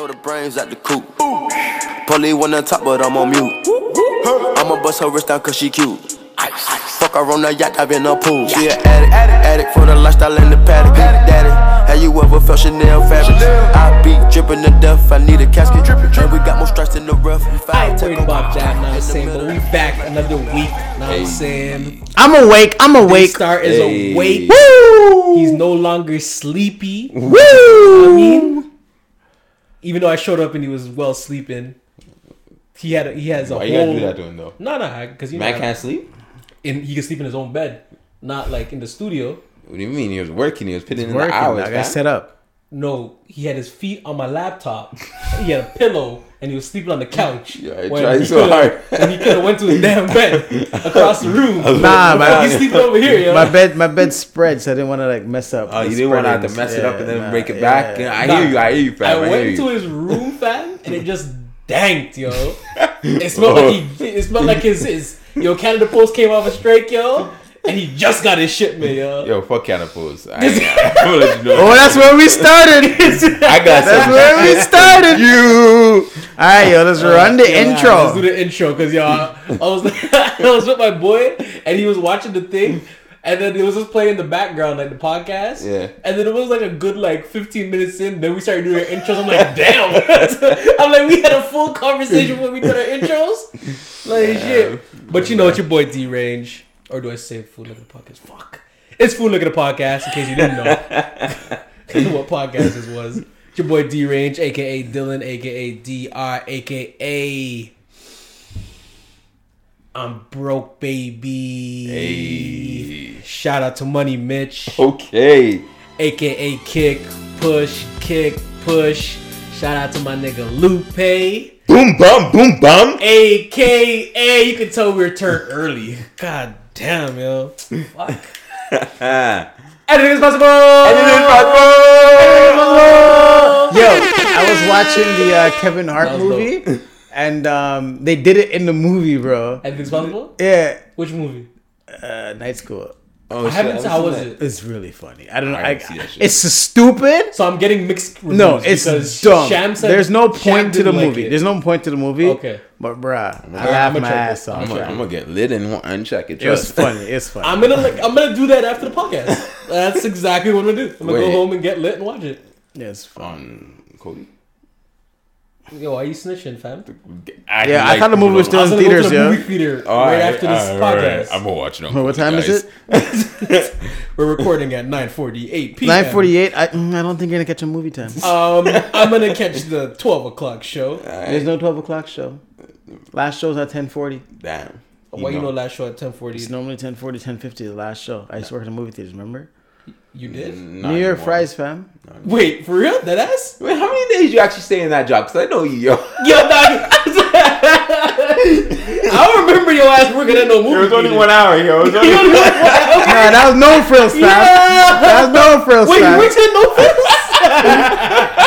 Blow the brains out the coop. Polly one on top, but I'm on mute. I'ma bust her wrist down cause she cute. Fuck her on the yacht, I've been a pool. She an addict, addict for the lifestyle in the paddock. Daddy, have you ever felt Chanel fabric? I be dripping to death, I need a casket. And we got more strikes in the rough. I ain't take worried 'em about out. that, know what I'm saying? But we back another week, know what I'm saying? I'm awake. I'm awake. Star is Hey. awake. Woo! He's no longer sleepy. Woo! I mean, even though I showed up and he was well sleeping, he had a, he has a Why whole. you gotta do that to him though? No, no, because you know can't sleep. in, he can sleep in his own bed, not like in the studio. What do you mean? He was working. He was putting in working. the hours. I got set up. No, he had his feet on my laptop. he had a pillow and he was sleeping on the couch. Yeah, I when tried he so coulda- hard. when he could have went to his damn bed across the room. Nah, Fuck, my, he's sleeping over here, yo. my bed my bed spread, so I didn't want to like mess up. Oh, the you didn't want to have to spreadings. mess it up and then nah, break it yeah. back. Yeah, I Nah, hear you. I hear you, fam. I I, went hear into his room, fam, and it just danked, yo. It smelled like he. It smelled like his his yo Canada Post came off a strike, yo, and he just got his shipment, yo. Yo, fuck Canapos. I, I'm gonna let you know. Oh, that's where we started. I got That's some where we started. You. All right, yo, let's run the Yeah, intro. Let's do the intro, cause y'all, I was I was with my boy, and he was watching the thing. And then it was just playing in the background, like the podcast. Yeah. And then it was like a good like 15 minutes in. Then we started doing our intros. I'm like, damn. I'm like, we had a full conversation when we did our intros. Like shit. But you know, it's your boy D Range. Or do I say Food Look at the Podcast? Fuck. It's Food Look at the Podcast, in case you didn't know what podcast this was. It's your boy D Range, aka Dylan, aka DR, aka I'm broke, baby. Hey. Shout out to Money Mitch, Okay. aka Kick, Push, Kick, Push. Shout out to my nigga Lupe, Boom bum boom bum. aka you can tell we were turned early. God damn, yo. Fuck. Anything is possible. Anything is possible! Anything is possible. Yo, I was watching the uh, Kevin Hart That was movie, and um, they did it in the movie, bro. Anything's possible. Yeah, Which movie? uh, Night School. Oh, I haven't. How was it? It's really funny. I don't know. I I, see that shit. it's stupid. So I'm getting mixed reviews No, it's because dumb. Sham said There's no Sham point to the like movie. it. There's no point to the movie. Okay. But bruh, I I'm laughed gonna my check ass off. I'm gonna, I'm gonna get lit and uncheck it. It was funny. It's funny. I'm gonna like I'm gonna do that after the podcast. That's exactly what I'm gonna do. I'm gonna go home and get lit and watch it. Yeah, it's fun. On Cody. Yo, why you snitching, fam? Yeah, I thought the movie was still I was in gonna go to theaters, the yeah. movie theater right after this podcast. I'm gonna watch it. on what Cody, time is it? We're recording at 9:48 p.m. Nine forty-eight. I, mm, I don't think you're gonna catch a movie time. Um, I'm gonna catch the 12 o'clock show. There's no twelve o'clock show. Last show's at ten forty. Damn. Why you know last show at 10:40? It's normally 1040, 1050, the last show. I used to work in the movie theaters, remember? You did? Not New York anymore. fries, fam. Wait, for real? That ass? Wait, how many days you actually stay in that job? Cause I know you, yo. Yo, dog. I don't remember your ass working at no movie. It was only theater. one hour, yo. It was only Nah, that was no frills, fam. Yeah. That was no frills, Wait, you fam. worked at no films?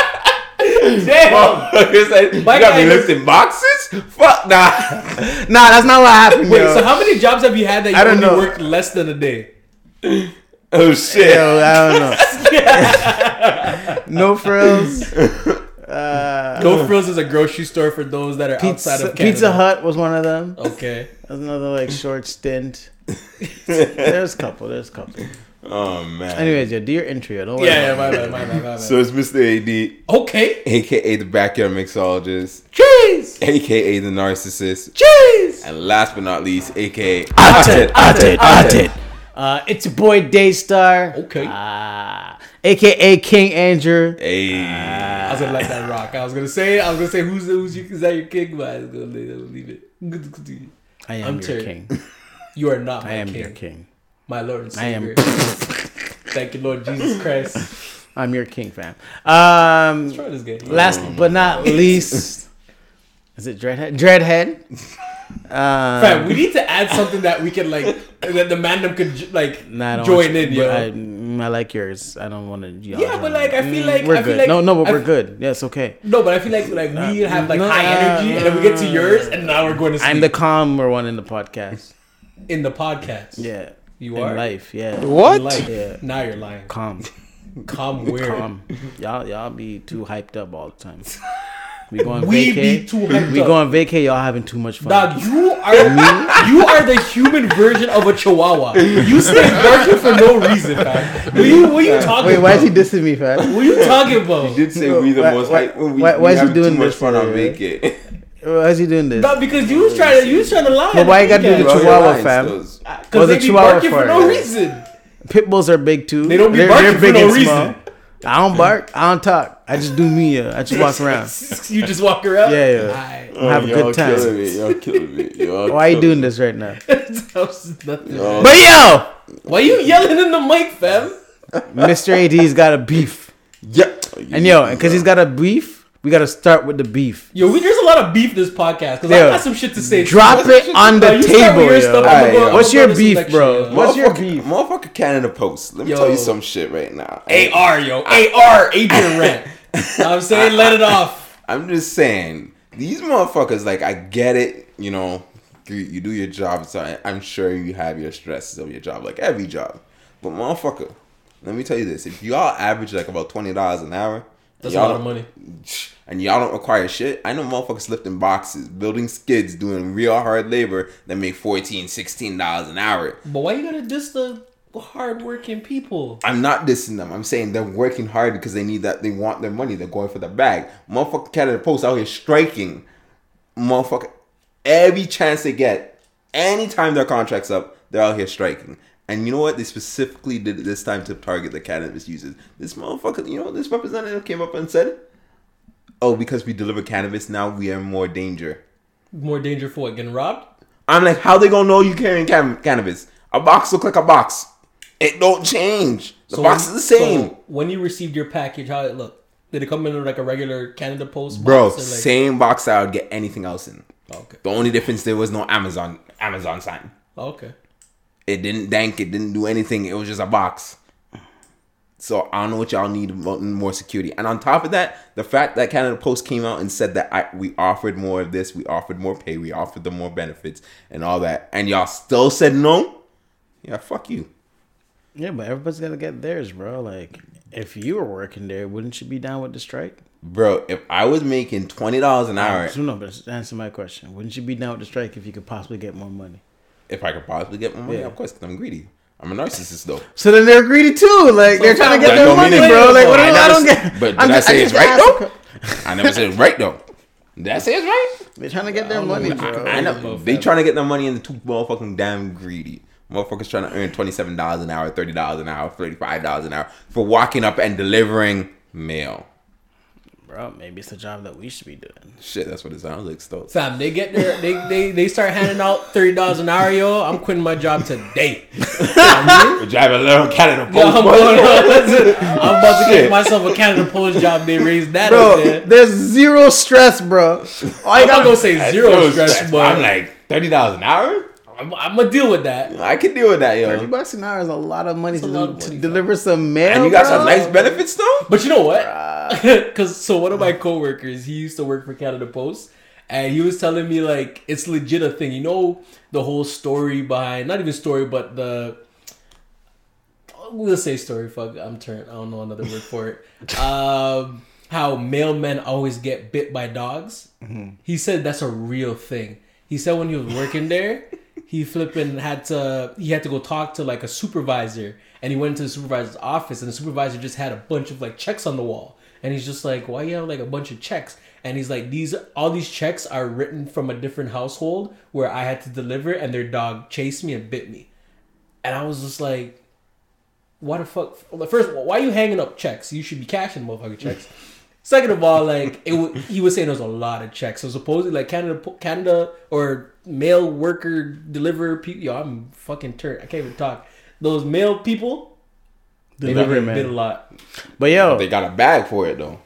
Damn. It's like, you got me lifting boxes? Fuck nah. Nah, that's not what happened, Wait, yo. so how many jobs have you had that you I don't only know. worked less than a day? Oh shit. Yo, I don't know. no frills. Uh, No Frills is a grocery store for those that are outside Pizza, of Canada. Pizza Hut was one of them. Okay. That was another like short stint. There's a couple. There's a couple. Oh man. Anyways, yo, do your intro. Don't worry. Yeah, yeah, about my bad, my bad, my bad. So it's Mr. AD, okay. aka the backyard mixologist, Cheese! aka the narcissist, Cheese! and last but not least, aka At it, at it, at it. Uh, it's your boy Daystar. Okay. Uh, AKA King Andrew. Hey. I was gonna let that rock. I was gonna say, I was gonna say, who's who's you? Is that your king? But I was gonna leave, leave it. I am I'm your Terry. king. You are not my. I am king. your king. my Lord and I am- Savior. Thank you, Lord Jesus Christ. I'm your king, fam. Um, Try this game. last but not least, is it Dreadhead? Dreadhead. Uh, Fam, we need to add something that we can like that the mandem could like nah, join want you- in, yo. but I, mm, I like yours. I don't want to. Yeah, but, like, I feel like- we're I feel good. like- no, no, but I we're f- good. Yeah, it's okay. no, but I feel like like we have like no, high uh, energy, and then we get to yours, and now we're going to sleep I'm the calmer one in the podcast. in the podcast. Yeah, You are in are? life. Yeah, In life. Yeah. Now you're lying. calm, Calm where? calm. Y'all, y'all be too hyped up all the time. We go on We vacay. be too hyped we up. go on vacay. Y'all having too much fun. Dog, you are you are the human version of a chihuahua. You stay barking for no reason, fam. What you what you talking Wait, why is he dissing me, fam? What are you talking about? You did say we the Why- most why- hype we, why- we why is he having doing too much this fun on man? vacay. Why is he doing this? Not because you was trying to you was trying to lie. But why you gotta do the Bro, your Chihuahua, lines, fam? those- What's Because uh, a they be Chihuahua barking for for? no reason. Pit bulls are big too. They don't be They're- barking they're for no and reason. Small. I don't bark. I don't talk. I just do me. Uh, I just walk around. You just walk around. Yeah, yeah. Aight. Have a y'all good time. Killing me. Y'all killing me. Y'all Why are you doing me. this right now? That was nothing. Y'all- But yo, Why you yelling in the mic, fam? Mr. AD's got a beef, Yeah. and yo, because he's got a beef, we gotta start with the beef. Yo, we, there's a lot of beef this podcast because Yo, I got some shit to say. Drop it on the you table, yo. stuff, Alright, go- yo. What's your beef, bro? shit. What's your Motherfucker- beef? Motherfucker Canada Post. Let me Yo. tell you some shit right now. AR, yo. AR, Adrian Rent. I'm saying let it off. I'm just saying, these motherfuckers, like, I get it, you know, you, you do your job, so I, I'm sure you have your stresses of your job, like every job. But motherfucker, let me tell you this: if y'all average like about twenty dollars an hour, That's a lot of don't- money. And y'all don't require shit. I know motherfuckers lifting boxes, building skids, doing real hard labor that make 14 dollars an hour. But why you gotta diss the hardworking people? I'm not dissing them. I'm saying they're working hard because they need that. They want their money. They're going for the bag. Motherfucker Canada Post out here striking. Motherfucker, every chance they get, anytime their contract's up, they're out here striking. And you know what? They specifically did it this time to target the cannabis users. This motherfucker, you know this representative came up and said? Oh, because we deliver cannabis, now we are more danger. More danger for what? Getting robbed? I'm like, how they gonna know you carrying cam- cannabis? A box look like a box. It don't change. The box when- is the same. so when you received your package, how it look? Did it come in like a regular Canada Post Bro, box? like- same box I would get anything else in. Oh, okay. The only difference there was no Amazon Amazon sign. Oh, okay. It didn't dank. It didn't do anything. It was just a box. So I don't know what y'all need more security. And on top of that, the fact that Canada Post came out and said that I, we offered more of this, we offered more pay, we offered them more benefits, and all that, and y'all still said no. Yeah, fuck you. Yeah, but everybody's gonna get theirs, bro. Like, if you were working there, wouldn't you be down with the strike? Bro, if I was making twenty dollars an hour, So no, but answer my question. Wouldn't you be down with the strike if you could possibly get more money? if I could possibly get more money, Yeah. of course, because I'm greedy. I'm a narcissist though. So then they're greedy too. Like they're trying to get their money, bro. Like what I do I, don't said- get? But did I'm I just- say I it's right asked though? a I never said it's right though. Did I say it's right? They're trying to get their don't know money, bro. you- I know they that. trying to get their money and the too motherfucking damn greedy. Motherfuckers trying to earn twenty seven dollars an hour, thirty dollars an hour, thirty five dollars an hour for walking up and delivering mail. Bro, maybe it's a job that we should be doing. Shit, that's what it sounds like. Still, Fam, they get their they, they they start handing out thirty dollars an hour, yo. I'm quitting my job today. we're driving a little Canada Yo, I'm, Post. going on, I'm about to Shit. get myself a Canada Post job. They raise that Bro, up there. there's zero stress, bro. I'm not got gonna say zero stress, but I'm like thirty dollars an hour. I'm, I'm gonna deal with that. I can deal with that, yo. thirty yo. bucks an hour is a lot of money to, lot do- of to money, deliver some mail. And you got bro. some nice benefits though. But you know what? Because so one of my coworkers, he used to work for Canada Post, and he was telling me like it's legit a thing. You know the whole story behind not even story, but the let's say story. Fuck, I'm turned. I don't know another word for it. Um, how mailmen always get bit by dogs. He said that's a real thing. He said when he was working there, he flipping had to he had to go talk to like a supervisor, and he went to the supervisor's office, and the supervisor just had a bunch of like checks on the wall, and he's just like, why you have like a bunch of checks? And he's like, these all these checks are written from a different household where I had to deliver, and their dog chased me and bit me, and I was just like, why the fuck? First, of all why are you hanging up checks? You should be cashing motherfucking checks. Second of all, like it, w- he was saying, there was a lot of checks. So supposedly, like Canada, Canada or mail worker deliver people. Yo, I'm fucking turned. I can't even talk. Those mail people, they Delivery got bit a lot. But yo, They got a bag for it though.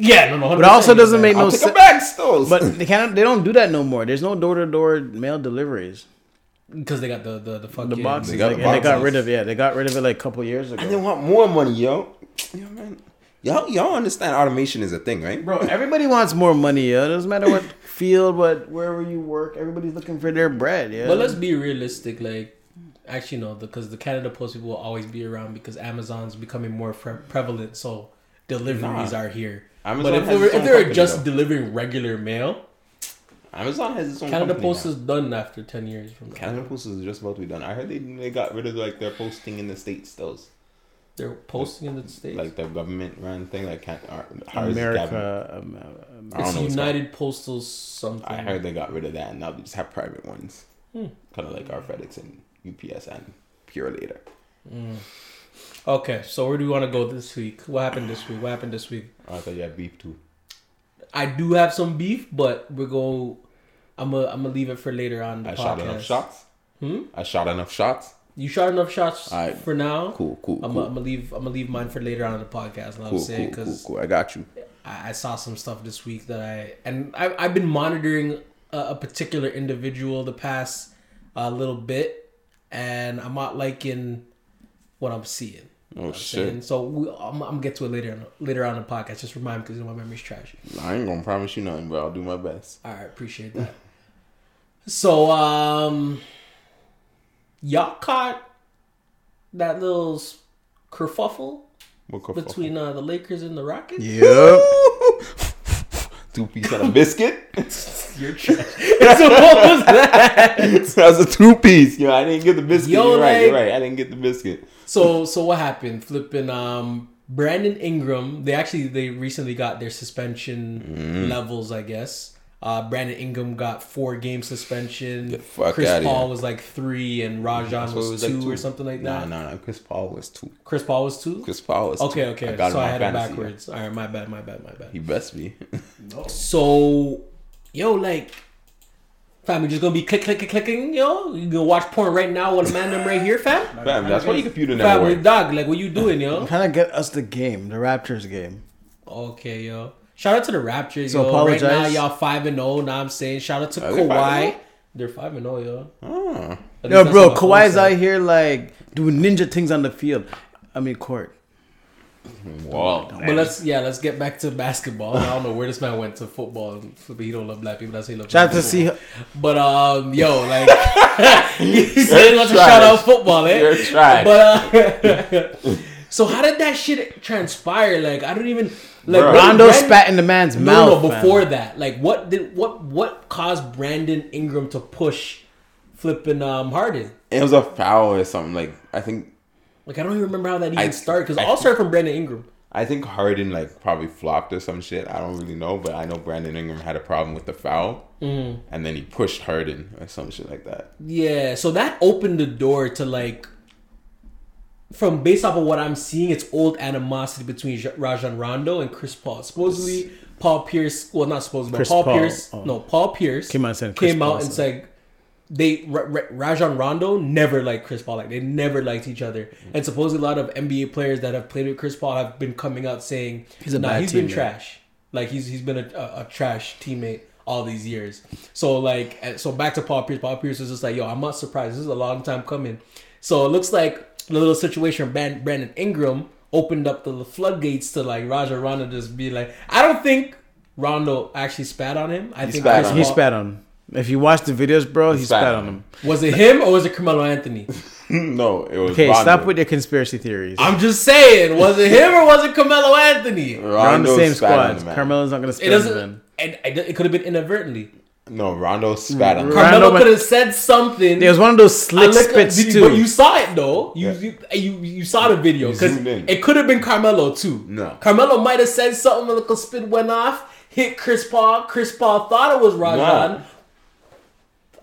Yeah, no, no. but it also doesn't make no I'll take a sense. bag still. But they can't. They don't do that no more. There's no door to door mail deliveries. because they got the the the fucking The boxes, They got like, the and they got rid of yeah, they got rid of it like a couple years ago. and they want more money, yo. Yeah, man. Y'all, y'all understand automation is a thing, right? Bro, everybody wants more money, yo. It doesn't matter what field, what wherever you work, everybody's looking for their bread, yeah. But let's be realistic. Like, actually, no, because the Canada Post people will always be around because Amazon's becoming more pre- prevalent. So deliveries Nah. are here. Amazon But if has they were its if they were company, just though. delivering regular mail, Amazon has its own Canada Post now. is done after ten years from now. Canada Post is just about to be done. I heard they they got rid of like their posting in the states still, They're posting in the states. like the government run thing. Like can't ours. America. Um, uh, I don't it's know what's called. United Postal something. I heard they got rid of that and now they just have private ones, Hmm. kind of like our FedEx and UPS and Purolator. Okay, so where do we want to go this week? What happened this week? What happened this week? Oh, I thought you had beef too. I do have some beef, but we're going. I'm gonna I'm gonna leave it for later on the I podcast. shot enough shots. Hmm? I shot enough shots. You shot enough shots Alright. for now. Cool, cool, I'm cool. gonna leave I'm gonna leave mine for later on in the podcast. And I cool, was saying cool, cool, cool. I got you. I, I saw some stuff this week that I and I, I've been monitoring a, a particular individual the past uh, little bit, and I'm not liking what I'm seeing. Oh shit! saying? So we, I'm, I'm gonna get to it later on later on in the podcast. Just remind me because my memory's trash. I ain't gonna promise you nothing, but I'll do my best. All right, appreciate that. so um, y'all caught that little s- kerfuffle What the fuck? between uh, the Lakers and the Rockets. Yep. Two piece and a biscuit. You're trash. so what was that? that was a two piece. Yo, I didn't get the biscuit. Yo, you're right. You're right. I didn't get the biscuit. So so what happened? Flipping um Brandon Ingram. They actually they recently got their suspension Mm. levels, I guess. Uh, Brandon Ingram got four game suspension. The fuck Chris outta Paul here. was like three, and Rajon was, was two like or something like Nah, that. nah, nah. Chris Paul was two. Chris Paul was two. Chris Paul was Okay, two. okay. got so I on had it backwards. All right, my bad, my bad, my bad. He best be. So, yo, like, fam, you just gonna be click, click, click, clicking, yo? You gonna watch porn right now with a man them right here, fam? Fam, that's why your computer never Fam, works. dog, like, what you doing, yo? Trying to get us the game, the Raptors game. Okay, yo. Shout out to the Raptors, So yo. apologize. Right now, y'all five and zero. Now I'm saying, shout out to Are they 5 and Kawhi. oh? They're five and zero, yo. Ah. At Yo, bro, what Kawhi's out here like doing ninja things on the field. I mean, court. Wow. But let's yeah, let's get back to basketball. I don't know where this man went to football. He don't love black people. That's why he loves. Shout out to football. see. But um, yo, like he said he wants to shout out football, eh? You're trash. But uh, so how did that shit transpire? Like I don't even like Bro. Rondo Brand- spat in the man's No, mouth. no, fam. before that, like what did what what caused Brandon Ingram to push flipping um Harden? It was a foul or something. Like I think Like I don't even remember how that even I- started because I- all started from Brandon Ingram. I think Harden like probably flopped or some shit. I don't really know, but I know Brandon Ingram had a problem with the foul, Mm-hmm. and then he pushed Harden or some shit like that. Yeah, so that opened the door to like, from based off of what I'm seeing, it's old animosity between Rajon Rondo and Chris Paul. Supposedly, Paul Pierce, well, not supposedly, but Chris Paul, Paul, Pierce, oh. no, Paul Pierce Came out and said came Paul out and said- said they Ra- Ra- Rajon Rondo never liked Chris Paul. Like they never liked each other. Mm-hmm. And supposedly, a lot of NBA players that have played with Chris Paul have been coming out saying He's a nah, bad he's been trash. Like he's he's been a, a, a trash teammate all these years. So like eh, so back to Paul Pierce. Paul Pierce was just like, yo, I'm not surprised. This is a long time coming. So it looks like the little situation of Brand- Brandon Ingram opened up the floodgates to like Rajon Rondo just be like, I don't think Rondo actually spat on him. I He think spat on He Paul- spat on him. If you watch the videos, bro, he Spat spat on on him. him. Was it him or was it Carmelo Anthony? no, it was Okay, Rondo. stop with your conspiracy theories. I'm just saying, was it him or was it Carmelo Anthony? It They're on the same squad. the man. Carmelo's not gonna spit on doesn't. the man. And and it could have been inadvertently. No, Rondo hmm. spat on. Him. Carmelo Rondo could have said something. It was one of those I slick look- spits you- too. But you saw it though. You Yeah. you, you you saw the video because zoomed in. it could have been Carmelo too. No. Carmelo might have said something. The little spit went off, hit Chris Paul. Chris Paul thought it was Rajon. Nah.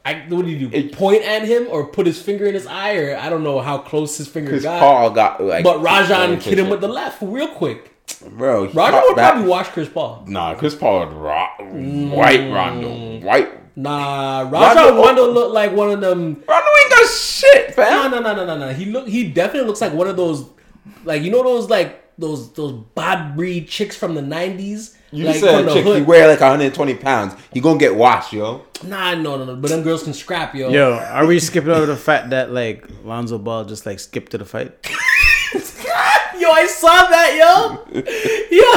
I what did he do? It- Point at him or put his finger in his eye or I don't know how close his finger Chris got. Paul got like. but Rajon hit him with the left real quick. Bro. he Rajon caught would back- probably watch Chris Paul. Nah, Chris Paul would ro- white mm. Rondo, white. Nah, Rondo- Rajon oh. Rondo looked like one of them Rondo ain't got shit, No, fam. no, no, no, no, no. He look. He definitely looks like one of those, like you know those like those those bad breed chicks from the nineties. You like, said from the chick, he hood. weigh like 120 pounds. He gonna get washed, yo. Nah, no, no, no. But them girls can scrap, yo. Yo, are we skipping over the fact that like Lonzo Ball just like skipped to the fight? Yo, I saw that, yo. Yo,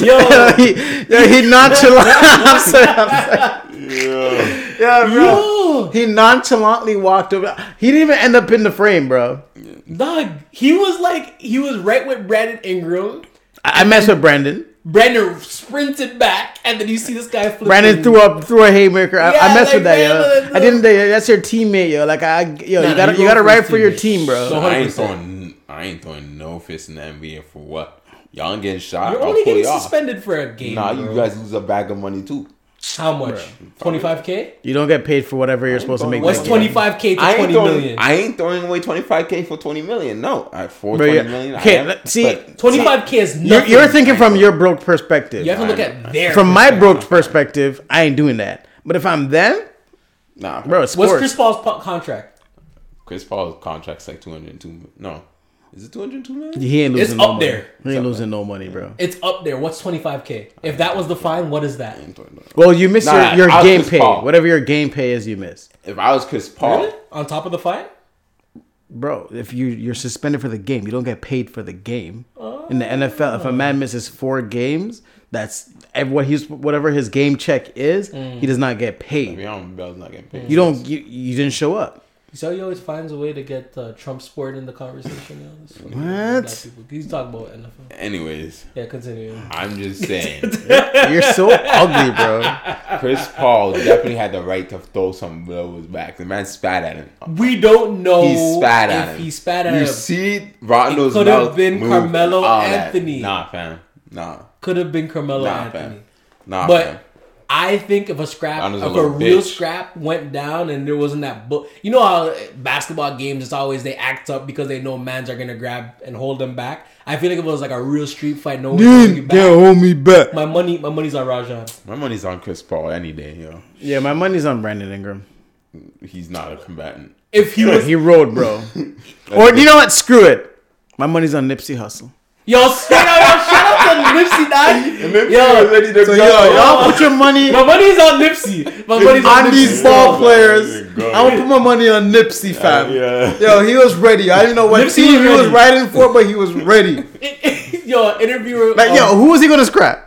yo, he, yo, he nonchalant. I'm sorry, I'm sorry. Yeah. Yeah, bro. yo, He nonchalantly walked over. He didn't even end up in the frame, bro. dog. He was like, he was right with Brandon Ingram. I, I mess with Brandon. Brandon sprinted back, and then you see this guy flip. Brandon threw up threw a haymaker. I, I Yeah, mess like, with that, man, yo. look, I didn't. That's your teammate, yo. Like I, yo, Nah, you gotta he you gotta rolled for ride for your team, bro. So- I ain't throwing. I ain't throwing no fists in the NBA for what? Y'all ain't getting shot. You're I'll only getting you off. suspended for a game. Nah, bro. you guys lose a bag of money too. How much? Twenty five k. You don't get paid for whatever you're supposed to make. What's that twenty k to I ain't, twenty throwing, million? I ain't throwing away 25k for 20 million. No, I for Bro, 20 yeah. million. I Okay, am, see- Twenty five k is You're, you're thinking from your broke perspective. You have to look at their. From my broke perspective, I ain't doing that. But if I'm them, nah, bro, it's What's. Chris Paul's contract? Chris Paul's contract's like 202. No, is it 202 million? he ain't It's losing no up money. there. He ain't losing no money, bro. It's up there. What's twenty five k? If that was the fine, what is that? I ain't throwing no- Well, you miss Nah, your, your game pay. Paul. Whatever your game pay is, you miss. If I was Chris Paul, Really? On top of the fine? Bro, if you you're suspended for the game, you don't get paid for the game. Oh. In the NFL, if a man misses four games, that's what he's whatever his game check is. He mm. does not get paid. Le'Veon Bell's not getting paid. You don't. You, you didn't show up. So he always finds a way to get uh, Trump sport in the conversation. You know? It's. What? People. He's talking about NFL. Anyways, Yeah, continue. I'm just saying, You're so ugly, bro. Chris Paul definitely had the right to throw some blows back. The man spat at him. We don't know He spat at if him. he spat at You him. see Rondo's It could have been move, Carmelo all that. Anthony. Nah, fam. Nah, Could have been Carmelo nah, Anthony. fam. Nah, But fam. I think if a scrap, Rondo's a if a real bitch. scrap went down and there wasn't that book, you know how basketball games, it's always they act up because they know mans are gonna grab and hold them back. I feel like if it was like a real street fight, no one's holding you back. hold me back. My money, my money's on Rajon. My money's on Chris Paul any day, yo. Yeah, my money's on Brandon Ingram. He's not a combatant. If he was, He rode, bro. or you know what? Screw it. My money's on Nipsey Hussle. yo, straight up, yo, shout out to Nipsey, dog. Yo, ready to So yo, y'all put your money my money's on Nipsey. My money's on, on these ball players. Go. I will put my money on Nipsey, fam. yeah. Yo, he was ready. I didn't know what Nipsey team was he was ready. riding for, but he was ready. yo, interviewer. Like, um, yo, who was he gonna scrap?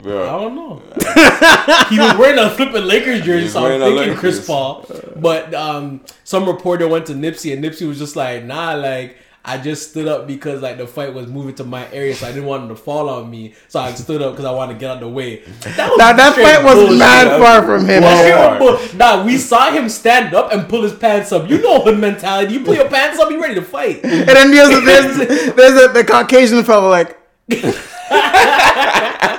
I don't know. he was wearing a flipping Lakers jersey, so I'm thinking Lakers. Chris Paul. But um, some reporter went to Nipsey, and Nipsey was just like, "Nah, like I just stood up because like the fight was moving to my area, so I didn't want him to fall on me. So I stood up because I wanted to get out of the way." That Now that fight was bullshit. mad far from him. That shit bro. was bull- Nah, we saw him stand up and pull his pants up. You know hood mentality. You pull your pants up, you ready to fight. And then there's a, there's, there's a, the Caucasian fellow like.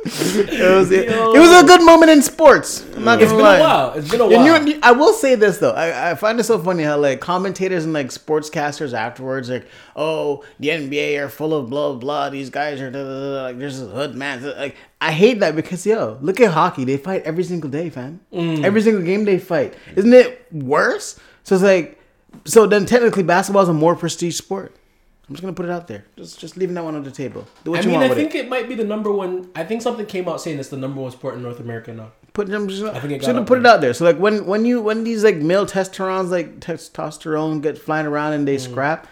it was it, it was a good moment in sports. I'm not It's gonna been lie. a while. It's been a And while. you, I will say this though, I, I find it so funny how like commentators and like sportscasters afterwards, like, oh, the NBA are full of blah blah. These guys are da, da, da, da, like there's a hood man. Like I hate that because yo, look at hockey. They fight every single day, fam. Mm. Every single game they fight. Isn't it worse? So it's like, so then technically basketball is a more prestige sport. I'm just gonna put it out there. Just just leaving that one on the table. Do what I you mean, want I with think it. it. might be the number one. I think something came out saying it's the number one sport in North America now. Put them just, think it got should have up put it out there. So like when when you when these like male testosterons like testosterone get flying around and they Mm. scrap,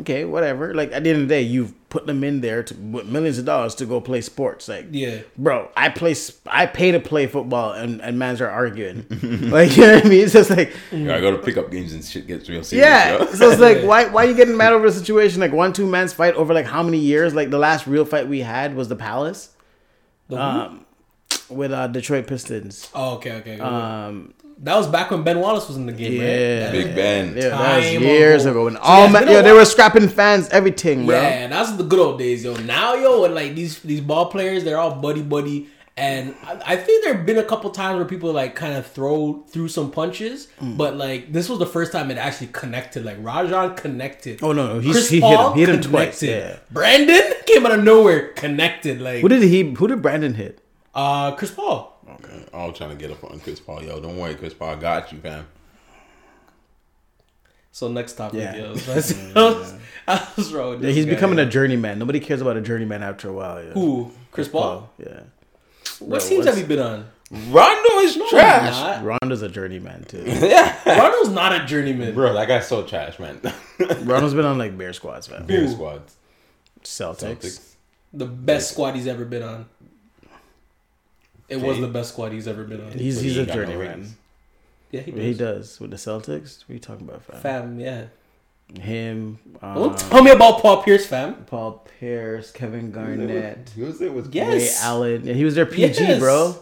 okay, whatever. Like at the end of the day, you've put them in there to with millions of dollars to go play sports. Like Yeah. bro, I play I pay to play football and and mans are arguing. like you know what I mean? It's just like Yeah, I go to pickup games and shit gets real serious. yeah. yo. So it's like why why you getting mad over a situation like one two men's fight over like how many years? Like the last real fight we had was the Palace. The? Um, with uh, Detroit Pistons. oh, okay, okay. okay. Um, that was back when Ben Wallace was in the game, Yeah. right? Big Ben. Yeah, that was years ago. ago. And So all yeah, ma- it's been a yo, they were scrapping fans, everything, bro. Yeah, that's the good old days, yo. Now, yo, and like these these ball players, they're all buddy buddy, and I, I think there've been a couple times where people like kind of throw through some punches, Mm. but like this was the first time it actually connected. Like Rajon connected. Oh, no, no, he's- Chris he hit him. Paul He hit him twice, yeah. Brandon came out of nowhere, connected. Like Who did he? Who did Brandon hit? uh, Chris Paul. Okay, I'm trying to get up on Chris Paul. Yo, don't worry, Chris Paul, I got you, fam. So next topic, Yeah. yo. That's, I was wrong with Yeah, he's guy, becoming yo. a journeyman. Nobody cares about a journeyman after a while. Yeah. who? Chris Paul. Yeah. What Bro, teams have you been on? Rondo is trash. Rondo's a journeyman too. yeah. Rondo's not a journeyman. Bro, that guy's so trash, man. Rondo's been on like bear squads, man. Bear Who? squads. Celtics. Celtics. The best squad he's ever been on. It was Okay. the best squad he's ever been on. He's he's he a ain't got no journeyman. yeah, he he does. does with the Celtics. What are you talking about, fam? Fam, yeah. Him, Don't um, tell me about Paul Pierce, fam. Paul Pierce, Kevin Garnett, He was there with Yes. Ray Allen. Yeah, he was their PG, Yes. bro.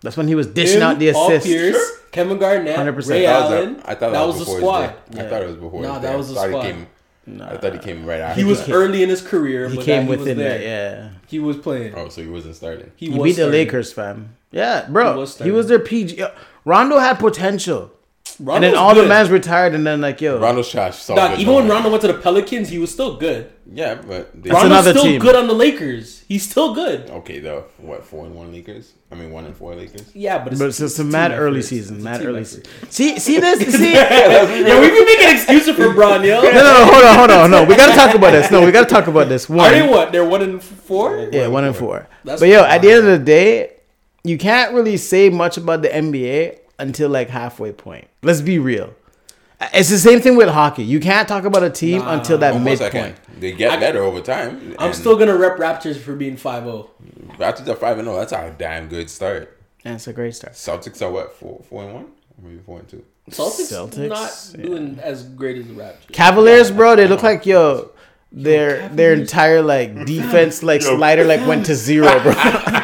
That's when he was dishing Him, out the assists. Paul assists. Pierce, Kevin Garnett, 100%. Ray That was a- Allen. I thought that, was, the before squad. day. I thought it was before. Nah, that was the squad. He came, I thought he came right after. He was came- early in his career. He but came that he within was there. that, yeah. He was playing. Oh, so he wasn't starting. He, He was beat the. Lakers, fam. Yeah, bro. He was He was their PG. Rondo had potential, Rondo and then was all the good. mans retired, and then like yo, Rondo's trash. Saw Dog, even when no more. Rondo went to the Pelicans, he was still good. Yeah, but they, That's Rondo's another still team. good on the Lakers. He's still good. okay though. What four and one Lakers? I mean one and four Lakers. Yeah, but it's, but it's just a mad early It's season, a mad early season. See, see this, see. Yeah, we've been making excuses for Bron, yo. No, no, no, hold on, hold on. No, we gotta talk about this. No, we gotta talk about this. Are they One, what? They're one and four. yeah, one and four. That's but yo, at the end of the day, you can't really say much about the NBA until like halfway point. Let's be real. It's the same thing with hockey. You can't talk about a team Nah, until that Almost midpoint. They get I- better over time. I'm still gonna rep Raptors for being oh. 5-0. Raptors are five and zero. That's a damn good start. And it's a great start. Celtics are what four four and one, maybe four and two. Celtics, Celtics, not yeah. doing as great as the Raptors. Cavaliers, bro, they look like yo. Their their entire like defense like slider like went to zero, bro.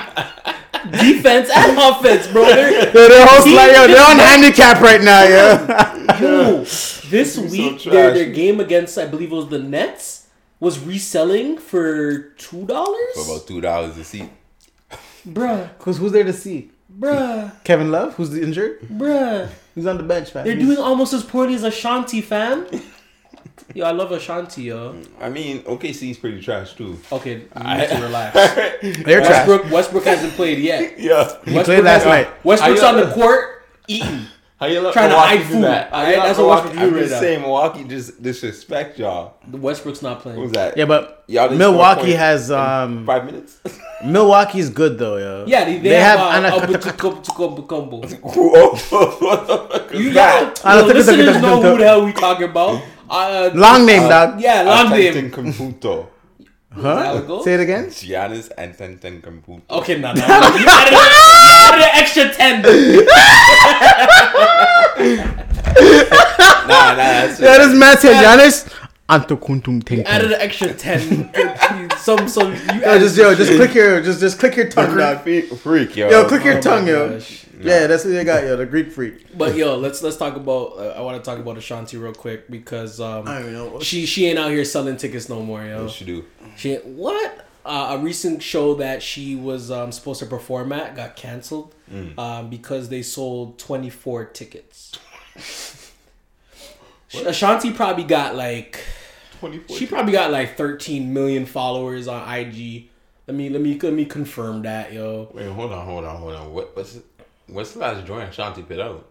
Defense and offense, bro. They're, Yo, their whole slider, yo, they're on handicap right now, yo. yo, this week trash. their, their game against I believe it was the Nets was reselling for two dollars. For about two dollars a seat. Bruh, Cause who's there to see? bruh, Kevin Love, who's injured? bruh. Who's on the bench, man? They're doing almost as poorly as Ashanti, fam. Yo, I love Ashanti, yo. I mean, OKC is pretty trash too. Okay, you need to relax. They're trash. Westbrook, Westbrook hasn't played yet. Yeah. He played last night. Westbrook's on the court eating. How you let Trying to hide do food. that? How Alright, you let what Westbrook do I'm right just now. saying, Milwaukee just disrespect y'all. The Westbrook's not playing. What was that? Yeah, but Y'all Milwaukee score a point has um five minutes. Milwaukee's good though, yo. Yeah, they, they, They have, have uh, Ana- Abutukumbukumbu. you You got got Ana- the listeners know who the hell we talking about. Uh, Long name, dog. yeah, long name. Computo. Huh? Huh? Say it again. Giannis and Tenten Computo. Okay, no, no, no. You added, you added an extra ten. Nah, nah, that's Yeah, this man said Giannis. Antokuntum added an extra ten. Some, some. You Yo, just yo, just click your, just just click your tongue, dog. freak, freak, yo. Yo, click your Oh my tongue, yo. gosh. Yeah, that's what they got, yo. The Greek freak. But yo, let's let's talk about. Uh, I want to talk about Ashanti real quick because um, I don't know she she ain't out here selling tickets no more, yo. What she do? She what? Uh, a recent show that she was um, supposed to perform at got canceled um, because they sold 24 tickets. Ashanti probably got like 24. she probably got like 13 million followers on IG. Let me let me let me confirm that, yo. Wait, hold on, hold on, hold on. What, what's what's the last joint Shanti put out?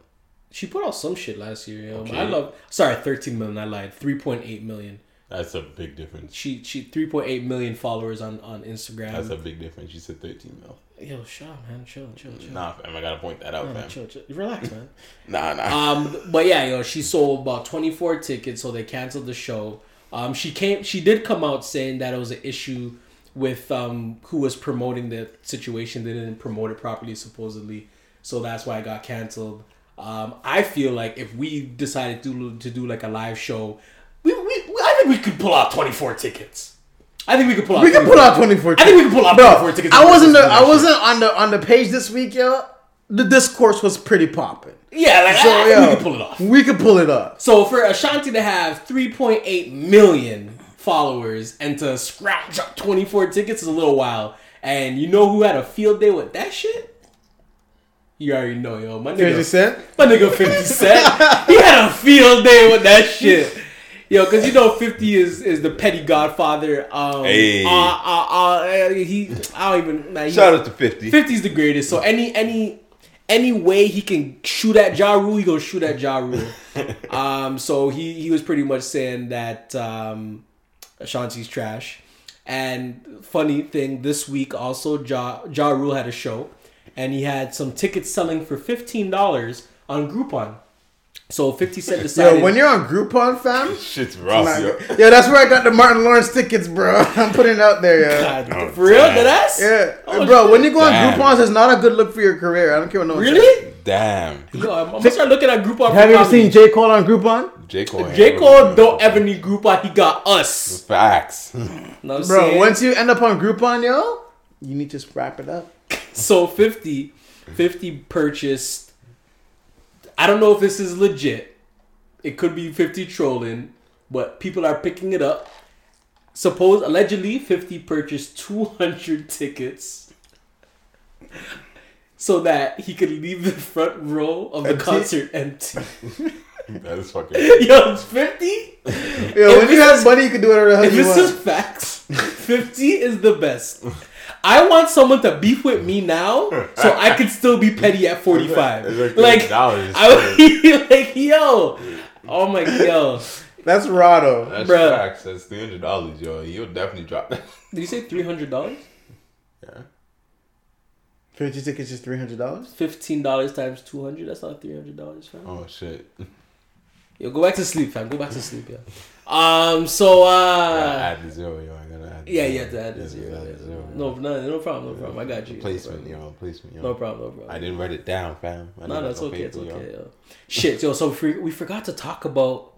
She put out some shit last year. Okay. I love sorry, 13 million. I lied. 3.8 million. That's a big difference. She she 3.8 million followers on on Instagram. That's a big difference. You said 13 mil. Yo, shut up, man. Chill, chill, chill. Nah, fam, I gotta point that out, Nah, fam. chill, chill. Relax, man. Nah, nah. Um, but yeah, yo, she sold about twenty four tickets, so they canceled the show. Um, she came, she did come out saying that it was an issue with um who was promoting the situation. They didn't promote it properly, supposedly, so that's why it got canceled. Um, I feel like if we decided to do, to do like a live show, we, we, we I think we could pull out twenty four tickets. I think we could pull out. We 24 pull out 24. I think we could pull out 24 tickets. I wasn't. The, I wasn't on the on the page this week, yo. The discourse was pretty popping. Yeah, like So I, I yo, we could pull it off. We could pull it off. So for Ashanti to have 3.8 million followers and to scratch up 24 tickets is a little wild. And you know who had a field day with that shit? You already know, yo. My nigga, Fifty Cent? My nigga 50 Cent. he had a field day with that shit. Yo, because you know 50 is, is the petty godfather. Um, Hey. uh, uh, uh, he, I don't even. Man, he- Shout out to 50. 50's the greatest. So any any any way he can shoot at Ja Rule, he gonna shoot at Ja Rule. um, so he he was pretty much saying that um, Ashanti's trash. And funny thing, this week also Ja Ja Rule had a show, and he had some tickets selling for fifteen dollars on Groupon. So Fifty Cent decided. Yo, when you're on Groupon, fam. Shit's rough, Nah, yo. yo, that's where I got the Martin Lawrence tickets, bro. I'm putting it out there, yo. God, Oh, for real, damn. did ass? Yeah, Oh, bro. shit. When you go on Damn. Groupons, it's not a good look for your career. I don't care what no one says. Really? Damn. Yo, I'm, I'm gonna start looking at Groupon. for Have you ever seen J Cole on Groupon? J Cole. J Cole don't ever need Groupon. He got us. Facts. Know Bro, saying? once you end up on Groupon, yo, you need to just wrap it up. So 50, 50 purchased. I don't know if this is legit. It could be 50 trolling, but people are picking it up. Suppose allegedly 50 purchased 200 tickets so that he could leave the front row of the Empty? concert empty. that is fucking. Yo, it's 50? Yo, If when you have money, you can do whatever the hell If you this want. is facts, 50 is the best. I want someone to beef with me now so I could still be petty at 45. It's Like, $30. I would be like, yo. Oh my yo. That's Rado. That's Bruh. facts. That's three hundred dollars, yo. You'll definitely drop that. Did you say $300? Yeah. 50 tickets is $300? $15 times 200 That's not $300, fam. Oh shit. Yo, go back to sleep, fam. Go back to sleep, yeah. Um, so, uh. add the zero, yo. I gotta add. Yeah, zero. you have to add here. add the zero, No, no, no problem, no problem. I got you. Placement, yo. Placement, yo. No problem, no problem. I didn't write it down, fam. I No, that's no okay. It's paper, okay. Yo. Shit, yo. So we, we forgot to talk about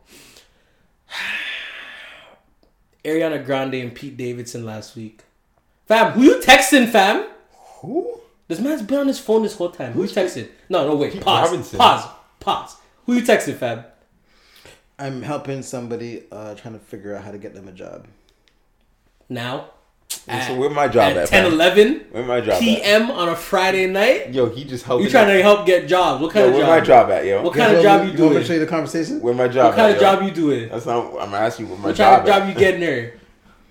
Ariana Grande and Pete Davidson last week. Fam, who you texting, fam? Who? This man's been on his phone this whole time. Who you texting? No, no, wait. Pete Pause. Davidson. Pause. Pause. Who you texting, fam? I'm helping somebody uh, trying to figure out how to get them a job. Now. so where my job at at, 10, fam? 11 Where my job at? p.m. on a Friday night. Yo, he just helping. You trying out- to help get jobs? What kind Yo, of where job? my job at, yo? What kind of job want you me- want me doing? to show you the conversation? Where my job What kind at, of yo? job you doing? That's not. I'm asking you where my What job kind of at. job you getting there?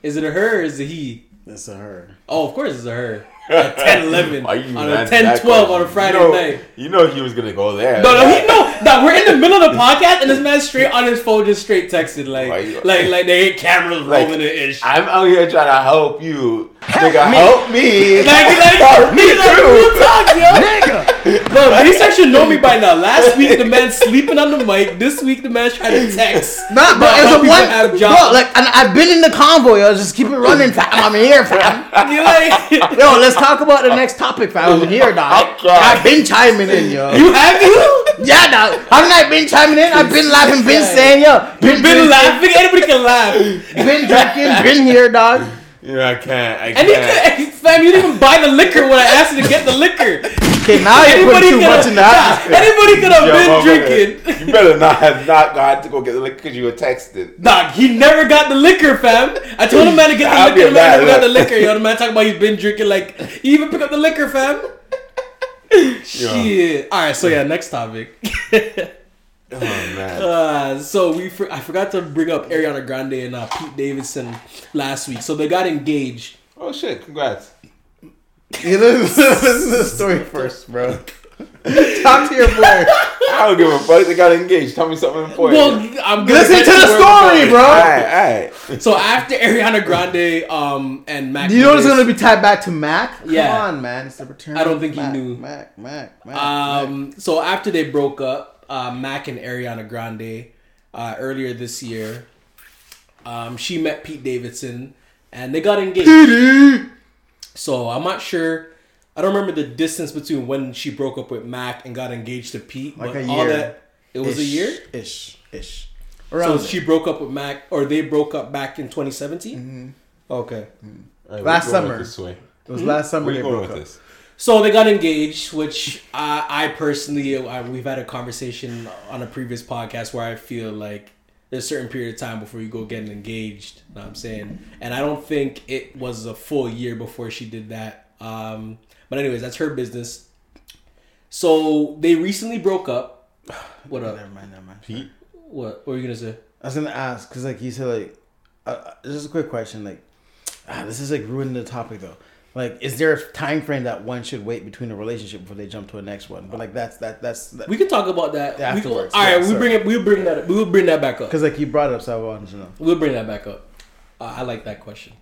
Is it a her or is it he? That's a her. Oh, of course it's a her. At 10, 11. You on a 10, that 12 on a? Friday you know, night. You know he was gonna go there. No, no, he no. No, we're in the middle of the podcast and this man's straight on his phone, just straight texted like, you- like, like they ain't cameras Like, rolling and ish. I'm out here trying to help you. Nigga, help me. Like, like, help me he's like, too. real talk, yo. Bro, these guys should know me by now. Last week the man sleeping on the mic. This week the man's trying to text. Nah, bro, about it's how a people one. have Bro, jobs. like, and I've been in the convoy. Yo, just keep it running, fam. I'm here, fam. You're like, Yo, let's talk about the next topic, fam. I'm here, dog. Oh, I've been chiming in, yo. you have you? Yeah, dog. Haven't I been chiming in? I've been laughing, been saying, yo. Been, Been drinking, laughing. Anybody can laugh. Been drinking, been here, dog. Yeah, I can't. I And can't. could, fam, you didn't even buy the liquor when I asked you to get the liquor. Okay, now you put Anybody too could much in the atmosphere. Anybody could have Yo, been motherfucker, drinking. You better not have not gone to go get the liquor because you were texting. Nah, he never got the liquor, fam. I told him man to get I'll the be liquor. The man mad, never got the look. liquor. Yo, the man talking about he's been drinking. Like, he even pick up the liquor, fam. Shit. All right, so yeah, next topic. Oh man. Uh, so we for, I forgot to bring up Ariana Grande and uh, Pete Davidson last week. So they got engaged. oh shit! Congrats. You listen, listen to the story first, bro. Talk to your boy. I don't give a fuck. They got engaged. Tell me something important. Well, I'm gonna Listen to the story, bro. Alright, alright. So after Ariana Grande um and Mac, Do you know it's gonna be tied back to Mac? Come Yeah. on, man. It's the return. I don't of think he knew. Mac, Mac, Mac. Mac. Um, so after they broke up, uh, Mac and Ariana Grande, uh, earlier this year, um, she met Pete Davidson and they got engaged. so I'm not sure. I don't remember the distance between when she broke up with Mac and got engaged to Pete. Like but a all year. that it was a year. Ish, ish. Around So Around she broke up with Mac, or they broke up back in 2017. Mm-hmm. Okay. Alright, Last we're going summer. This way. it was last summer Where they you going broke with up. this? So they got engaged, which I, I personally, I, we've had a conversation on a previous podcast where I feel like there's a certain period of time before you go getting engaged. You know what I'm saying? And I don't think it was a full year before she did that. Um, but anyways, that's her business. So they recently broke up. What up? Never mind, never mind. Pete. What? What were you gonna say? I was gonna ask because like you said like, uh, uh, just a quick question like, ah, this is like ruining the topic though. Like, is there a time frame that one should wait between a relationship before they jump to a next one? But like that's that that's We can talk about that Yeah, We- afterwards. all right, Yeah, we sorry. bring it. We'll bring that. up We'll bring that back up. because like you brought it up, so I wanted to know. We'll bring that back up. Uh, I like that question.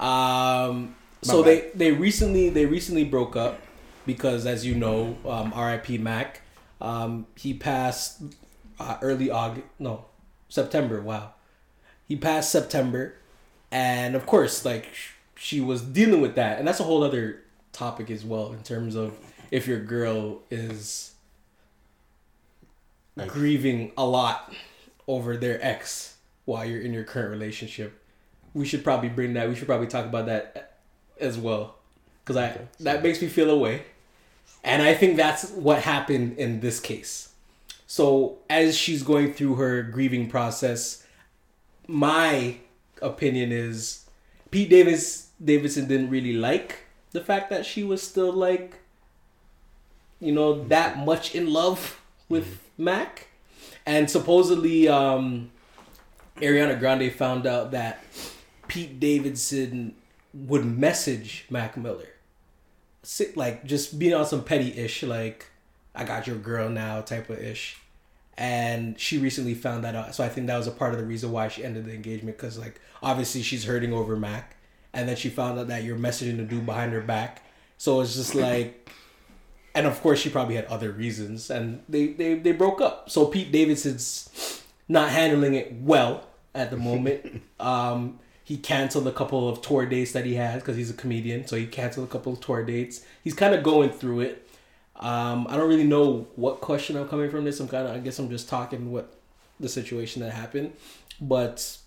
Um, so they they recently they recently broke up because, as you know, um, R.I.P. Mac. Um, he passed uh, early August. No, September. Wow, he passed September, and of course, like she was dealing with that, and that's a whole other topic as well in terms of if your girl is Like- grieving a lot over their ex while you're in your current relationship. We should probably bring that. We should probably talk about that as well, because I that makes me feel away, and I think that's what happened in this case. So as she's going through her grieving process, my opinion is Pete Davis Davidson didn't really like the fact that she was still like you know that much in love with Mac. And supposedly um Ariana Grande found out that Pete Davidson would message Mac Miller. Sit like just being on some petty ish like I got your girl now type of ish. And she recently found that out. So I think that was a part of the reason why she ended the engagement because like obviously she's hurting over Mac and then she found out that you're messaging the dude behind her back. So it's just like and of course she probably had other reasons and they they, they broke up. So Pete Davidson's not handling it well at the moment. Um he canceled a couple of tour dates that he has because he's a comedian so he canceled a couple of tour dates. He's kind of going through it. Um i don't really know what question i'm coming from this. I'm kind of i guess i'm just talking what the situation that happened. But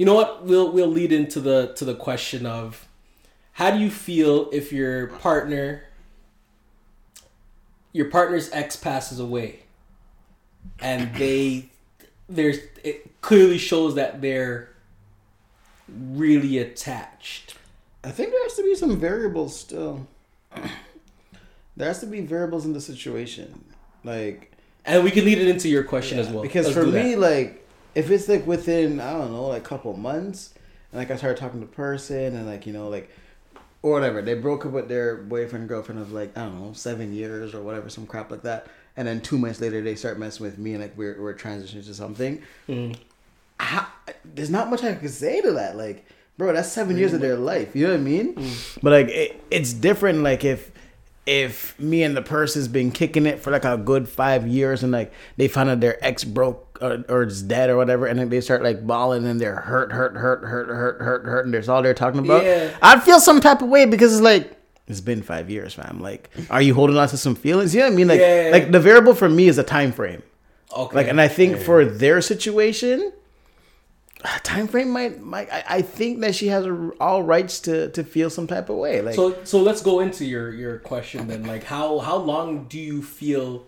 you know what? We'll we'll lead into the to the question of how do you feel if your partner your partner's ex passes away? And they there's it clearly shows that they're really attached. I think there has to be some variables still. There has to be variables in the situation, like and we can lead it into your question as well. Because Let's for that. me, like if it's like within I don't know, like couple months, and like I started talking to the person, and like you know, like or whatever, they broke up with their boyfriend girlfriend of like I don't know seven years or whatever, some crap like that, and then two months later they start messing with me, and like we're we're transitioning to something. Mm. How, there's not much I can say to that, like. Bro, that's seven mm. years of their life. You know what I mean? Mm. But like, it, it's different. Like if if me and the person's been kicking it for like a good five years and like they found out their ex broke or, or is dead or whatever and then they start like bawling and they're hurt hurt hurt hurt hurt hurt hurt and there's all they're talking about Yeah. i'd feel some type of way because it's like it's been five years fam. Like are you holding on to some feelings? You know what i mean? Like Yeah. like the variable for me is a time frame. Okay. Like and i think for their situation time frame might might I, I think that she has a, all rights to to feel some type of way like so so let's go into your your question then. Like how how long do you feel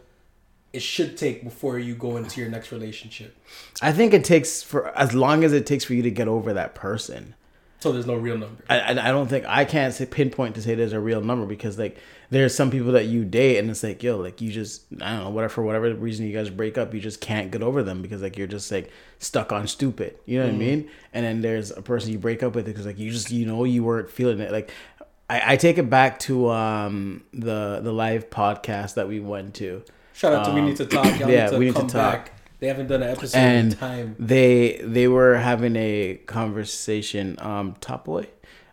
it should take before you go into your next relationship? I think it takes for as long as it takes for you to get over that person. so there's no real number. I, I, I don't think I can't say pinpoint to say there's a real number because like there's some people that you date and it's like yo like you just I don't know whatever for whatever reason you guys break up you just can't get over them because like you're just like stuck on stupid. You know what I mean? And then there's a person you break up with because like you just you know you weren't feeling it. Like I, I take it back to um the the live podcast that we went to. Shout out to we need to talk. Y'all Um, yeah, need to we need to talk. back. They haven't done an episode and in time. they they were having a conversation um top boy.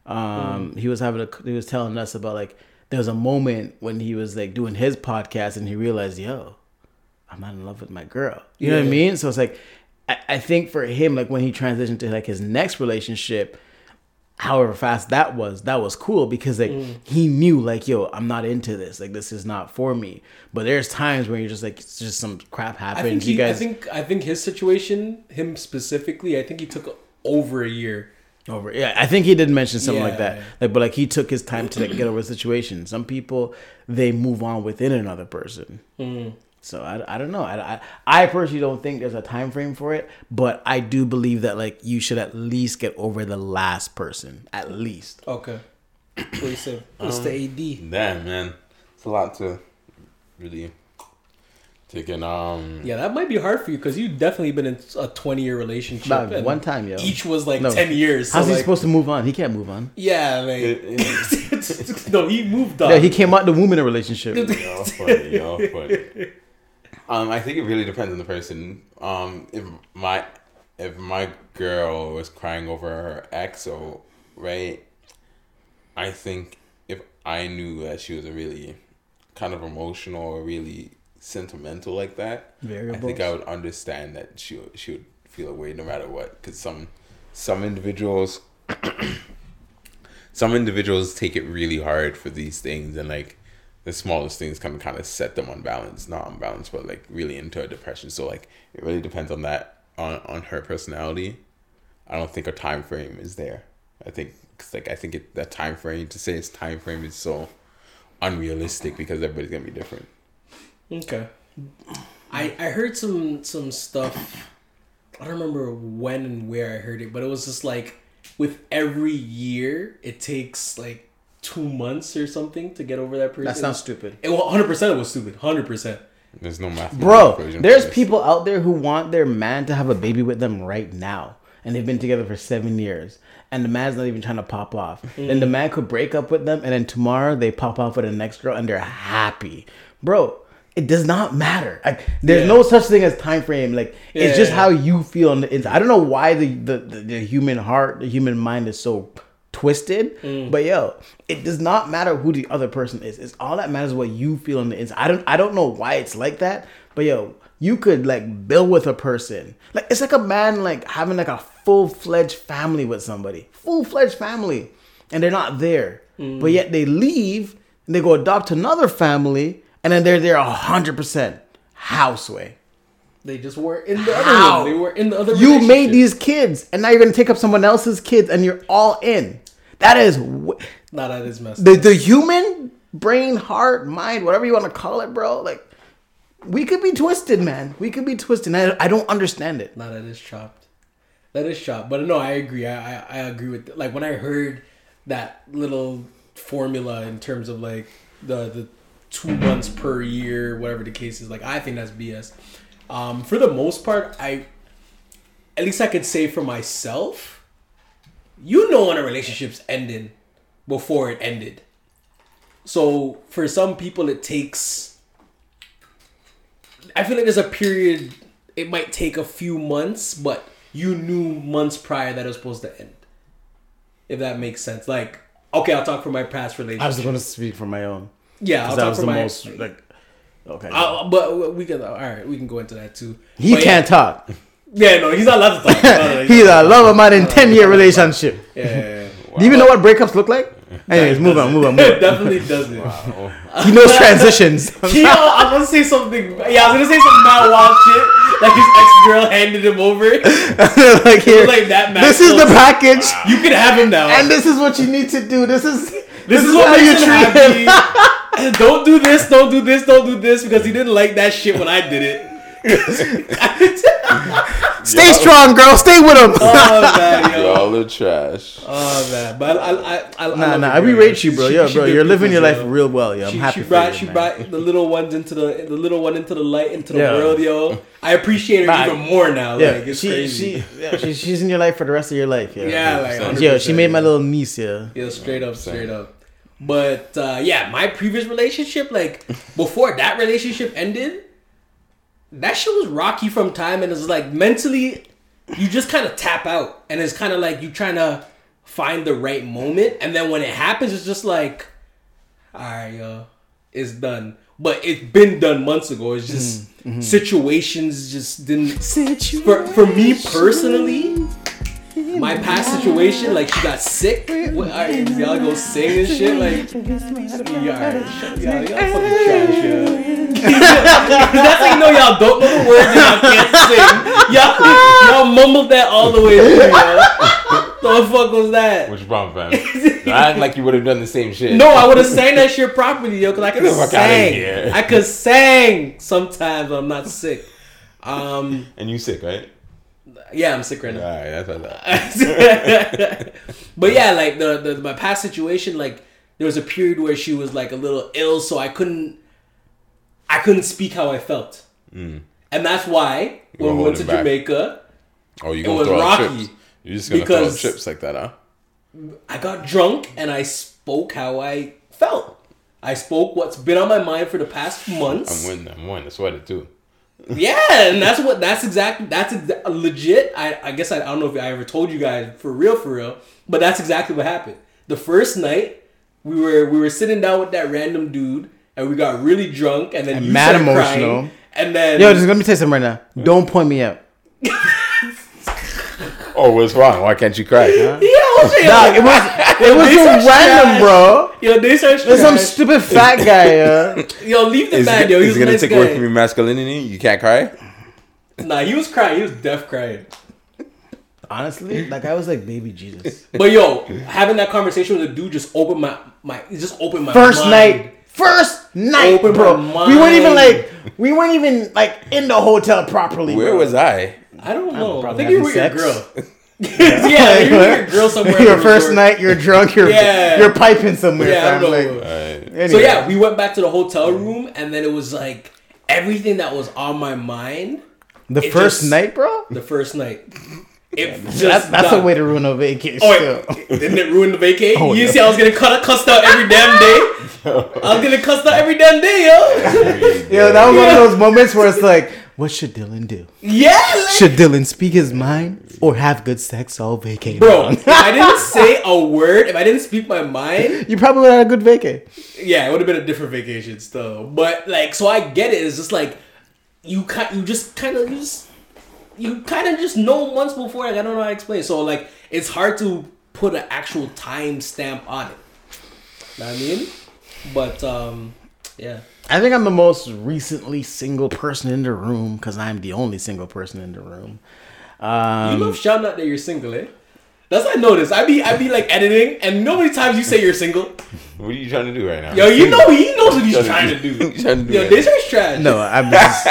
Um he was having a he was telling us about like there was a moment when he was like doing his podcast and he realized yo i'm not in love with my girl. You know what i mean? So it's like I, I think for him like when he transitioned to like his next relationship however fast that was that was cool because like Mm. he knew like yo i'm not into this. Like this is not for me. But there's times where you're just like it's just some crap I happens think you he, guys I think I think his situation, him specifically, I think he took over a year. Over yeah i think he did mention something like Yeah. that like but like he took his time to like, get over the situation some people they move on within another person Hmm. so I, I don't know I, I i personally don't think there's a time frame for it but i do believe that like you should at least get over the last person at least Okay. What do you say? What's the AD? Damn, man, it's a lot to really take in. Um, Yeah, that might be hard for you because you've definitely been in a 20 year relationship. About and one time yo Each was like No. 10 years. how's so he supposed to move on he can't move on Yeah, like. it- it- no, he moved on. yeah he came out the womb in a relationship y'all funny, y'all funny. Um, I think it really depends on the person. Um, if my if my girl was crying over her ex, or right, I think if I knew that she was a really kind of emotional or really sentimental like that, I think I would understand that she would- she would feel a way no matter what. Because some some individuals some individuals take it really hard for these things and like the smallest things can kind of set them on balance, not on balance, but like really into a depression. So like it really depends on that on on her personality. I don't think a time frame is there. I think cause like I think it, that time frame to say it's time frame is so unrealistic because everybody's gonna be different. Okay. I I heard some some stuff. I don't remember when and where I heard it, but it was just like with every year it takes like two months or something to get over that person. That sounds stupid. It, well, 100% it was stupid. 100%. There's no math. Bro, there's people out there who want their man to have a baby with them right now. And they've been together for seven years. And the man's not even trying to pop off. Mm. Then the man could break up with them and then tomorrow they pop off with the next girl and they're happy. Bro, it does not matter. Like there's Yeah. no such thing as time frame. Like it's just Yeah. how you feel on the inside. I don't know why the, the, the, the human heart, the human mind is so twisted. Mm. But yo, it does not matter who the other person is. It's all that matters is what you feel on the inside. I don't I don't know why it's like that. But yo, you could like build with a person. Like it's like a man like having like a full fledged family with somebody. Full fledged family. And they're not there. Mm. But yet they leave and they go adopt another family and then they're there a hundred percent houseway. They just were in the How? other one. They were in the other You made these kids and now you're gonna take up someone else's kids and you're all in. That is w- that is messed the the human brain, heart, mind, whatever you want to call it, bro. Like we could be twisted, man. We could be twisted. I, I don't understand it. Nah, that is chopped. That is chopped. But no, I agree. I, I, I agree with like when I heard that little formula in terms of like the the two months per year, whatever the case is. Like I think that's BS. Um, for the most part, I at least I could say for myself, you know when a relationship's ending before it ended. So for some people, it takes. I feel like there's a period. It might take a few months, but you knew months prior that it was supposed to end. If that makes sense. Like, okay, I'll talk for my past relationship. I was going to speak for my own. Yeah, I'll that talk was for the my. most like. Okay. Uh, but we can. All right, we can go into that too. he But can't talk. Yeah, yeah, no, he's not allowed to talk. No, no, He's a love man in ten year relationship. Yeah, yeah, yeah. Do you even know what breakups look like? Anyways, move on, move on, move on. definitely doesn't. He knows transitions. Yo, I was gonna say something. Yeah, I was gonna say some mad wild shit. Like his ex girl handed him over. Like here, was like that. Max this is the Stone. package, You can have him now. and this is what you need to do. This is This is what makes him happy. don't do this, don't do this, don't do this because he didn't like that shit when I did it. Stay strong, girl. Stay with him. Oh man, yo. Y'all are trash. Oh man, but I, I, I, I Nah, nah. I girl, rate you, bro. She- Yo, she bro, you're living your life yo. real well. Yo, I'm She, happy she for brought you, she man. brought the little ones into the the little one into the light into the Yeah. world, yo. I appreciate her Nah, even more now. Yeah, like it's she, crazy. she, yeah, she, she's in your life for the rest of your life. Yeah, yeah, like Yo, she made my little niece. Yeah, Yeah, straight up, straight up. But uh, yeah, my previous relationship, like before that relationship ended, that shit was rocky from time, and it's like mentally, you just kind of tap out, and it's kind of like you trying to find the right moment, and then when it happens, it's just like, all right, yo, it's done. But it's been done months ago. It's just situations just didn't. For for me personally, my past situation, like she got sick. What, all right, y'all go sing and shit, like. Y'all, y'all, y'all fucking trash, yo. That's how you know y'all don't know the words and y'all can't sing. Y'all, y'all mumbled that all the way through, yo. The fuck was that? Which problem, fam? I act like you would have done the same shit. No, I would have sang that shit properly, yo, cause I could Get the fuck outta sing. here. I could sing sometimes when I'm not sick. Um, And you sick, right? Yeah, I'm sick right now. All right, that's what I thought. but yeah, like the, the my past situation, like there was a period where she was like a little ill, so I couldn't I couldn't speak how I felt, mm. and that's why when we went to back. Jamaica, Oh, you It gonna was throw rocky, chips? You're just gonna throw chips like that, huh? I got drunk and I spoke how I felt. I spoke what's been on my mind for the past months. I'm winning. I'm winning. That's what I do. Yeah, and that's what that's exactly that's exa- legit. I I guess I, I don't know if I ever told you guys for real for real, but that's exactly what happened. The first night we were we were sitting down with that random dude and we got really drunk and then And you mad emotional. crying, and then yo, just let me tell you something right now. Don't point me out. Oh, what's wrong? Why can't you cry? Yo, Dog, it was it was These so random, trash. bro. Yo, they start There's some stupid fat guy. Uh, Yo, leave the Is man, it, yo. He is was it a gonna nice take away from your masculinity? You can't cry. Nah, he was crying. He was deaf crying. honestly, like I was like baby Jesus. But yo, having that conversation with a dude just opened my my. Just opened my First mind. night. First night, Open bro. my We weren't even like we weren't even like in the hotel properly. Where bro. was I? I don't know. I, probably think you were having with your sex. girl. yeah, you were with your girl somewhere. at your first resort. night, you're drunk, you're Yeah. you're piping somewhere, Yeah, I fam. don't Like, know. Uh, So yeah, we went back to the hotel room, and then it was like everything that was on my mind the first just- night, bro. the first night. It just That's, that's a way to ruin a vacation. Oh, wait, didn't it ruin the vacation? Oh, you yeah. see, I was getting cut, cussed out every damn day. I was gonna cuss out every damn day, yo. Yeah, that was one of those moments where it's like, what should Dylan do? yeah, like- Should Dylan speak his mind or have good sex all vacation? bro. If I didn't say a word, if I didn't speak my mind, you probably would have had a good vacay. yeah, it would have been a different vacation still. But like, so I get it. It's just like you kind, you just kind of just you kind of just know months before. Like I don't know how to explain. So like, it's hard to put an actual time stamp on it. Know what I mean? But um, yeah. I think I'm the most recently single person in the room because I'm the only single person in the room. You Um, love shouting out that you're single, eh? That's what I noticed. I be I be like editing, and how many times you say you're single? What are you trying to do right now? Yo, you know he knows what he's trying to do. He's trying to do Yo, it. this is trash. no, I'm just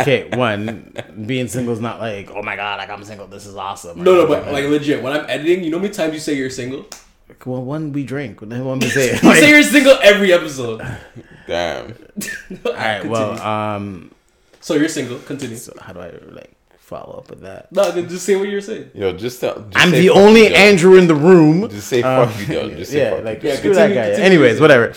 okay. One, being single is not like, oh my god, like I'm single. This is awesome. No, no, but like legit, when I'm editing, you know how many times you say you're single? Well, one we drink. Then one we say. You say you're single every episode. Damn. all right. Well, um, so you're single. Continue. so how do I like follow up with that? No, then just say what you're saying. Yo, just tell. Just I'm say the only you, Andrew in the room. Just say Um, fuck you, Joe. Just say yeah, fuck like you. Yeah, screw that guy. continue Anyways, using whatever.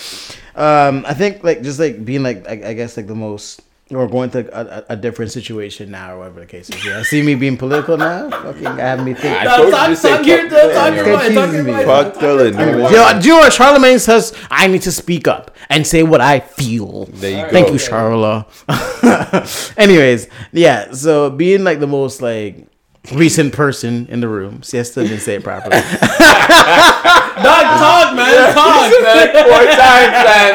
Um, I think like just like being like I, I guess like the most or going to a, a, a different situation now or whatever the case is. Yeah, see me being political now. Fucking have me think. I No, told you talk, to say talk fuck talk, Dylan, talk your mind, talk your Confusing me. mind. Fuck Talk your Dylan, yo. Yo, do you know what Charlemagne says? I need to speak up and say what I feel. There you Thank go. you, Charla. Anyways, yeah. So being like the most like recent person in the room. Siesta didn't say it properly. Dog, talk, man, talk. like four times, man.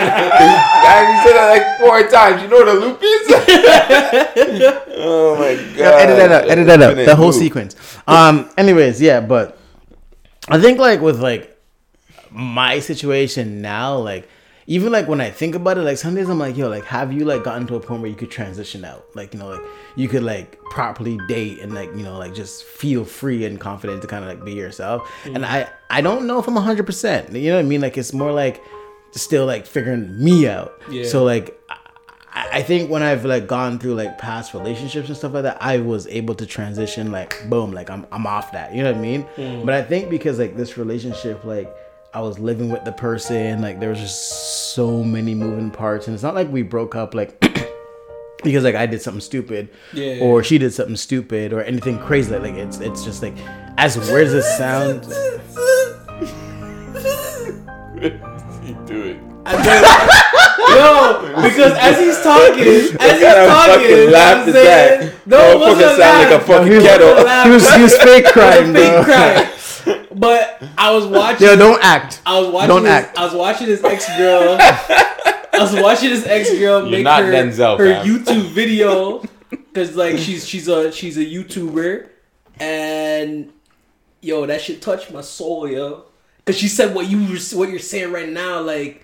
man, you said that like four times. You know what a loop is? oh my god. Yeah, edit that out. Edit that out. Infinite The whole loop. sequence. Um. Anyways, yeah, but I think like with like my situation now, like even like when I think about it, like some days I'm like, yo, like have you like gotten to a point where you could transition out, like you know, like you could like properly date and like you know like just feel free and confident to kind of like be yourself. And mm. I I don't know if I'm 100. percent You know what I mean? Like it's more like still like figuring me out. Yeah. So like I I think when I've like gone through like past relationships and stuff like that, I was able to transition like boom, like I'm I'm off that. You know what I mean? Mm. But I think because like this relationship, like I was living with the person, like there was just so many moving parts, and it's not like we broke up like because like I did something stupid, Yeah. or she did something stupid, or anything crazy. Like, like it's it's just like as weird as it sounds. You do it. no, because as he's talking, as he's talking, laugh I'm saying, that? no, it Motherfucker wasn't sound like a laugh. fucking It wasn't kettle. He was he was fake It was crying, a fake bro. Cry. But I was watching. Yeah, don't act. I was watching. Don't this, act. I was watching this ex girl. I was watching this ex girl make not her, Denzel, her fam. YouTube video because like she's she's a she's a YouTuber and yo that shit touched my soul yo because she said what you what you're saying right now like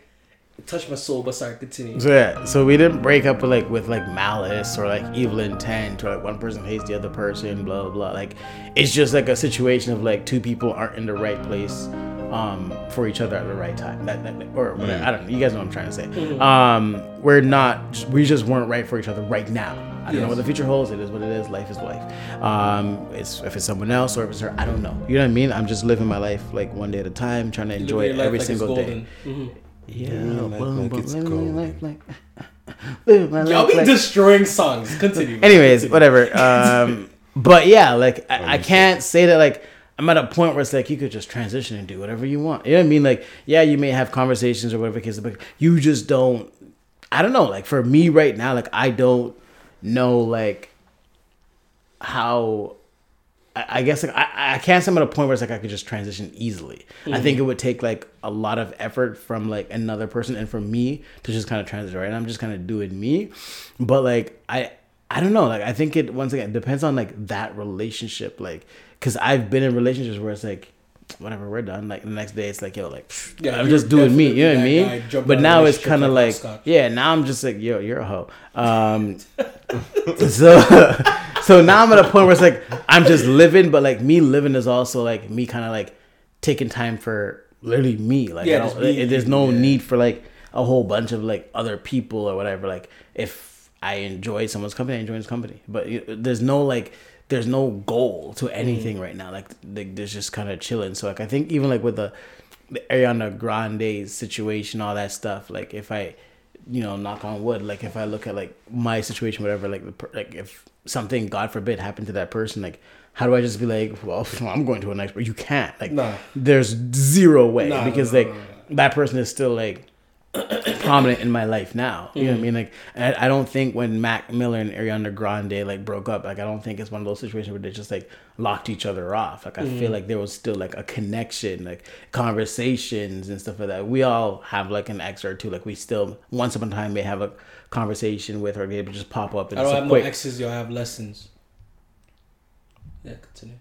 it touched my soul. But sorry, continue. So yeah, so we didn't break up with like with like malice or like evil intent or like one person hates the other person, blah blah blah. Like it's just like a situation of like two people aren't in the right place um for each other at the right time. That, that or whatever. I don't know. You guys know what I'm trying to say. Mm-hmm. Um we're not we just weren't right for each other right now. I don't know what the future holds. It is what it is. Life is life. Um, it's if it's someone else or if it's her, I don't know. You know what I mean? I'm just living my life like one day at a time, trying to enjoy it every like single day. golden. Yeah, life boom, like boom, it's living my golden. life like. Y'all be like- destroying songs. Continue. Anyways, whatever. Um, but yeah, like I, I can't say that like I'm at a point where it's like you could just transition and do whatever you want. You know what I mean? Like yeah, you may have conversations or whatever the case, but you just don't. I don't know. Like for me right now, like I don't know like how I, guess like I, I can't say I'm at a point where it's like I could just transition easily. I think it would take like a lot of effort from like another person and from me to just kind of transition. Right, and I'm just kind of doing me, but like I I don't know. Like I think it once again depends on like that relationship. Like because I've been in relationships where it's like. Whatever, we're done. Like the next day, it's like, yo, like pfft, Yeah, I'm just doing me. You know what I mean? But now it's kind of like like, yeah. Now I'm just like, yo, you're a hoe. Um, so so now I'm at a point where it's like I'm just living, but like me living is also like me kind of like taking time for literally me. Like Yeah, I don't, just being like, there's no yeah. need for like a whole bunch of like other people or whatever. Like if I enjoy someone's company, I enjoy his company. But there's no like there's no goal to anything Mm. right now. Like, like there's just kind of chilling. So like I think even like with the the Ariana Grande situation, all that stuff. Like if I, you know, knock on wood, like if I look at like my situation, whatever, like the like if something, God forbid, happened to that person, like how do I just be like, well, I'm going to a next, but you can't. Like, Nah. there's zero way Nah, because no, like that person is still like prominent in my life now. You know what Mm. I mean? Like, I, I don't think when Mac Miller and Ariana Grande like broke up, like I don't think it's one of those situations where they just like locked each other off. Like I Mm. feel like there was still like a connection, like conversations and stuff like that. We all have like an ex or two. Like we still once upon a time may have a conversation with or they would just pop up and I don't have a no exes. Yo, I have lessons. Yeah, continue.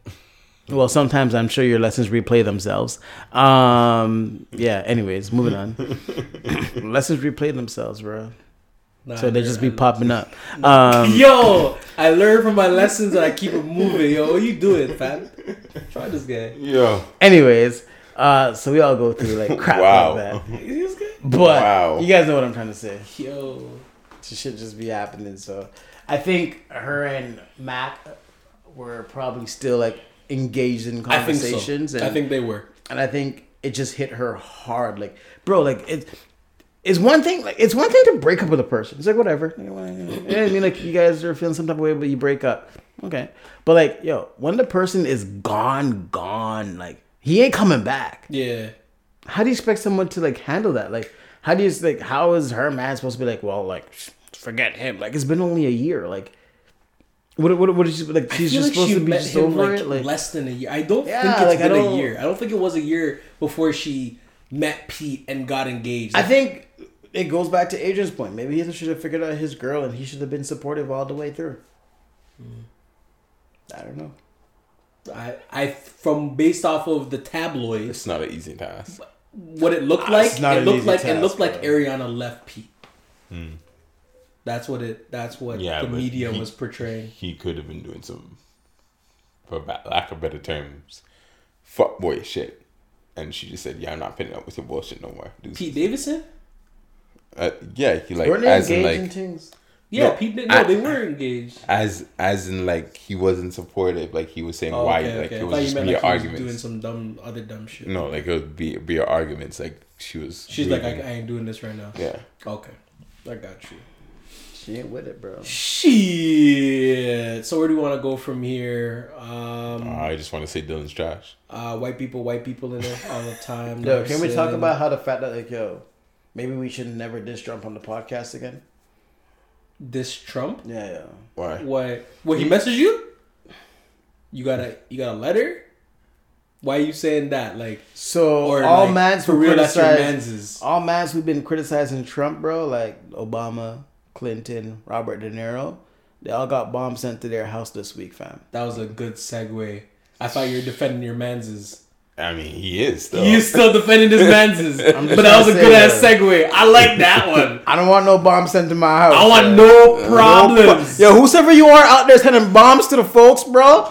Well, sometimes I'm sure your lessons replay themselves. Um, yeah. Anyways, moving on. lessons replay themselves, bro. Nah, So they just be I- popping up. Um, Yo, I learned from my lessons and I keep it moving. Yo, what you doing, fam? Try this guy. Yo. anyways, uh, so we all go through like crap Wow. like that. This guy? But Wow. you guys know what I'm trying to say. Yo. Should just be happening. So I think her and Mac were probably still like engaged in I think conversations. so. And, I think they were. and I think it just hit her hard. Like, bro, like it. It's one thing, like it's one thing to break up with a person. It's like whatever. You know what I mean? Like you guys are feeling some type of way, but you break up. Okay, but like, yo, when the person is gone, gone, like he ain't coming back. Yeah. how do you expect someone to like handle that? Like, how do you like? How is her man supposed to be like? Well, like, forget him. Like, it's been only a year. Like, what? What? What is she like? She's just like supposed she to be met just him over like, it. Like, less than a year. I don't Yeah, think it's like, been a year. I don't think it was a year before she met Pete and got engaged. I think it goes back to Adrian's point. Maybe he should have figured out his girl, and he should have been supportive all the way through. Hmm. I don't know. I, I from based off of the tabloids, It's not an easy task. what it looked like, it's not it looked like it looked like. Ariana left Pete. Hmm. That's what it. That's what Yeah, the media he- was portraying. He could have been doing some, for lack of better terms, fuckboy shit. And she just said, "Yeah, I'm not putting up with your bullshit no more." Dude. Pete Davidson. Uh, yeah, he like Weren't they as in engaged like in things? Yeah, No, Pete. No, I- they were engaged. as as in like he wasn't supportive. Like he was saying Oh, why, okay, like okay. it was just meant be like he was arguments. doing some dumb, other dumb shit. no, like it would be be arguments. Like she was. She's like, I. I ain't doing this right now. yeah. Okay, I got you. She ain't with it, bro. Shit. So where do you want to go from here? Um, I just want to say Dylan's trash. uh, white people, white people in it all the time. Yo, can we talk about how the fact that like, yo, maybe we should never diss Trump on the podcast again? this Trump? Yeah, yeah. Why? What? What he messaged you? You got a you got a letter? Why are you saying that? Like So or all like, mans for real? That's your criticize man's all mans who've been criticizing Trump, bro, like Obama, Clinton, Robert De Niro, they all got bombs sent to their house this week, fam. That was a good segue. I thought you were defending your manses. I mean, he is still. You still defending his manses. but that was a good say, ass segue. I like that one. I don't want no bombs sent to my house. I want yo. no problems. Yo, whosoever you are out there sending bombs to the folks, bro,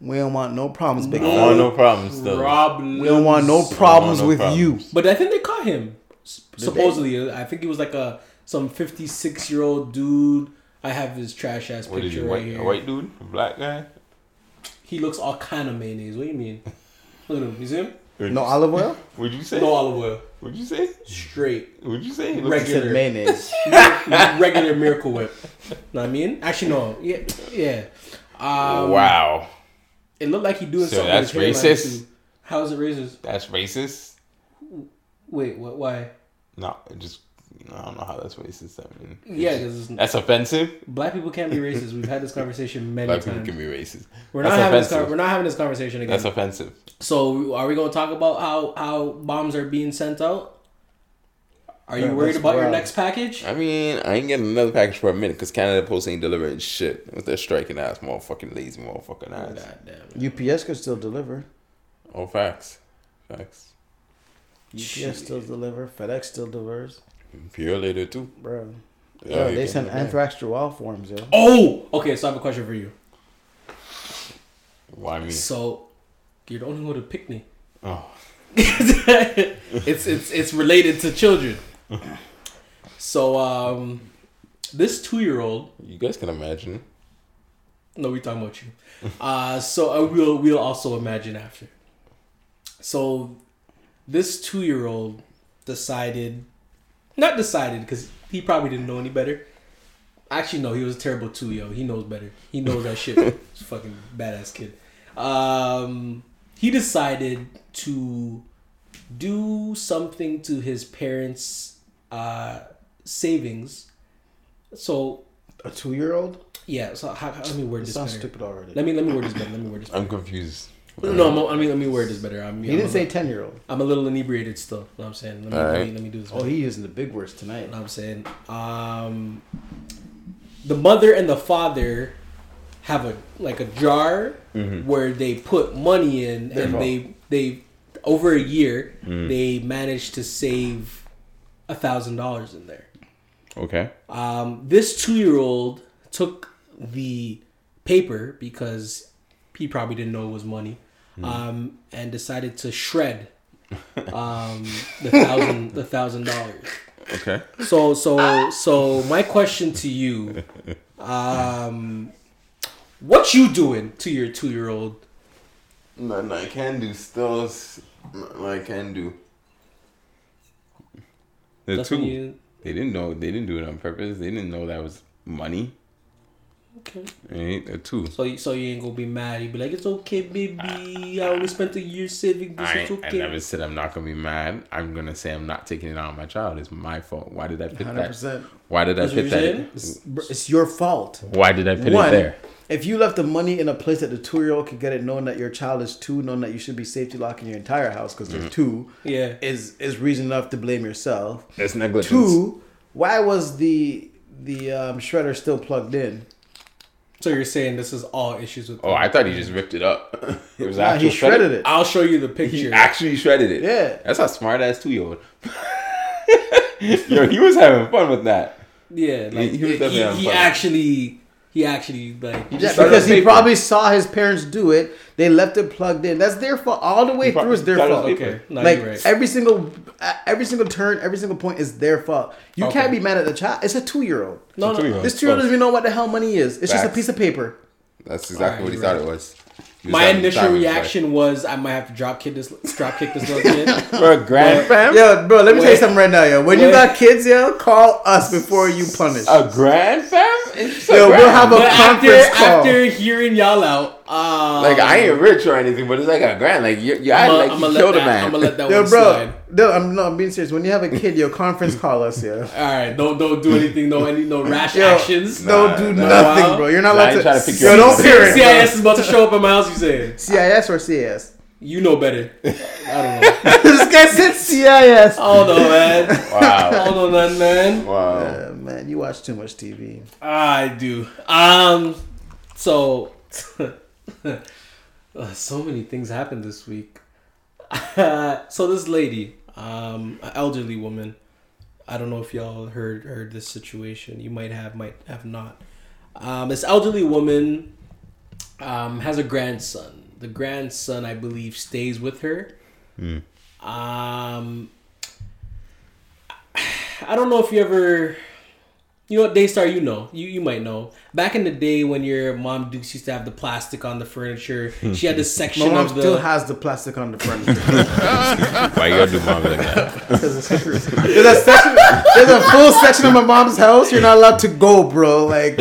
we don't want no problems, big I don't want no problems still. Problems. We don't want no problems no with problems. you. But I think they caught him. Supposedly, I think it was like a some fifty six year old dude. I have his trash ass What is he? picture right White, here. a white dude, a black guy. He looks all kind of mayonnaise. What do you mean? Look at him. You see him? No olive oil? What'd you say? No olive oil. What'd you say? Straight. What'd you say? Looks- Regular. Said mayonnaise. Regular Miracle Whip. Know what I mean? Actually, no. Yeah. Yeah. Um, wow, It looked like he doing So something. that's with his hairline, racist? How is it racist? that's racist. Wait. What? Why? No, just I don't know how that's racist. I mean, Yeah, because that's offensive. black people can't be racist. We've had this conversation many Black people times. can be racist. We're not That's having this. we're not having this conversation again. That's offensive. so, are we going to talk about how how bombs are being sent out? Are you Yeah, worried about your next package? I mean, I ain't getting another package for a minute because Canada Post ain't delivering shit with their striking ass, motherfucking lazy motherfucking ass. God damn. UPS could still deliver. Oh, facts, facts. UPS still deliver. FedEx still delivers. Purolator too. Bro. Yeah, Yo, they can send anthrax to all forms, yo. Oh, okay. So I have a question for you. Why me? So you're the only one to pick me. Oh, it's it's it's related to children. So um, this two year old. you guys can imagine. No, we talking about you. Uh, so uh, we'll we'll also imagine after. So this two year old decided, not decided because he probably didn't know any better. Actually, no, he was a terrible two yo. He knows better. He knows that shit. He's a fucking badass kid. Um, he decided to do something to his parents' uh, savings. So A two year old? yeah. So how, how, let me word this sounds better. stupid already. Let me let me word this better. Let me word this. Better. I'm confused. No, I'm, I mean let me word this better. I'm, he I'm didn't a, say 10 year old. I'm a little inebriated still. You Know what I'm saying. Let me, let, me, let me do this. Oh, he using the big words tonight. You know what I'm saying. Um, the mother and the father have a like a jar where they put money in, and fault. they they over a year they managed to save a thousand dollars in there. Okay. Um, this two year old took the paper because he probably didn't know it was money, um, and decided to shred um, the thousand the thousand dollars. Okay. So so so my question to you, um, what you doing to your two year old? Nothing I can do. Still, s- nothing I can do. The That's two. you They didn't know. They didn't do it on purpose. They didn't know that was money. Okay. Right? The two. So you so you ain't gonna be mad. You be like, it's okay, baby. I only spent a year saving this. I, It's I okay. never said I'm not gonna be mad. I'm gonna say I'm not taking it out on my child. It's my fault. Why did I put that? 100%. Why did I That's put that? saying? It's, it's your fault. Why did I put One, it there? if you left the money in a place that the two year old could get it, knowing that your child is two, knowing that you should be safety locking your entire house because Mm-hmm. there's two, Yeah. is is reason enough to blame yourself. It's negligence. Two, why was the the um, shredder still plugged in? So you're saying this is all issues with? Oh, I thought he just ripped it up. It was Nah, actually he shredded it. I'll show you the picture. He picture. actually shredded it. Yeah. That's a smart ass two year old. Yo, he was having fun with that. Yeah, like he he, was definitely he, fun. actually, he actually like Yeah, because he paper. probably saw his parents do it. They left it plugged in. That's their fault. All the way He through is their fault. okay. No, like you're right. every single uh, every single turn, every single point is their fault. You Okay. can't be mad at the child. It's a two year old. no, It's no. This two year old doesn't even know what the hell money is. It's just a piece of paper. That's exactly what he Alright, thought it was. He was My having initial time with his reaction was I might have to drop kick this, drop kick this little kid. wife. For a grand fam? Yo, bro, let me tell you something right now, yo. When you got kids, yo, call us before you punish. A grand fam? It's just a Yo, we'll have a But after conference call. after hearing y'all out, um, Like I ain't rich or anything, but it's like a grand. Like you, you I'ma- like I'ma you let killed a that- man. I'ma let that Yo, one bro, slide. no, I'm not I'm being serious. When you have a kid, your conference call us, yo. All right, don't don't do anything. No any no rash Yo, actions. Don't Nah, do nah. nothing, Wow. bro. You're not Nah, I allowed ain't to. tryna pick yo, your don't season. parent. CIS is about to show up at my house. You saying CIS or CS? you know better? I don't know. this guy said CIS. I don't know, man. I wow. don't know nothing, man. Wow. Uh, man, you watch too much TV. I do. Um, so so many things happened this week. so this lady, um, elderly woman. I don't know if y'all heard heard this situation. You might have, might have not. Um, this elderly woman um, has a grandson. The grandson, I believe, stays with her. Um, I don't know if you ever you know what, Daystar, you know. You you might know. Back in the day when your mom Dukes used to have the plastic on the furniture, she had this My section mom of the still has the plastic on the furniture. Why you gotta do mom like that? there's, a section, there's a section. There's a full section of my mom's house. You're not allowed to go, bro. Like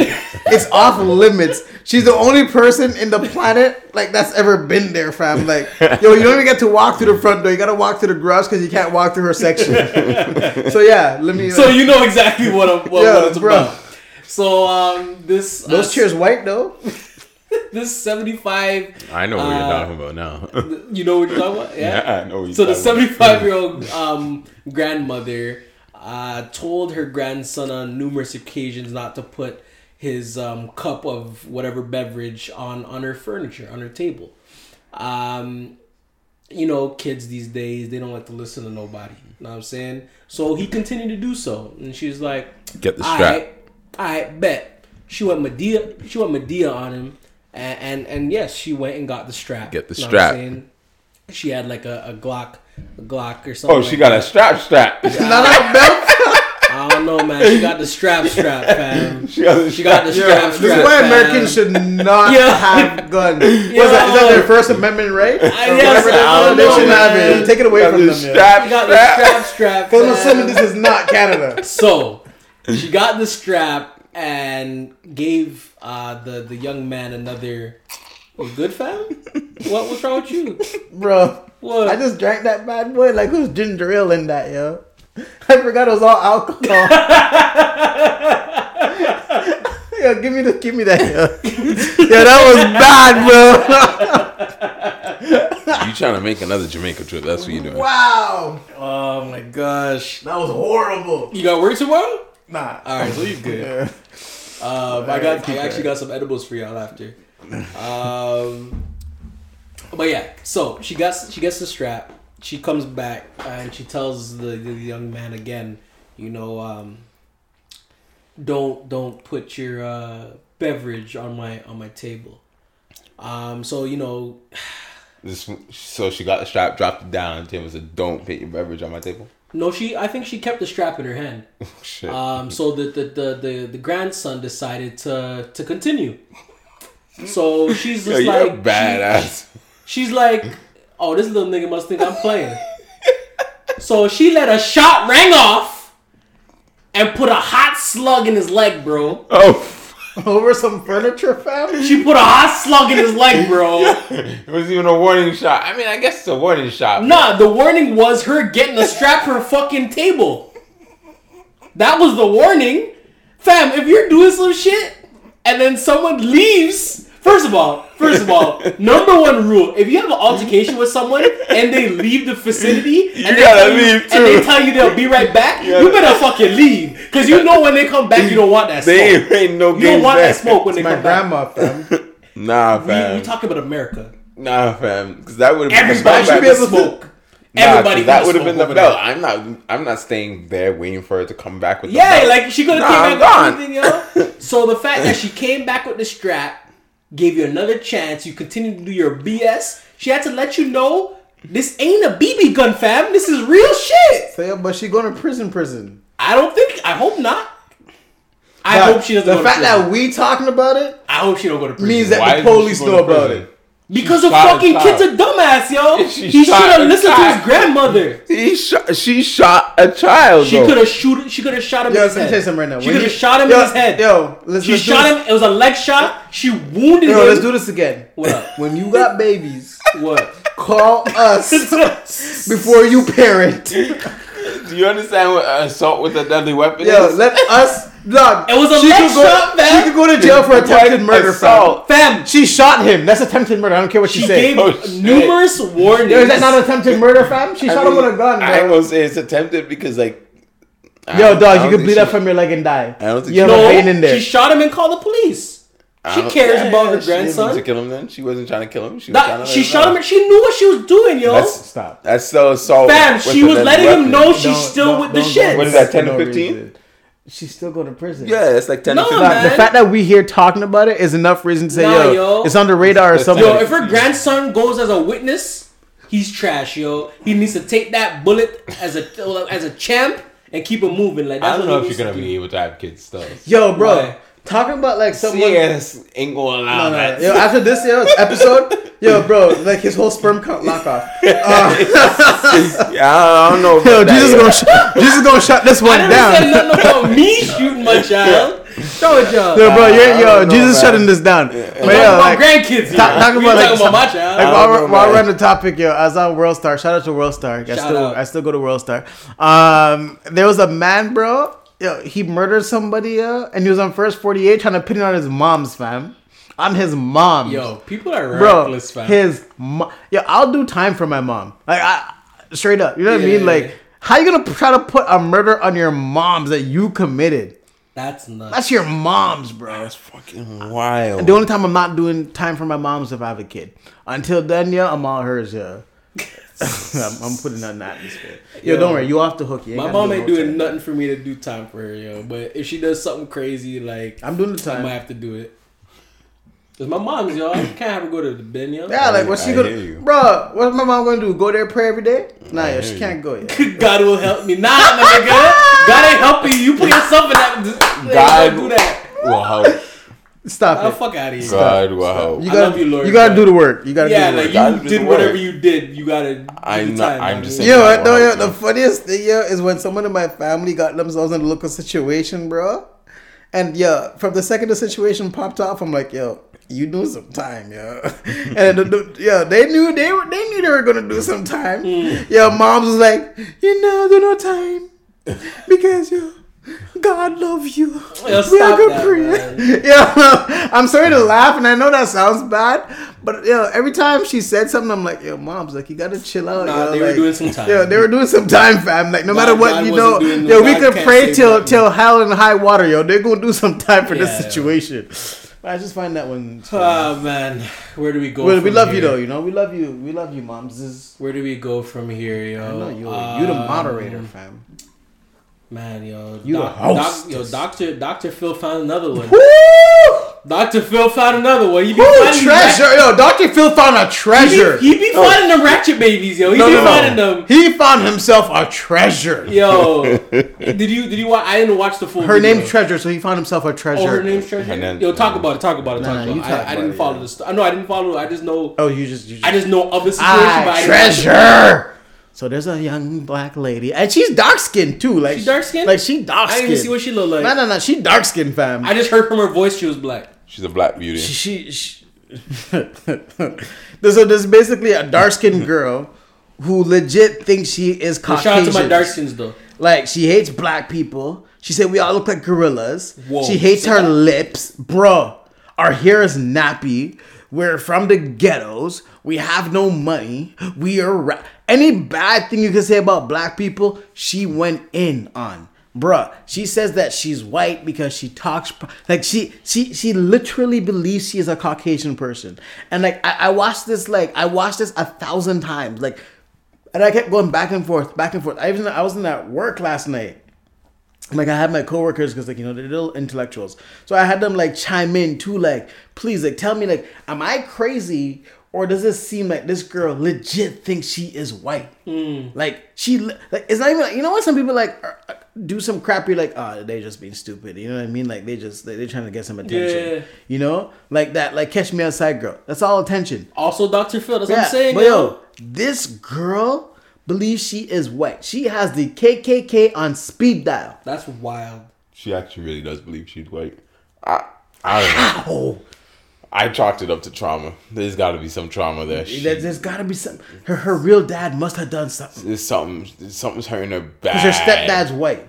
it's off limits. She's the only person in the planet like that's ever been there, fam. Like, yo, you don't even get to walk through the front door. You gotta walk through the garage because you can't walk through her section. so yeah, let me. So you know exactly what, I'm- what, Yeah, what it's bro. about. So um, this those uh, chairs white though. this seventy five. I know what Uh, you're talking about now. You know what you're talking about? yeah, I know what you're So the 75 year old um, grandmother uh, told her grandson on numerous occasions not to put his um, cup of whatever beverage on on her furniture on her table. Um, you know, kids these days they don't like to listen to nobody. You know what I'm saying? So he continued to do so, and she's like, Get the strap. right, I bet." She went Madea. She went Madea on him, and and, and yes, she went and got the strap. Get the You know what I'm strap. saying? She had like a, a Glock, a Glock or something. Oh, she like got that. a strap strap. Not a belt. I don't know, man. She got the strap, strap, fam. She got the She got the strap. strap, This is why. Americans should not Yeah. have guns. What's that? Is that their First Amendment right? Or yes, whatever they- I don't they know, shouldn't have man. it. Take it away Got from the them. yeah. strap, She got the strap. strap, strap. Because I'm assuming this is not Canada. So she got the strap and gave uh, the the young man another. You good, fam? What what's wrong with you? Bro, What? I just drank that bad boy. Like, who's ginger ale in that, yo? I forgot it was all alcohol. yo, give me the, give me that, yo. yeah, that was bad, bro. You trying to make another Jamaica trip? That's what you doing. wow. oh my gosh! That was horrible. You got work tomorrow? Nah. All right, so you good. Yeah. Um, I got. I actually got some edibles for y'all after. Um, but yeah, so she gets she gets the strap. She comes back and she tells the, the young man again, you know, um, don't don't put your uh, beverage on my on my table. Um, so you know, This, so she got the strap, dropped it down, and Tim said, "Don't put your beverage on my table." no, she. I think she kept the strap in her hand. Shit. Um, so the, the, the, the, the grandson decided to to continue. So she's Yo, just you're like a badass. she- she's like, oh, this little nigga must think I'm playing. so she let a shot ring off and put a hot slug in his leg, bro. oh, Over some furniture, fam? She put a hot slug in his leg, bro. it was even a warning shot. I mean, I guess it's a warning shot. Nah, the warning was her getting the strap to her fucking table. That was the warning. Fam, if you're doing some shit and then someone leaves, first of all, first of all, number one rule, if you have an altercation with someone and they leave the vicinity You and, they gotta tell you, leave, and they tell you they'll be right back, Yeah. you better fucking leave. Because you know when they come back, you don't want that They smoke. ain't, ain't no You don't want there. that smoke when they My come back. grandma, fam. Nah, We, fam. we talk about America. nah, fam. Because that would have been Everybody should be able to smoke. Nah, Everybody 'cause that would have been the over belt. there. I'm not. I'm not staying there waiting for her to come back with. the Yeah, belt. like she could have Nah, came back gone. with anything, yo. So the fact that she came back with the strap gave you another chance. You continue to do your BS. She had to let you know this ain't a BB gun, fam. This is real shit. So, yeah, but she going to prison, prison. I don't think. I hope not. I But hope she doesn't. The go fact to prison. that we talking about it I hope she don't go to prison. means that Why the police know about it. Because She the shot a fucking kid's a dumbass, yo. She he should have a listened to his grandmother. He shot. She shot a child. She could have shoot. She could have shot him Yo, in his let me head. tell you right now. She could have shot him yo, in his head. Yo, let's, She let's do shot this. him. It was a leg shot. She wounded him. Yo, him. let's do this again. What? When you got babies, What? call us before you parent. Do you understand what assault with a deadly weapon is? Yo, is? let us. Dog, It was a she leg could go, shot, man. She could go to jail for attempted murder, fam. assault. Fam, She shot him. That's attempted murder. I don't care what she you say. gave Oh, shit. numerous warnings. Is that not attempted murder, fam? She I shot mean, him with a gun, I ain't bro. gonna say it's attempted because like. I Yo, dog, you can think bleed she- out from your leg and die. I don't think you she- have a no, vein in there. she shot him and called the police. She cares yeah, about her She didn't mean grandson. to kill him. Then she wasn't trying to kill him. She was That, she him shot him and she knew what she was doing, yo. That's Stop. That's still assault. Fam, she was letting weapon. him know she's Don't- still don't- with the don't- shit. What is that, 10 to 15? reason. She's still going to prison. Yeah, it's like ten No, to fifteen. Dog, man. the fact that we here talking about it is enough reason to say, Nah, yo, yo. it's on the radar or something. Yo, if her grandson goes as a witness, he's trash, yo. He needs to take that bullet as a as a champ and keep it moving. Like that's I don't what know if you're gonna do. be able to have kids still. Yo, bro, Why? Talking about like someone. CS ain't gonna allow No, no, that. Yo, after this yo, episode, yo, bro, like his whole sperm count lock off. Uh, yeah, I don't know. About yo, that Jesus yet. gonna sh- Jesus gonna shut this one I one never said down. nothing about me shooting my child. Told y'all. Yo, bro, you're, I yo, don't know, Jesus man. shutting this down. But I'm yo, talking about like, grandkids. Here. talk- talking about, like, talking about my child. Like while, don't we're, know, while we're on the topic, yo, I was on World Star. Shout out to World Star. I Shout still, out. I still go to World Star. Um, there was a man, bro. Yo, he murdered somebody, yo, and he was on first forty eight trying to pin it on his mom's fam, on his mom. Yo, people are bro, reckless, fam. his mom. Yo, I'll do time for my mom. Like, I straight up. You know what I Yeah. mean? Like, how you gonna try to put a murder on your mom's that you committed? That's nuts. That's your mom's, bro. That's fucking wild. The only time I'm not doing time for my mom's if I have a kid. Until then, yeah, I'm all hers, yeah. I'm, I'm putting on that atmosphere. Yo, Yo. don't worry, you off the hook. You My mom do ain't no doing time. nothing for me to do time for her, yo. But if she does something crazy, like I'm doing the I time. might have to do it. Cause my mom's, y'all, I can't have her go to the bin, yo. Yeah, like what's she I gonna, hear you. bro? What's my mom gonna do? Go there pray every day? Nah, I yeah, she you. can't go. Yeah. God will help me. Nah, my nigga. God ain't helping you. You put yourself in that. God- don't do that. Well, how Stop Oh, it. fuck out of here. God will help. You gotta, love you, Lord, you gotta do the work. You gotta Yeah, do the like work. God you did did the whatever work. you did. You gotta. do I'm the not- time, I'm just You saying- know what God though? will Yeah, the funniest thing, yeah, is when someone in my family got themselves in a local situation, bro. And yeah, from the second the situation popped off, I'm like, yo, you do some time, yo. and the, the, yeah, they knew they were they knew they were gonna do some time. Hmm. Yeah, moms was like, you know, do no time because yo. God love you. Yo, stop that, man. Yeah, I'm sorry to laugh, and I know that sounds bad, but yo, every time she said something, I'm like, yo, mom's like, you gotta chill out. Nah, yo. they were doing some time. Yeah, they were doing some time, fam. Like no God- matter what, God you know, yo, we could pray till nothing. till hell and high water, yo. They're gonna do some time for Yeah. this situation. But I just find that one. Oh man, where do we go? well, we love you though, you know. We love you. We love you, moms. This is, Where do we go from here, yo? I know you. you the Um, moderator, fam. Man, yo, You the doc, hostess. doc, yo, Doctor Doctor Phil found another one. Woo! Doctor Phil found another one. He be Woo! finding Treasure, yo. Doctor Phil found a treasure. He be, he be finding them ratchet babies, yo. He No, be no, no. finding them. He found himself a treasure. Yo, did you did you watch? I didn't watch the full. Her video. name's Treasure, so he found himself a treasure. Oh, her name's Treasure. Her name- Yo, talk about it. Talk about it. Talk Nah, about you it. talk I, I didn't it, follow yeah. the story. No, I didn't follow. I just know. Oh, you just, you just I just know of the situation. ah, but I didn't treasure. So there's a young black lady, and she's dark skinned too. Like She dark-skinned? Like she dark I didn't even see what she looked like. No, no, no. She dark skinned, fam. I just heard from her voice she was black. She's a black beauty. she, she, so there's basically a dark skinned girl who legit thinks she is Yo, Caucasian. shout out to my dark skins though. Like she hates black people. She said we all look like gorillas. Whoa. She hates her that. lips, bro. Our hair is nappy. We're from the ghettos. We have no money. We are ra- any bad thing you can say about black people. She went in on, bruh. She says that she's white because she talks like she she she literally believes she is a Caucasian person. And like I, I watched this like I watched this a thousand times like. And I kept going back and forth, back and forth. I even I was in that work last night. Like I had my coworkers because like you know they're little intellectuals, so I had them like chime in too. Like, please, like tell me, like, am I crazy or does it seem like this girl legit thinks she is white? Hmm. Like she, like it's not even. You know what? Some people like are- are- do some crappy like, oh, they just being stupid. You know what I mean? Like they just they, they're trying to get some attention. Yeah. You know, like that. Like catch me outside, girl. That's all attention. Also, Dr. Phil. That's what I'm saying, but yo. yo, this girl believes she is white. She has the KKK on speed dial. That's wild. She actually really does believe she's white. I, I don't know. I chalked it up to trauma. There's got to be some trauma there. She, there, has got to be some. Her her real dad must have done something there's something. Something's hurting her bad. because her stepdad's white.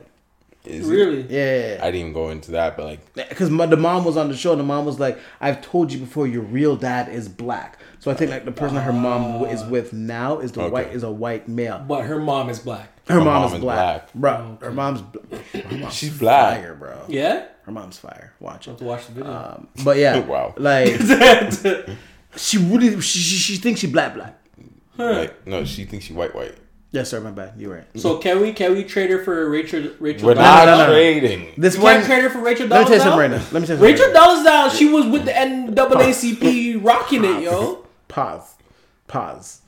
Is it? Really? Yeah, I didn't even go into that, but like, because the mom was on the show. and The mom was like, "I've told you before, your real dad is black." So I think like the person that her mom is with now is the Okay. white is a white male. But her mom is black. Her, Her mom, mom is is black, black. bro. Her mom's, bl- her mom's She's black. fire, bro. Yeah? Her mom's fire. Watch have it. to watch the video. Um, but yeah, Wow. like she really she, she, she thinks she black black. like, no, she thinks she white white. Yes, sir. My bad. You're right. so can we can we trade her for Rachel Rachel We're Dolezal? not no, no, no. trading. This We one. can't trade her for Rachel Let me tell you something right now. Let me tell you something. Rachel right now. Dolezal, she was with the NAACP rocking it, yo. Pause. Pause.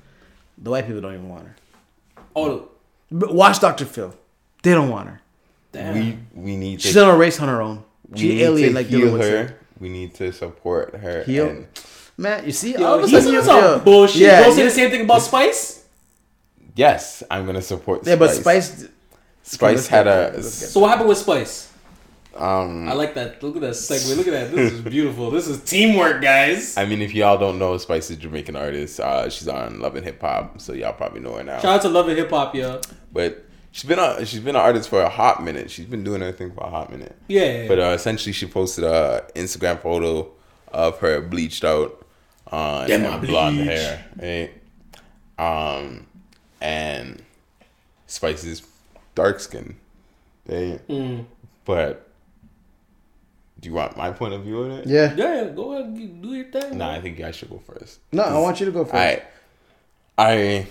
The white people don't even want her. Oh, But watch Dr. Phil. They don't want her. damn. We we need to. She's on a race on her own. we She need alien to like heal her. her. We need to support her. Heal? and- Man, you see, Yo, all of a sudden on you some bullshit. Yeah, you don't say the same thing about Spice? yes, I'm gonna support. yeah, but Spice. Spice. Spice had a. So what happened with Spice? Um, I like that. Look at that segue. Look at that. This is beautiful. This is teamwork, guys. I mean, if y'all don't know, Spice is Jamaican artist. Uh, she's on Love and Hip Hop, so y'all probably know her now. Shout out to Love and Hip Hop, yo. But she's been a she's been an artist for a hot minute. She's been doing her thing for a hot minute. Yeah, yeah, yeah. But uh, essentially, she posted a Instagram photo of her bleached out on Them and blonde bleach. hair, right? Um, and Spice is dark skin, right? Mm. But do you want my point of view on it? Yeah. Yeah, yeah, go ahead, and do your thing. Nah, I think I should go first. No, I want you to go first. I, I,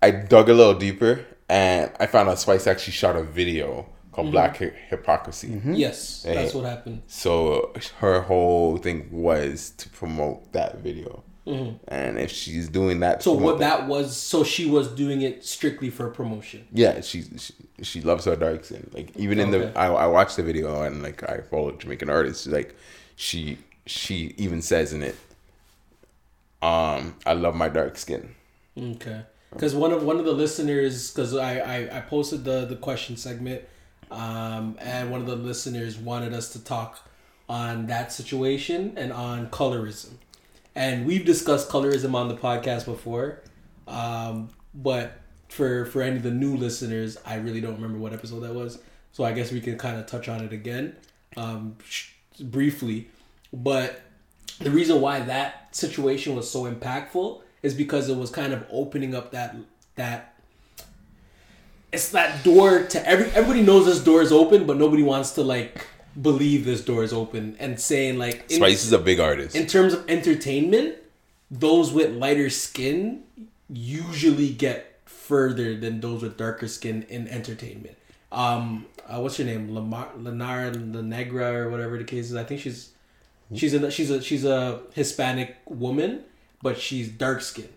I dug a little deeper and I found out Spice actually shot a video called mm-hmm. Black Hy- Hypocrisy. Mm-hmm. Yes, that's what happened. So her whole thing was to promote that video. And if she's doing that, Mm-hmm. So what that was, so she was doing it strictly for promotion. yeah, she, she she loves her dark skin. Like even in Okay. the, I, I watched the video and like I follow Jamaican artists. Like she she even says in it, um, I love my dark skin. Okay. Because one of one of the listeners, because I, I I posted the the question segment, um, and one of the listeners wanted us to talk on that situation and on colorism, and we've discussed colorism on the podcast before, um, but for for any of the new listeners, I really don't remember what episode that was, so I guess we can kind of touch on it again, um, briefly, but the reason why that situation was so impactful is because it was kind of opening up that that it's that door to every everybody knows this door is open, but nobody wants to like believe this door is open and saying like in, Spice is a big artist. in terms of entertainment, those with lighter skin usually get further than those with darker skin in entertainment. Um, uh, what's her name? Lamar, Lenara La Negra or whatever the case is. I think she's she's a she's a she's a Hispanic woman, but she's dark skinned.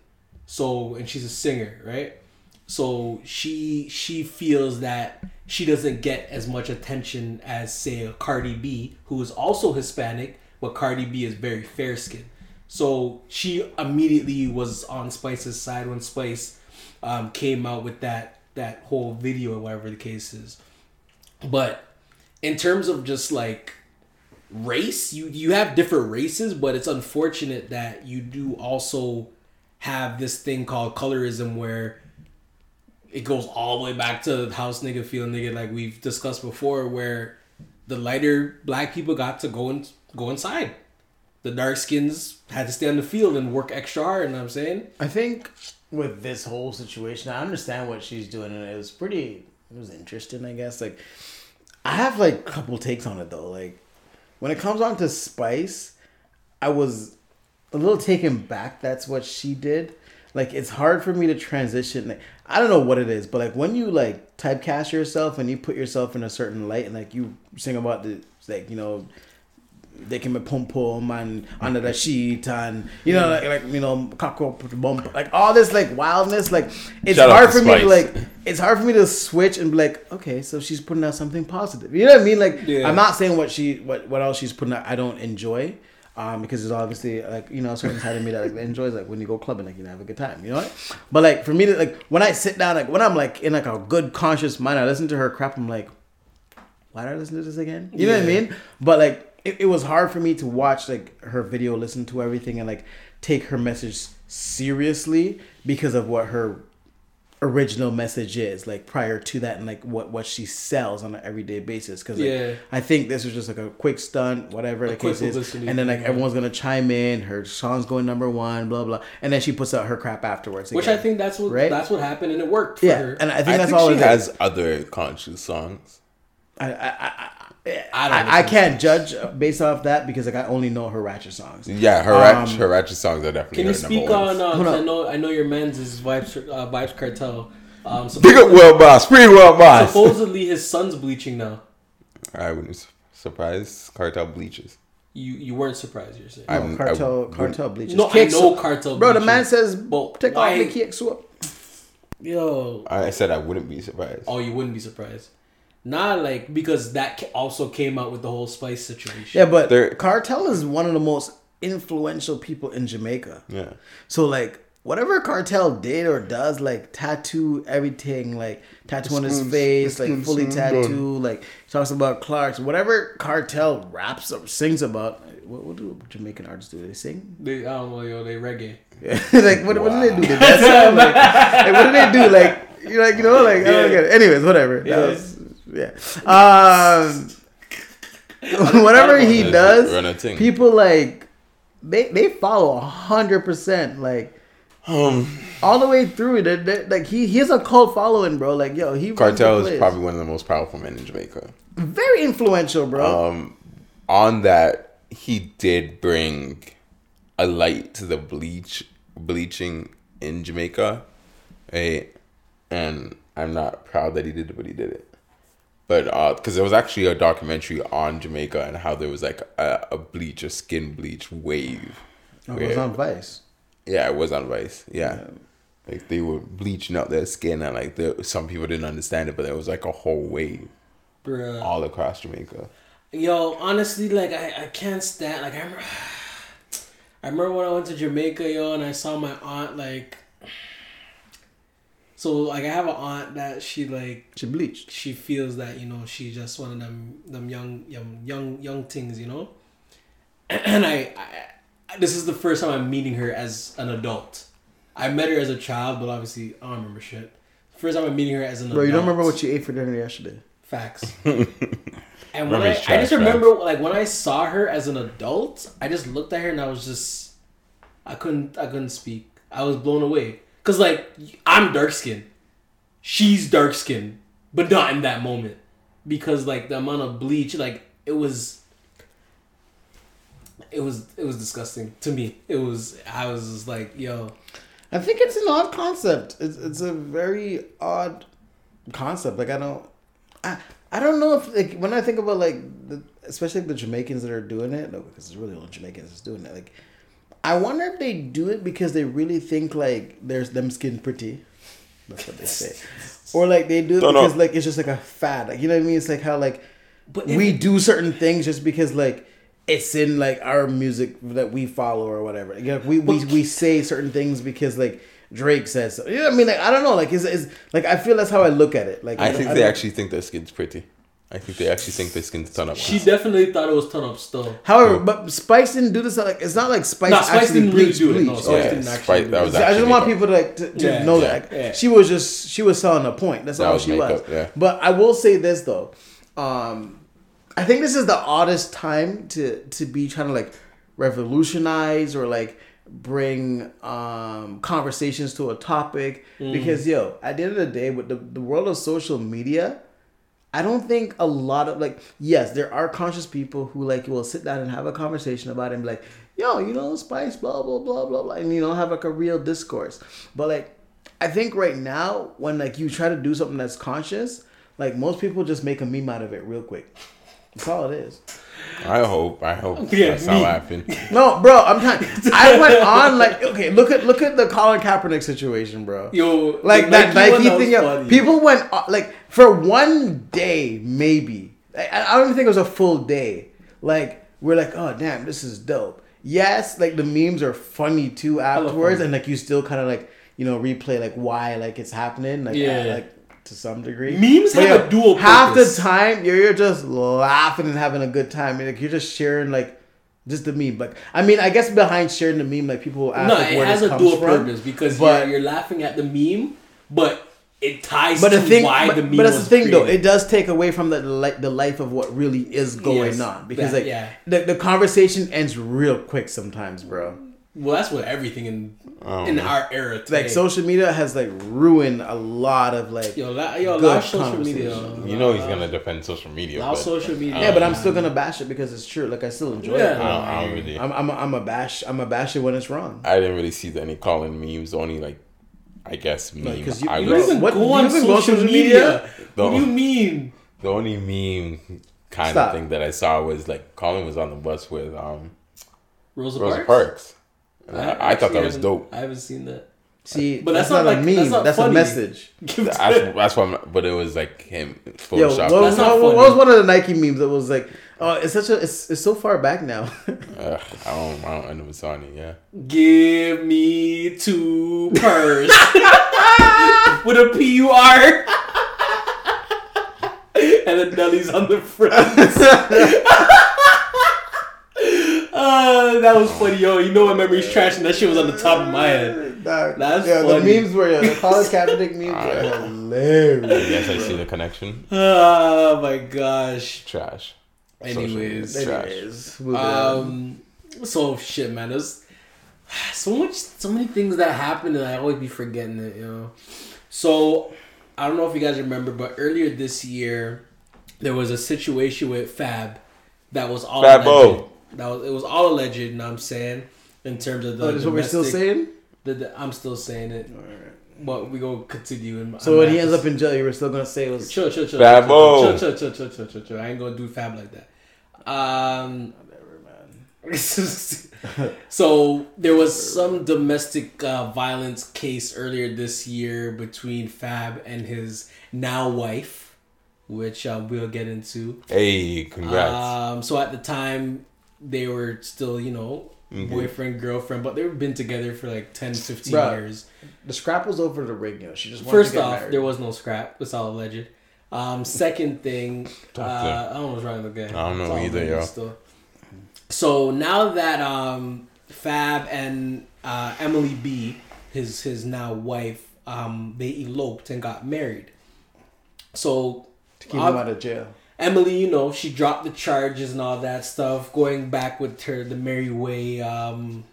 So and she's a singer, right? So she she feels that she doesn't get as much attention as say a Cardi B, who is also Hispanic, but Cardi B is very fair skinned. So she immediately was on Spice's side when Spice um, came out with that that whole video or whatever the case is. But in terms of just like race, you you have different races, but it's unfortunate that you do also have this thing called colorism where it goes all the way back to house nigga feel nigga like we've discussed before where the lighter black people got to go and go inside. The dark skins had to stay on the field and work extra hard, you know what I'm saying? I think with this whole situation, I understand what she's doing, and it was pretty. It was interesting, I guess. Like, I have like a couple takes on it though. Like, when it comes on to Spice, I was a little taken back. That's what she did. Like, it's hard for me to transition. Like, I don't know what it is, but like when you like typecast yourself and you put yourself in a certain light, and like you sing about the like you know they can be pom pom and under the sheet and you know like, like you know cockroach bump like all this like wildness like it's Shout hard to for me to like it's hard for me to switch and be like okay so she's putting out something positive you know what I mean like Yeah. I'm not saying what she what what else she's putting out I don't enjoy um because it's obviously like you know a certain side of me that like enjoys like when you go clubbing like you know have a good time you know what but like for me to like when I sit down like when I'm like in like a good conscious mind I listen to her crap I'm like why did I listen to this again? You know what I mean? But like, it, it was hard for me to watch like her video, listen to everything, and like take her message seriously because of what her original message is like prior to that and like what what she sells on an everyday basis because like, Yeah. i think this was just like a quick stunt whatever the case is and then like yeah. everyone's gonna chime in her song's going number one blah blah and then she puts out her crap afterwards Which. I think that's what Right? that's what happened and it worked for yeah her. and i think I that's think all she it is. has other conscious songs. I, I, I, I I, I, can't judge based off that because like I only know her ratchet songs. Yeah, her Um, ratchet, her ratchet songs are definitely. Can you her number speak on? Uh, Hold 'cause I know I know your man's is Vybz uh, Vybz Kartel. Um, Big up, world boss. Free world boss. supposedly his son's bleaching now. I wouldn't be surprised. Kartel bleaches. You you weren't surprised, you're saying? I'm- I Kartel, Kartel bleaches. No, I Cake know soup. Kartel. Bro, the man says, But "Take why- off the cake soap." Yo, I said I wouldn't be surprised. oh, you wouldn't be surprised. Not like because that also came out with the whole spice situation. Yeah, but There- Kartel is one of the most influential people in Jamaica. Yeah. So like whatever Kartel did or does, like tattoo everything, like tattoo on his face, like fully spoons, tattoo, like talks about Clark's, whatever Kartel raps or sings about. What, what do Jamaican artists do? They sing? They, I don't know, yo, they reggae. like what, what do they do? They dance song? Like, like, what do they do? Like you like you know like I don't get it. Anyways, whatever. That was yeah. Um, whatever he a- does, run a thing. people like they they follow a hundred percent like Um, all the way through. They, they, like he he has a cult following, bro. Like yo, he Kartel is probably one of the most powerful men in Jamaica. very influential, bro. Um, on that, he did bring a light to the bleach bleaching in Jamaica, right? And I'm not proud that he did it, but he did it. But uh, because there was actually a documentary on Jamaica and how there was like a, a bleach, a skin bleach wave. Oh, it was on Vice. yeah, it was on Vice. Yeah. Like they were bleaching out their skin and like the, some people didn't understand it, but there was like a whole wave Bruh. all across Jamaica. Yo, honestly, like I, I can't stand like I remember I remember when I went to Jamaica, yo, and I saw my aunt like so like I have an aunt that she like She bleached. she feels that, you know, she's just one of them them young young young young things, you know? And I, I this is the first time I'm meeting her as an adult. I met her as a child, but obviously I don't remember shit. First time I'm meeting her as an adult Bro, adult. you don't remember what you ate for dinner yesterday? Facts. And when I, his I trash just remember, like when I saw her as an adult, I just looked at her and I was just, I couldn't, I couldn't speak. I was blown away because like I'm dark skinned, she's dark skinned, but not in that moment because like the amount of bleach, like it was, it was, it was disgusting to me. It was, I was just like, yo, I think it's an odd concept. It's it's a very odd concept. Like I don't, I I don't know if like when I think about like the especially the Jamaicans that are doing it. No, because it's really only Jamaicans that's doing it. Like I wonder if they do it because they really think like there's them skin pretty. That's what they say. Or like they do it Don't know. because like it's just like a fad. Like you know what I mean? It's like how like But if- we do certain things just because like it's in like our music that we follow or whatever. Like, we, we we say certain things because like Drake says so. You know what I mean? Like I don't know. Like is is like I feel that's how I look at it. Like I don't- think don't- they actually think their skin's pretty. I think they actually think their skin's ton up. she definitely thought it was ton up still. However, but Spice didn't do this. Like it's not like Spice, No, Spice actually didn't really bleached do it. No, bleach. Spice Okay. didn't actually Sprite- do that it. was I just want people to like to, to Yeah, know yeah, that yeah. she was just she was selling a point. That's That all was she makeup, was. yeah. But I will say this though, um, I think this is the oddest time to to be trying to like revolutionize or like bring um conversations to a topic Mm. because yo at the end of the day with the, the world of social media I don't think a lot of like yes, there are conscious people who like will sit down and have a conversation about it and be like, yo, you know, spice, blah blah blah blah blah, and you know have like a real discourse. But like, I think right now when like you try to do something that's conscious, like most people just make a meme out of it real quick. That's all it is. I hope. I hope Yeah, that's me. not happened. No, bro, I'm trying. I went on like okay, look at look at the Colin Kaepernick situation, bro. Yo, like that Nike Nike thing. yo. People went uh, like for one day, maybe. I, I don't even think it was a full day. Like we're like, oh damn, this is dope. Yes, like the memes are funny too afterwards, funny. and like you still kind of like you know replay like why like it's happening. Like Yeah. like to some degree. Memes But, have a dual Half purpose. the time, you're, you're just laughing and having a good time. Like you're just sharing like. Just the meme, but I mean, I guess behind sharing the meme, like people ask no, like, it has a dual from. purpose because but- you're, you're laughing at the meme, but it ties but to the thing, why but, the meme but that's the thing though. It does take away from the li- the life of what really is going Yes, on because that- like yeah. the, the conversation ends real quick sometimes, bro. Well, that's what everything in in man. our era today. Like social media has like ruined a lot of like yo, la, yo, good allow social media. You know he's gonna defend social media. Allow But social media. yeah, but I'm still gonna bash it because it's true. Like I still enjoy Yeah. it. I don't, I don't really. I'm I'm a, I'm a bash I'm a bash it when it's wrong. I didn't really see any Colin memes. Only like, I guess meme. 'cause you- I you You don't was, even What- go you on even go social social media. No. What do you mean? the only meme kind Stop. of thing that I saw was like Colin was on the bus with um Rosa, Rosa Parks. Parks. And I, I thought that was dope. I haven't seen that. See, But that's, that's not, not a like- meme. that's That's, not a message. That's, that's why. I'm- But it was like him Yo, what, photoshopped. what, what- what was one of the Nike memes that was like, Oh, it's such a it's, it's so far back now. Ugh, I don't. I don't. I never saw any. Yeah. Give me two purrs with a P U R. and the Nelly's on the front. Uh, that was funny, yo. You know my memory's trash, and that shit was on the top of my head. Dog, That's yeah, funny. the memes were yeah, the Colin Kaepernick memes were hilarious. Yes, I see the connection. Oh my gosh. Trash. Anyways, Social. Anyways. Um. So shit, man. There's so much, so many things that happen, and I always be forgetting it. You know. So I don't know if you guys remember, but earlier this year there was a situation with Fab that was all Fabo. Alleged. That was it was all alleged. You know what I'm saying in terms of the. oh, this is what we're still saying. The, the- I'm still saying it, but we gonna continue. In, So when he ends up in jail, you were still gonna say it was. Chill, chill, chill. Fabo. Chill, chill, chill, chill, chill, chill, chill. I ain't gonna do fab like that. Um. so there was some domestic uh, violence case earlier this year between Fab and his now wife, which uh, we'll get into. Hey, congrats. Um, so at the time, they were still, you know, boyfriend, girlfriend, but they've been together for like 10, 15 Bruh. years. The scrap was over the ring, you know. She just wanted First to get off, married. there was no scrap. It's all alleged. Um, second thing, uh, I don't know what's wrong with the guy. I don't know either, yo. Still. So now that um, Fab and uh, Emily B, his his now wife, um, they eloped and got married. So to keep him out of jail. Emily, you know, she dropped the charges and all that stuff, going back with her the merry way um,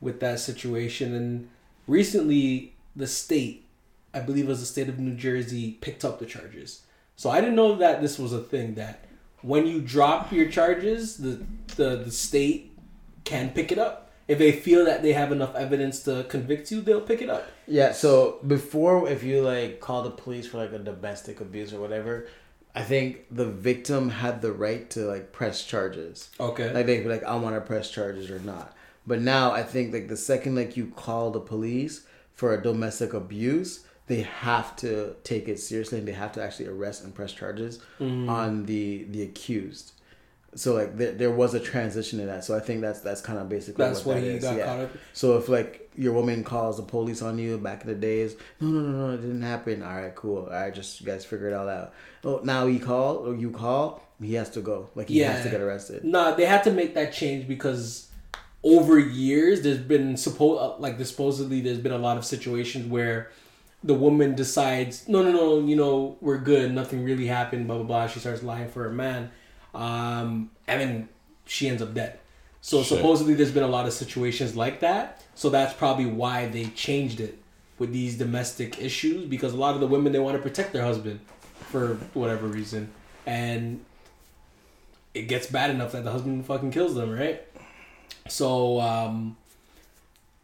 with that situation. And recently, the state, I believe it was the state of New Jersey, picked up the charges. So I didn't know that this was a thing that when you drop your charges, the the, the state can pick it up. If they feel that they have enough evidence to convict you, they'll pick it up. Yeah, so before if you like call the police for like a domestic abuse or whatever, I think the victim had the right to like press charges. Okay. Like they could be like, I want to press charges or not. But now I think like the second like you call the police for a domestic abuse, they have to take it seriously and they have to actually arrest and press charges mm. on the the accused. So like there, there was a transition in that. So I think that's that's kind of basically That's what what that he is, got yeah. caught up. So if like your woman calls the police on you back in the days, no, no, no, no, it didn't happen. All right, cool. All right, just you guys figure it all out. Oh, now he call or you call, he has to go. Like he has to get arrested. Nah, they had to make that change because over years there's been suppo- uh, like supposedly there's been a lot of situations where the woman decides no no no you know we're good nothing really happened blah blah blah she starts lying for her man um and then she ends up dead so Shit. supposedly there's been a lot of situations like that so that's probably why they changed it with these domestic issues because a lot of the women they want to protect their husband for whatever reason and it gets bad enough that the husband fucking kills them, right? So um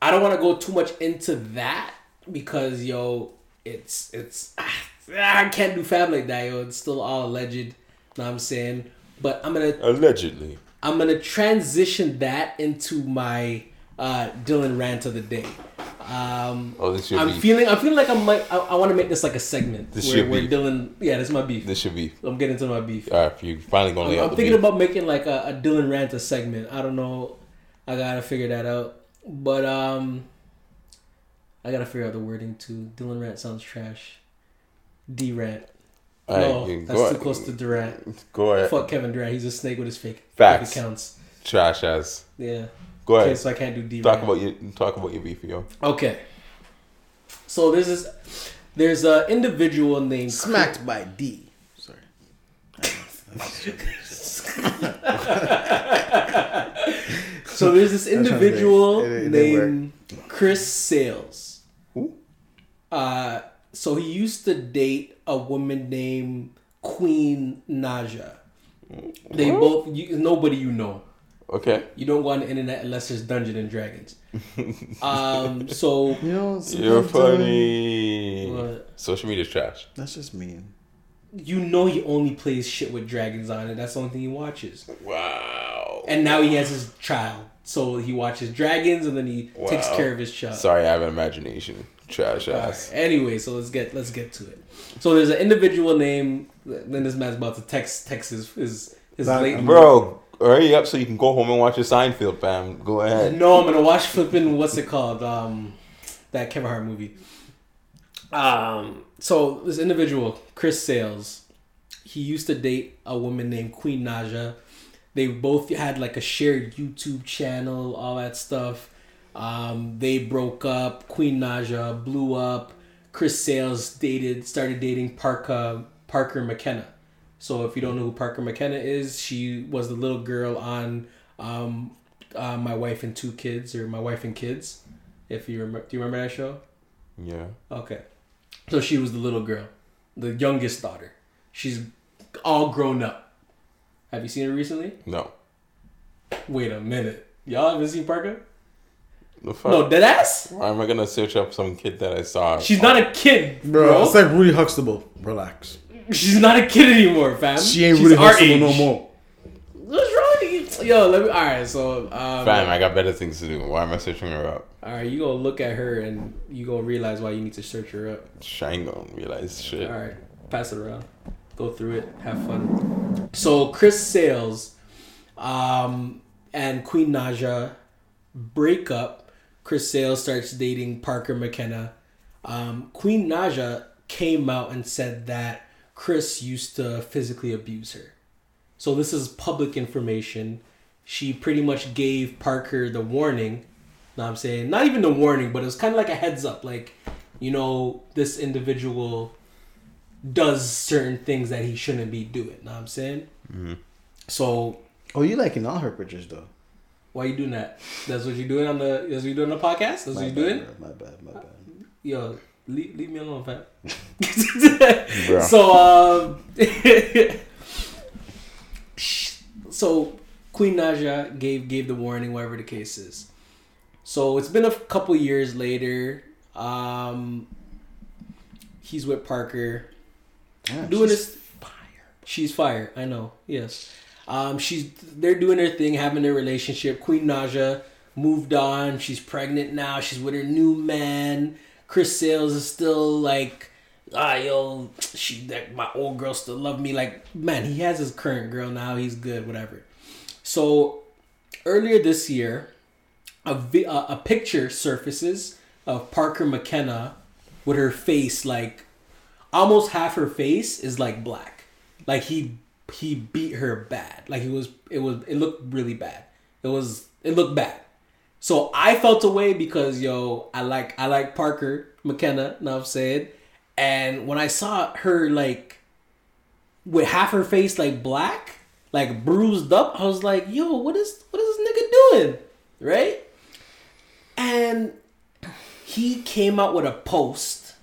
I don't want to go too much into that because yo, it's it's ah, I can't do family like that, yo. It's still all alleged. Know what I'm saying? But I'm gonna Allegedly. I'm gonna transition that into my uh Dylan rant of the day. Um Oh, this should I'm be. feeling I'm feeling like I'm like I, I want to make this like a segment This where, where be. Dylan yeah, this is my beef. This should be. I'm getting to my beef. All right, you finally gonna I'm, I'm thinking beef. about making like a, a Dylan rant a segment. I don't know. I gotta figure that out. But um, I gotta figure out the wording too. Dylan rant sounds trash. D rant. All right, no, you that's go too close to Durant. Go ahead. Fuck Kevin Durant. He's a snake with his fake, Facts. fake accounts. Trash ass. Yeah. Go Okay, ahead. so I can't do D Talk about your talk about your beef, yo. Okay. So this is there's an individual named Smacked by D. Sorry. So there's this individual think. It- it named Chris Sails. Who? Uh, so he used to date a woman named Queen Naija. They both you, nobody you know. Okay. You don't go on the internet unless there's Dungeons and Dragons. um, so You know, You're sometimes, funny. What? Social media's trash. That's just mean. you know he only plays shit with dragons on it. That's the only thing he watches. Wow. And now he has his child, so he watches dragons and then he takes care of his child. Sorry, I have an imagination. Trash ass. Alright, Anyway, so let's get let's get to it. So there's an individual name. then this man's about to text text his his, His Back- late Bro, hurry up so you can go home and watch your Seinfeld, fam. Go ahead. No, I'm gonna watch flipping. What's it called? Um, that Kevin Hart movie. Um, so this individual, Chris Sails, he used to date a woman named Queen Naija. They both had like a shared YouTube channel, all that stuff. Um, they broke up. Queen Naija blew up. Chris Sails dated, started dating Parker Parker McKenna. So if you don't know who Parker McKenna is, she was the little girl on um, uh, My Wife and Two Kids or My Wife and Kids. If you remember, do you remember that show? Yeah. Okay. So she was the little girl, the youngest daughter. She's all grown up. Have you seen her recently? No. Wait a minute. Y'all haven't seen Parker? The fuck? No, dead ass? Why am I gonna search up some kid that I saw? She's not a kid, Bro, bro. it's like Rudy Huxtable. Relax. She's not a kid anymore, fam. She ain't She's Rudy Huxtable age. no more. What's wrong with you? Yo, let me. All right, so um, Fam, I got better things to do. Why am I searching her up? all right, you gonna look at her and you gonna realize why you need to search her up. She ain't gonna realize shit. All right, pass it around. Go through it. Have fun. So Chris Sails, um, and Queen Naija break up. Chris Sale starts dating Parker McKenna. Um, Queen Naija came out and said that Chris used to physically abuse her. So this is public information. She pretty much gave Parker the warning. Know what I'm saying? Not even the warning, but it was kind of like a heads up. Like, you know, this individual does certain things that he shouldn't be doing. Know what I'm saying? So Oh, you liking all her pictures though? Why you doing that? That's what you're doing on the. That's what you're doing on the podcast. That's what you're bad, doing. bro. My bad. My bad. Yo, leave, leave me alone, fam. So, um, so Queen Naija gave gave the warning, whatever the case is. So it's been a couple years later. Um, he's with Parker Damn, doing she's this fire. She's fire. I know. Yes. Um, she's they're doing their thing, having their relationship. Queen Naija moved on. She's pregnant now. She's with her new man. Chris Sails is still like, ah, yo, she that my old girl still love me. Like, man, he has his current girl now. He's good, whatever. So earlier this year, a vi- a, a picture surfaces of Parker McKenna with her face like almost half her face is like black. Like he he beat her bad. Like it was it was it looked really bad. It was it looked bad. So I felt away because yo, I like I like Parker McKenna, what I'm saying? And when I saw her like with half her face like black, like bruised up, I was like, yo, what is what is this nigga doing? Right? And he came out with a post.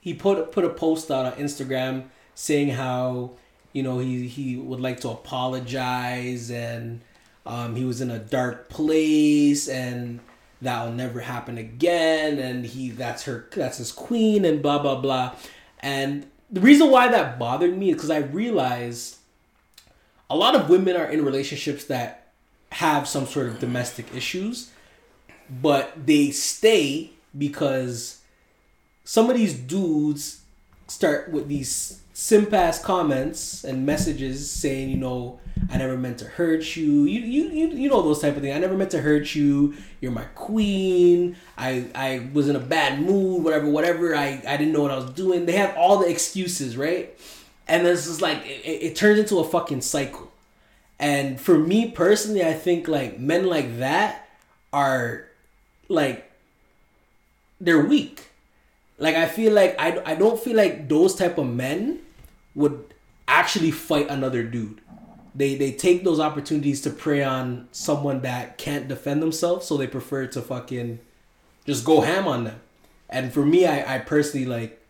He put put a post out on Instagram saying how you know he he would like to apologize and um, he was in a dark place and that'll never happen again and he that's her that's his queen and blah blah blah. And the reason why that bothered me is because I realized a lot of women are in relationships that have some sort of domestic issues but they stay because some of these dudes start with these simp ass comments and messages saying, you know, I never meant to hurt you. You you you, you know those type of things. I never meant to hurt you. You're my queen. I I was in a bad mood, whatever, whatever. I, I didn't know what I was doing. They have all the excuses, right? And this is like it, it turns into a fucking cycle. And for me personally, I think like men like that are like they're weak. Like I feel like I, I don't feel like those type of men would actually fight another dude. They they take those opportunities to prey on someone that can't defend themselves, so they prefer to fucking just go ham on them. And for me, I, I personally like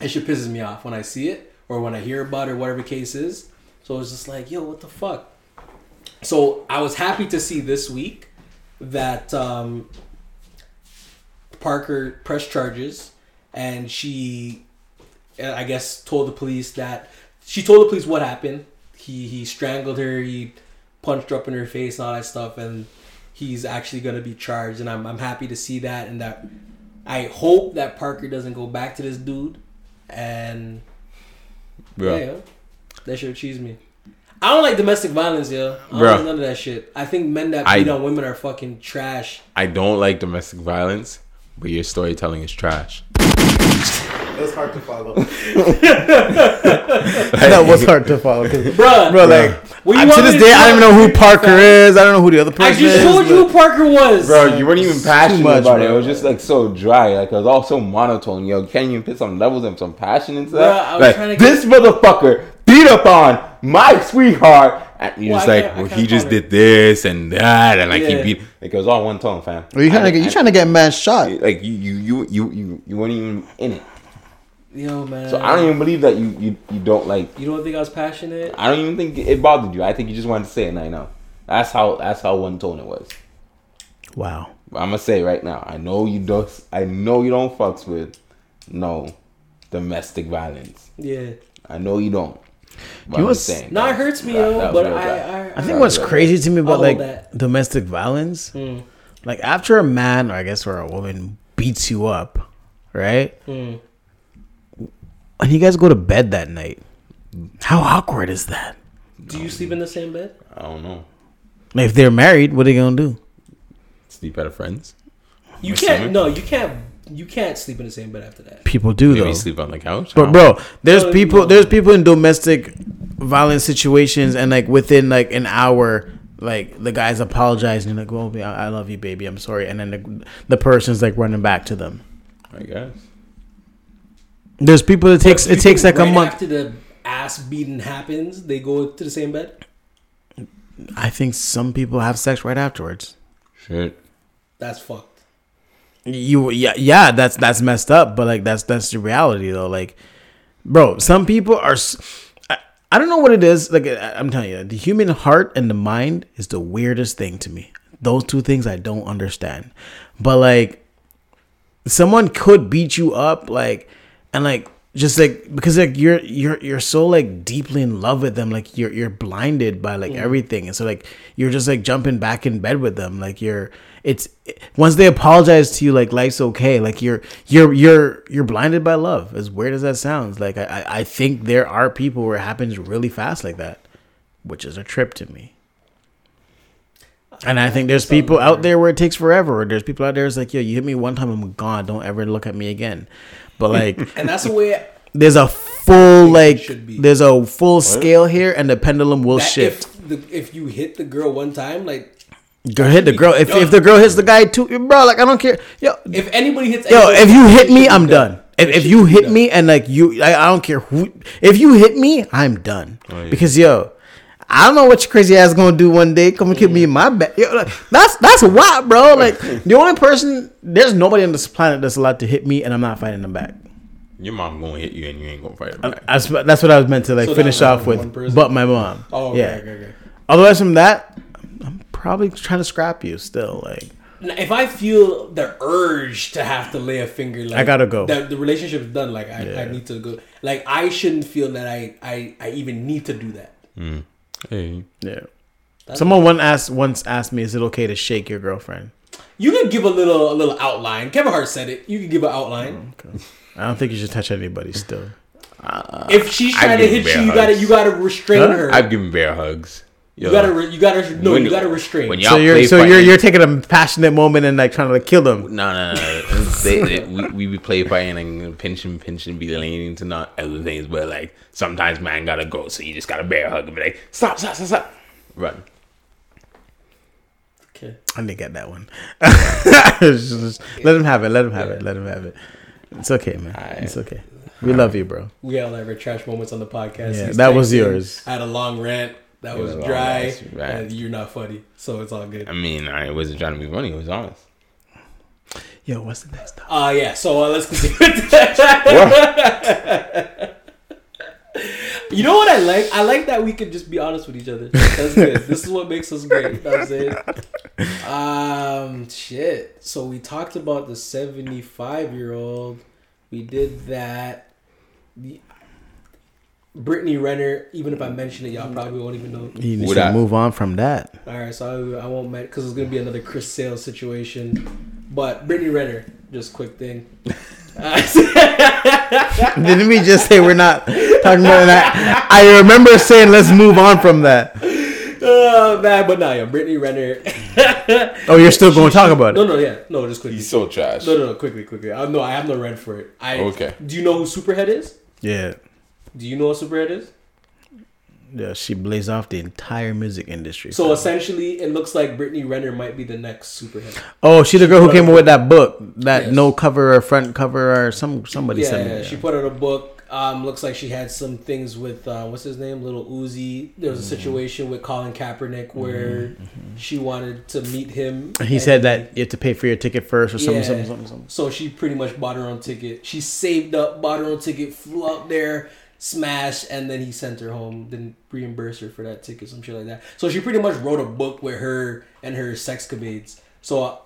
it should pisses me off when I see it or when I hear about it or whatever case is. So it's just like, yo, what the fuck? So I was happy to see this week that um, Parker pressed charges, and she, I guess, told the police that she told the police what happened. He he strangled her. He punched her up in her face and all that stuff, and he's actually gonna be charged. And I'm I'm happy to see that, and that I hope that Parker doesn't go back to this dude, and Bro. yeah, that should cheese me. I don't like domestic violence, yo. I don't like none of that shit. I think men that I- beat on women are fucking trash. I don't like domestic violence, but your storytelling is trash. It was hard to follow. that was hard to follow, Bruh, Bro, like Well, you I- to this me to day, I don't even know who tell- Parker is. I don't know who the other person. I person just is. told you who Parker was. Bro, you weren't even passionate much, about it. It was just like so dry. Like it was all so monotone. Yo, can't even put some levels and some passion into Bruh, that. I was like trying to this motherfucker beat up on my sweetheart, and you're Well, just I like, well, he just follow did this and that, and like Yeah. he beat. Like it was all one tone, fam. Are you trying to get? You trying to get man shot? Like you, you, you, you, you, you weren't even in it. Yo, man. So I don't even believe that you, you, you don't like. You don't think I was passionate? I don't even think it bothered you. I think you just wanted to say it, and I know. That's how. That's how one tone it was. Wow. I'm gonna say right now. I know you don't. I know you don't fucks with no domestic violence. Yeah. I know you don't. But You I'm was- saying. No, it hurts me, that- yo. that But real I. I, I think what's crazy to me about like that. domestic violence, Mm. like after a man or I guess or a woman beats you up, right? Mm. And you guys go to bed that night. How awkward is that? Do you sleep in the same bed? I don't know. Like, if they're married, what are they gonna do? Sleep at a friend's. You I'm can't. assuming. No, you can't. You can't sleep in the same bed after that. People do Maybe though. you sleep on the couch. But bro, there's No, people no. there's people in domestic violence situations and like within like an hour like the guy's apologizing like well I I love you baby I'm sorry and then the, the person's like running back to them. I guess. There's people it takes it takes think like a month. after the ass beating happens. They go to the same bed. I think some people have sex right afterwards. Shit. That's fucked. You yeah yeah that's that's messed up but like that's that's the reality though like bro some people are I don't know what it is like I, I'm telling you the human heart and the mind is the weirdest thing to me those two things I don't understand but like someone could beat you up like and like just like because like you're you're you're so like deeply in love with them like you're you're blinded by like everything and so like you're just like jumping back in bed with them like you're it's once they apologize to you like life's okay like you're you're you're you're blinded by love as weird as that sounds like I I, I think there are people where it happens really fast like that which is a trip to me and I think there's people out there where it takes forever. Or there's people out there that's like, yo, you hit me one time, I'm gone. Don't ever look at me again. But like, And that's the way there's a full like, there's a full scale here, and the pendulum will that shift. if the, if you hit the girl one time, like Girl, hit the girl. If, if the girl hits the guy too, bro, like I don't care. Yo, if anybody hits, yo, anybody, if you hit me, I'm done. If, if you hit done. me and like you, I, I don't care who. If you hit me, I'm done. Oh, yeah. Because yo, I don't know what your crazy ass gonna do one day. Come and kick me in my back. Yo, like, that's that's wild, bro. Like the only person, there's nobody on this planet that's allowed to hit me, and I'm not fighting them back. Your mom gonna hit you and you ain't gonna fight her uh, back. That's what- that's what I was meant to like So finish off with. But my mom. Oh, okay, yeah. okay, okay. Otherwise, from that, I'm probably trying to scrap you still. Like if I feel the urge to have to lay a finger, like I gotta go. The, the relationship is done. Like I, I need to go. Like I shouldn't feel that I, I, I even need to do that. Mm. Hey, yeah. Someone once asked once asked me, "Is it okay to shake your girlfriend?" You can give a little a little outline. Kevin Hart said it. You can give an outline. Oh, I don't think you should touch anybody still. if she's I'd trying to hit bear you, you gotta you gotta restrain Huh? her. I've given bear hugs. Yo, you gotta re- you gotta no when- you gotta restrain. When y'all So you're so you're you're taking a passionate moment and like trying to like kill them. No, no, no. no. they, they, we, we be play fighting and pinching, pinching, be leaning to not other things, but like sometimes man gotta go, so you just gotta bear hug and be like, stop, stop, stop, stop, run. okay. I didn't get that one. Just- let him have it. Let him have it. Let him have it. It's okay, man. It's okay. We love you, bro. We all have our trash moments on the podcast. Yeah, He's that was yours. I had a long rant that was was dry, ass rant. and you're not funny, so it's all good. I mean, I wasn't trying to be funny. It was honest. Yo, what's the next topic? Uh yeah, so uh, let's continue. with that. you know what I like? I like that we could just be honest with each other. That's good. this is what makes us great. You know what I'm saying? Um shit. So we talked about the 75 year old. We did that. The Brittany Renner, even if I mention it, y'all probably won't even know. You Would should I- move on from that. All right, so I, I won't mention because it's gonna be another Chris Sale situation. But Brittany Renner, just quick thing. Uh, Didn't we just say we're not talking about that? I remember saying, "Let's move on from that." Oh man, but nah, yeah, Brittany Renner. Oh, you're still going to talk about no, it? no, no yeah, no, just quickly. He's so trash. No, no, no, quickly, quickly. I, no, I have no read for it. I Okay. Do you know who Superhead is? Yeah, Do you know what Superhead is? yeah. She blazed off the entire music industry. So essentially, it looks like Brittany Renner might be the next Superhead. oh, she the girl who came up with that book, that Yes. no cover or front cover or some somebody Yeah, said. yeah, she put out a book. Um, looks like she had some things with uh, what's his name, Little Uzi. There was a Mm-hmm. situation with Colin Kaepernick where she wanted to meet him. He said that you have to pay for your ticket first or something, Yeah. something, something, something. So she pretty much bought her own ticket. She saved up, bought her own ticket, flew out there, smashed, and then he sent her home. Didn't reimburse her for that ticket, some shit like that. So she pretty much wrote a book with her and her sex sexcapades. So uh,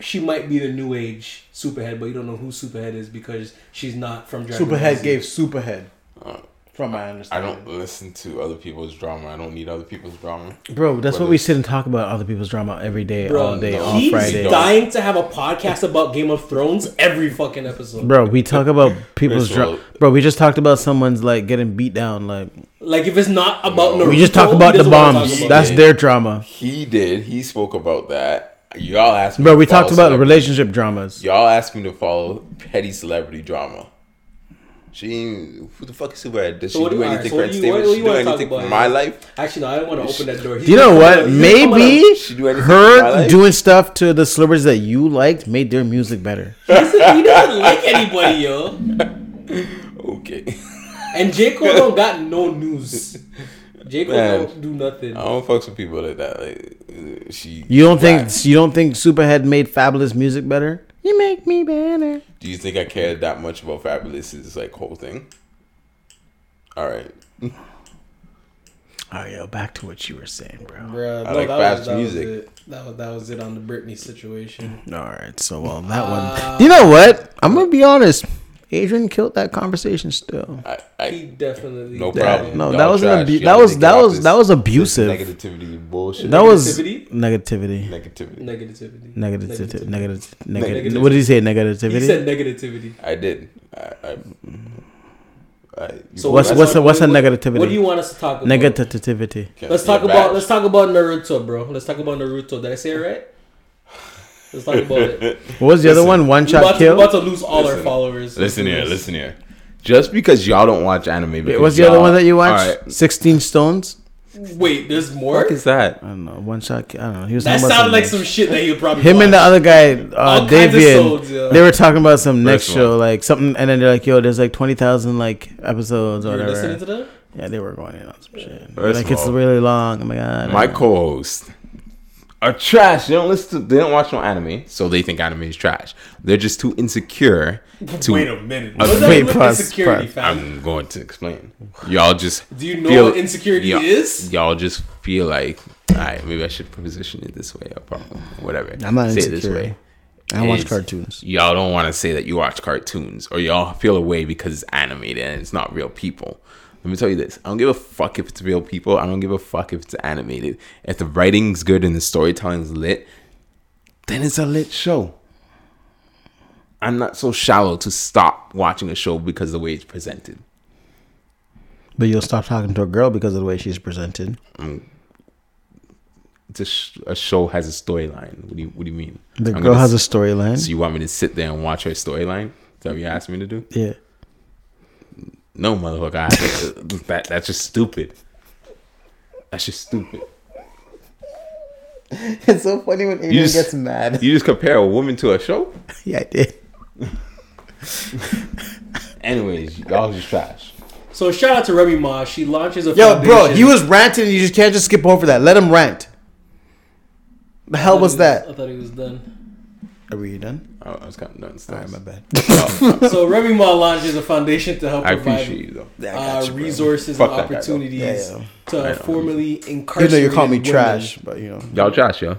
she might be the new age Superhead, but you don't know who Superhead is because she's not from Dragon Ball Superhead Z. gave Superhead, Uh, from my understanding, I don't listen to other people's drama. I don't need other people's drama. Bro, that's what we sit and talk about other people's drama every day, Bro, all day, no. all He's Friday. dying to have a podcast about Game of Thrones every fucking episode. Bro, we talk about people's drama. Bro, we just talked about someone's like getting beat down. Like Like if it's not about Naruto, we just talk about the doesn't wanna talk bombs. about That's their drama. He did. He spoke about that. Y'all asked me. Bro, to we talked about relationship dramas. Y'all asked me to follow petty celebrity drama. She who the fuck is Superhead? Does So she what do do anything alright, for so what do you- what entertainment? Does she do anything for my life? Actually, no, I don't want to open that door. He's you know what? gonna Maybe She do anything her doing stuff to the celebrities that you liked made their music better. he doesn't like anybody, yo. Okay. And J Cole don't got no news. J Cole Man. don't do nothing. I don't fuck with people like that. Like she. You don't think you don't think Superhead made Fabolous music better? You make me better. Do you think I cared that much about Fabolous's like whole thing? All right. All right, yo, back to what you were saying, bro. Bruh, I like that fast was, that was music. it. That was that was it on the Britney situation. All right, so well that Uh, one. You know what? I'm gonna be honest. Adrian killed that conversation. Still, I, He definitely no did. problem. no, that was an trash. abu- Y'all that was that get off was that was abusive. Negativity bullshit. That was Negativity? negativity. negativity. Negativity. Negativity. Negative. Negativity. Negative. What did he say? He Negativity. said negativity. I did. I. I, I So What's- what's the- what's the what- negativity? What do you want us to talk about? Negativity. Let's talk about let's talk about Naruto, bro. Let's talk about Naruto. Did I say it right? Let's talk about it. What was the other one? One shot about, to, kill. we're about to lose all our followers. Listen here, listen here. Just because y'all don't watch anime, because What's the other one that you watched? Alright, Sixteen Stones. Wait, there's more. What is that? I don't know. One shot. I don't know. He was That sounded like some- some shit that he would probably. Him and the other guy, uh, All kinds of Davian, souls, yeah. they were talking about some next First show, one. like something, and then they're like, "Yo, there's like twenty thousand like episodes or You were whatever." listening to that? yeah, they were going in on some shit. First like of it's all, really long. Oh my god. My co-host are trash. They don't listen. To, they don't watch no anime, so they think anime is trash. They're just too insecure to. Wait a minute. What's that wait, with pause, insecurity, pause. fam? I'm going to explain. Y'all just Do you know feel- what insecurity y'all- is? Y'all just feel like, all right, maybe I should position it this way or probably whatever. I'm not say it insecure. this way. I watch cartoons. Y'all don't want to say that you watch cartoons or y'all feel away because it's animated and it's not real people. Let me tell you this. I don't give a fuck if it's real people. I don't give a fuck if it's animated. If the writing's good and the storytelling's lit, then it's a lit show. I'm not so shallow to stop watching a show because of the way it's presented. But you'll stop talking to a girl because of the way she's presented. Mm. It's a, sh- a show has a storyline. What do you What do you mean? The I'm girl has a s- storyline. So you want me to sit there and watch her storyline? Is that what you asked me to do? yeah. No, motherfucker. I, that that's just stupid. That's just stupid. It's so funny when Adrian You just- gets mad. You just compare a woman to a show. yeah, I did. Anyways, y'all just trash. So shout out to Remy Ma. She launches a Yo, bro, he was ranting. and You just can't just skip over that. Let him rant. The hell thought was that? I thought he was done. Are we done? I, I was kind of done. All right, my bad. So Remy Ma launches a foundation to help I provide appreciate you though. uh, resources Fuck and that guy, opportunities Yeah, yeah. to I know. formerly Even incarcerate. though you call me women. trash, but you know. Y'all trash, yo.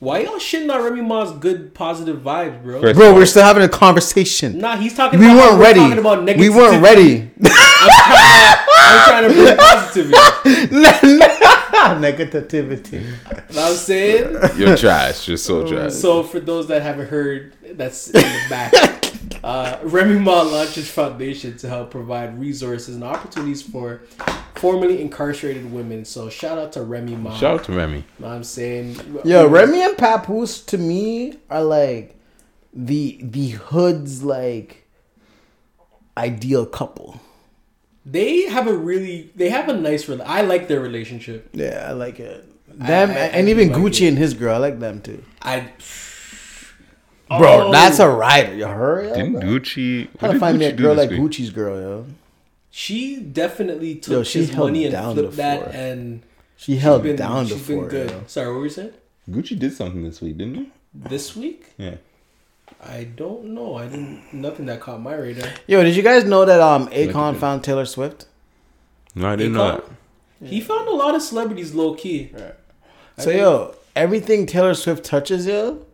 Why y'all shitting on Remy Ma's good positive vibes, bro? First- Bro, we're still having a conversation. Nah, he's talking. We about weren't we're ready. Talking about negativity. We weren't ready. I'm trying to bring positivity. Negativity. Know what I'm saying. You're trash. You're so trash. So for those that haven't heard, that's in the back. Uh, Remy Ma launches a foundation to help provide resources and opportunities for formerly incarcerated women. So shout out to Remy Ma. Shout out to Remy. Know what I'm saying, Yo, Remy and Papoose to me are like the the hood's like ideal couple. They have a really, they have a nice. Rela- I like their relationship. Yeah, I like it. Them I- I and do even like Gucci it. and his girl, I like them too. I, Bro, Oh. that's a rider. You heard? Didn't Yo, Gucci? How to did find me a girl like week? Gucci's girl, yo. she definitely took Yo, she his held money and down flipped that, and She held been- down she's before. Been good. yo. Sorry, what were you saying? Gucci did something this week, didn't he? This week? Yeah. I don't know. I didn't. Nothing that caught my radar. Yo, did you guys know that um at Akon that. found Taylor Swift? No, I didn't know Akon? that. He found a lot of celebrities low key. So yo, everything Taylor Swift touches, yo,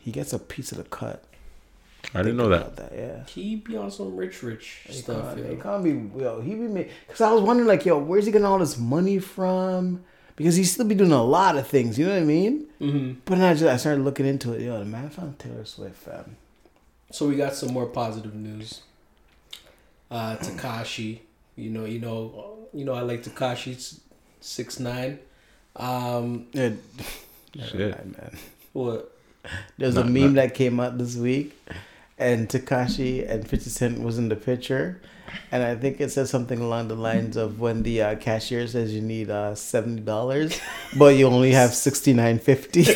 he gets a piece of the cut. I didn't know About that. that, yeah. He be on some rich, rich stuff. Akon, yo. Akon be yo, he be made because I was wondering like yo, where's he getting all this money from? Because he still be doing a lot of things, you know what I mean? hmm But then I just I started looking into it. Yo, the man I found Taylor Swift, fam. So we got some more positive news. Uh, Tekashi, you know, you know, you know, I like Tekashi six nine. Um, Yeah, Shit. man. what? There's a meme that came out this week, and Tekashi and 50 Cent was in the picture, and I think it says something along the lines of when the uh, cashier says you need uh, seventy dollars, but you only have sixty nine fifty.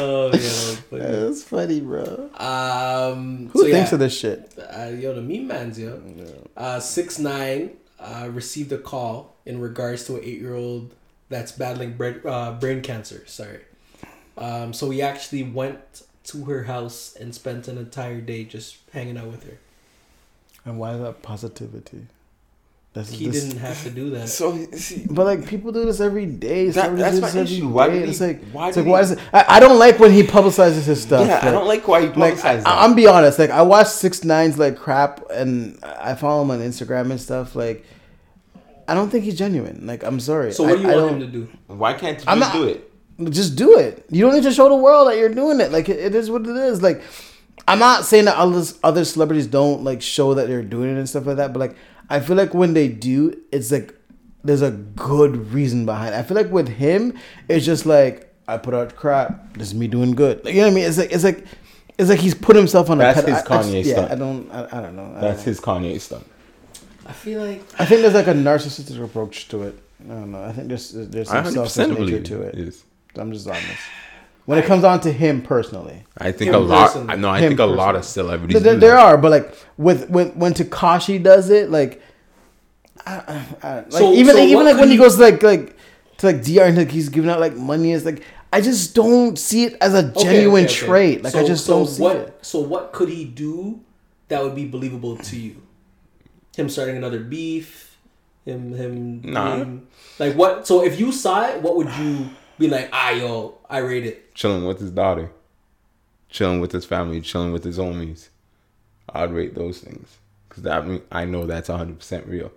Oh yeah, That's funny, bro. um, Who so thinks yeah, of this shit? Uh, yo, the meme man's yo. Uh, six nine uh, received a call in regards to an eight year old that's battling brain, uh, brain cancer. Sorry. Um, so he actually went to her house and spent an entire day just hanging out with her. And why is that positivity? That's He this- didn't have to do that. So see, But like people do this every day. That- that's my this every issue. Why day. did It's like, why it's like he- why is it? I, I don't like when he publicizes his stuff. yeah, I don't like why you like I, that. I'm be honest. Like I watch Six Nines like crap, and I follow him on Instagram and stuff. Like I don't think he's genuine. Like I'm sorry. So what do you I, I want don't- him to do? why can't you I'm just not- do it? Just do it. You don't need to show the world that you're doing it. Like it, it is what it is. Like I'm not saying that other other celebrities don't like show that they're doing it and stuff like that, but like I feel like when they do, it's like there's a good reason behind. it. I feel like with him, it's just like I put out crap. This is me doing good. Like, you know what I mean? It's like it's like it's like he's put himself on That's a ped- his I- I just- Kanye yeah, stunt. I don't. I, I don't know. That's don't- his Kanye stuff. I feel like I think there's like a narcissistic approach to it. I don't know. I think there's there's I some 100% selfish nature believe to it. is. I'm just honest. When it comes on to him personally, I think Him a lot. personally. I know. I Him think a lot of celebrities. there, do there that. are, but like with when when Tekashi does it, like, I, I, I, like So- even so even like when he you- goes like like to like DR and like he's giving out like money, it's like I just don't see it as a genuine okay, okay. trait. Like I just so don't see what, it. So what could he do that would be believable to you? Him starting another beef, him him Nah. being- like what? So if you saw it, what would you be like? Ah, yo, I rate it. chilling with his daughter, chilling with his family, chilling with his homies. I'd rate those things because that mean, I know that's hundred percent real.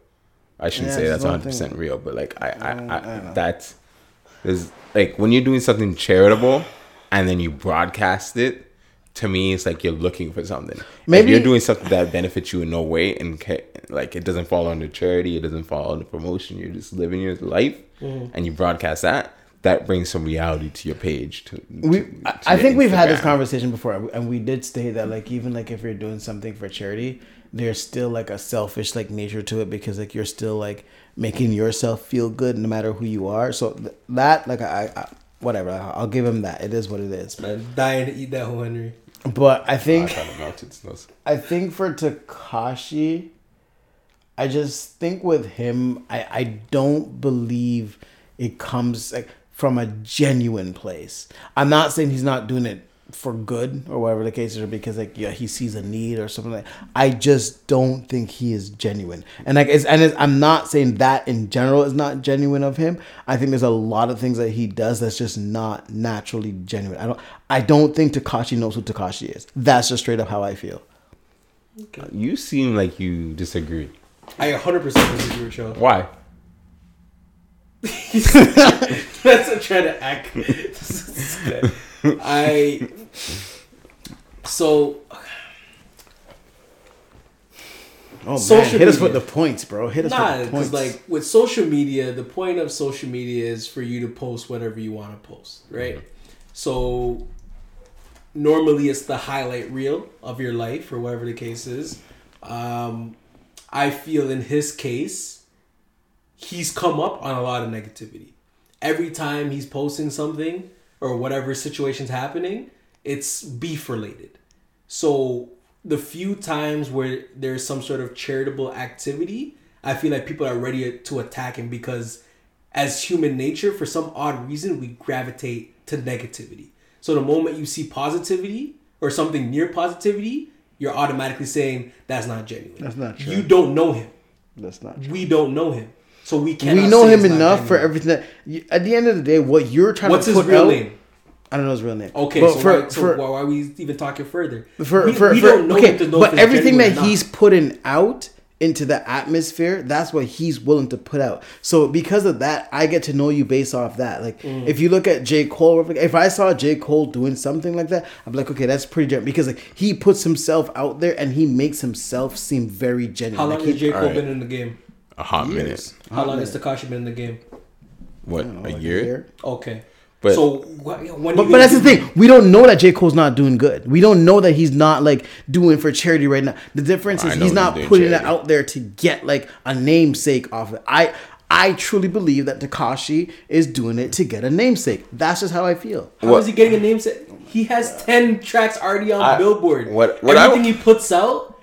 I shouldn't Yeah, say that's hundred percent real, but like I, I, don't- I, I that's there's like when you're doing something charitable and then you broadcast it. To me, it's like you're looking for something. Maybe Maybe- you're doing something that benefits you in no way, and ca- like it doesn't fall under charity, it doesn't fall under promotion. You're just living your life, Mm-hmm. and you broadcast that. That brings some reality to your page. To, we to- I, to I your think we've had this conversation before and we did state that like even like if you're doing something for charity there's still like a selfish like nature to it because like you're still like making yourself feel good no matter who you are so th- that like I, I whatever i'll give him that it is what it is Man, dying to eat that whole Henry. but i I think tried to melt it. Snuff. I think for Tekashi, I just think with him, I, I don't believe it comes like from a genuine place. I'm not saying he's not doing it for good or whatever the case is, or because like yeah he sees a need or something like. I just don't think he is genuine, and like it's and it's, I'm not saying that in general is not genuine of him. I think there's a lot of things that he does that's just not naturally genuine. I don't I don't think Tekashi knows who Tekashi is. That's just straight up how I feel. You seem like you disagree. I 100 percent disagree with you. Why? That's a trying to act. I so Oh Social man, hit us with the points, bro. Hit us Nah, with the points. like with social media, the point of social media is for you to post whatever you want to post, right? So normally it's the highlight reel of your life or whatever the case is. Um, I feel in his case, he's come up on a lot of negativity. Every time he's posting something or whatever situation's happening, it's beef related. So the few times where there's some sort of charitable activity, I feel like people are ready to attack him because as human nature, for some odd reason, we gravitate to negativity. So the moment you see positivity or something near positivity, you're automatically saying that's not genuine. That's not true. You don't know him. That's not true. We don't know him. So we can't. We know him enough for everything that. You, at the end of the day, what you're trying What's to his put real out, name? I don't know his real name. Okay, But so, for, why, so for, why, why are we even talking further? for, we, for, we for- don't know okay, to but everything that he's putting out into the atmosphere, that's what he's willing to put out. So because of that, I get to know you based off that. Like Mm. if you look at J. Cole, if I saw J. Cole doing something like that, I'm like, okay, that's pretty genuine because like he puts himself out there and he makes himself seem very genuine. How long like, has he, J Cole Alright. been in the game? A hot Years. minute. How long has Tekashi been in the game? What? know, a like a year? year? Okay, But- so when But, but that's the thing. We don't know that J. Cole's not doing good. We don't know that he's not like doing for charity right now. The difference is he's he's not doing putting it out there to get like a namesake off it. I I truly believe that Tekashi is doing it to get a namesake. That's just how I feel. How What- is he getting a namesake? He has ten tracks already on I- Billboard. what- what I- Everything he puts out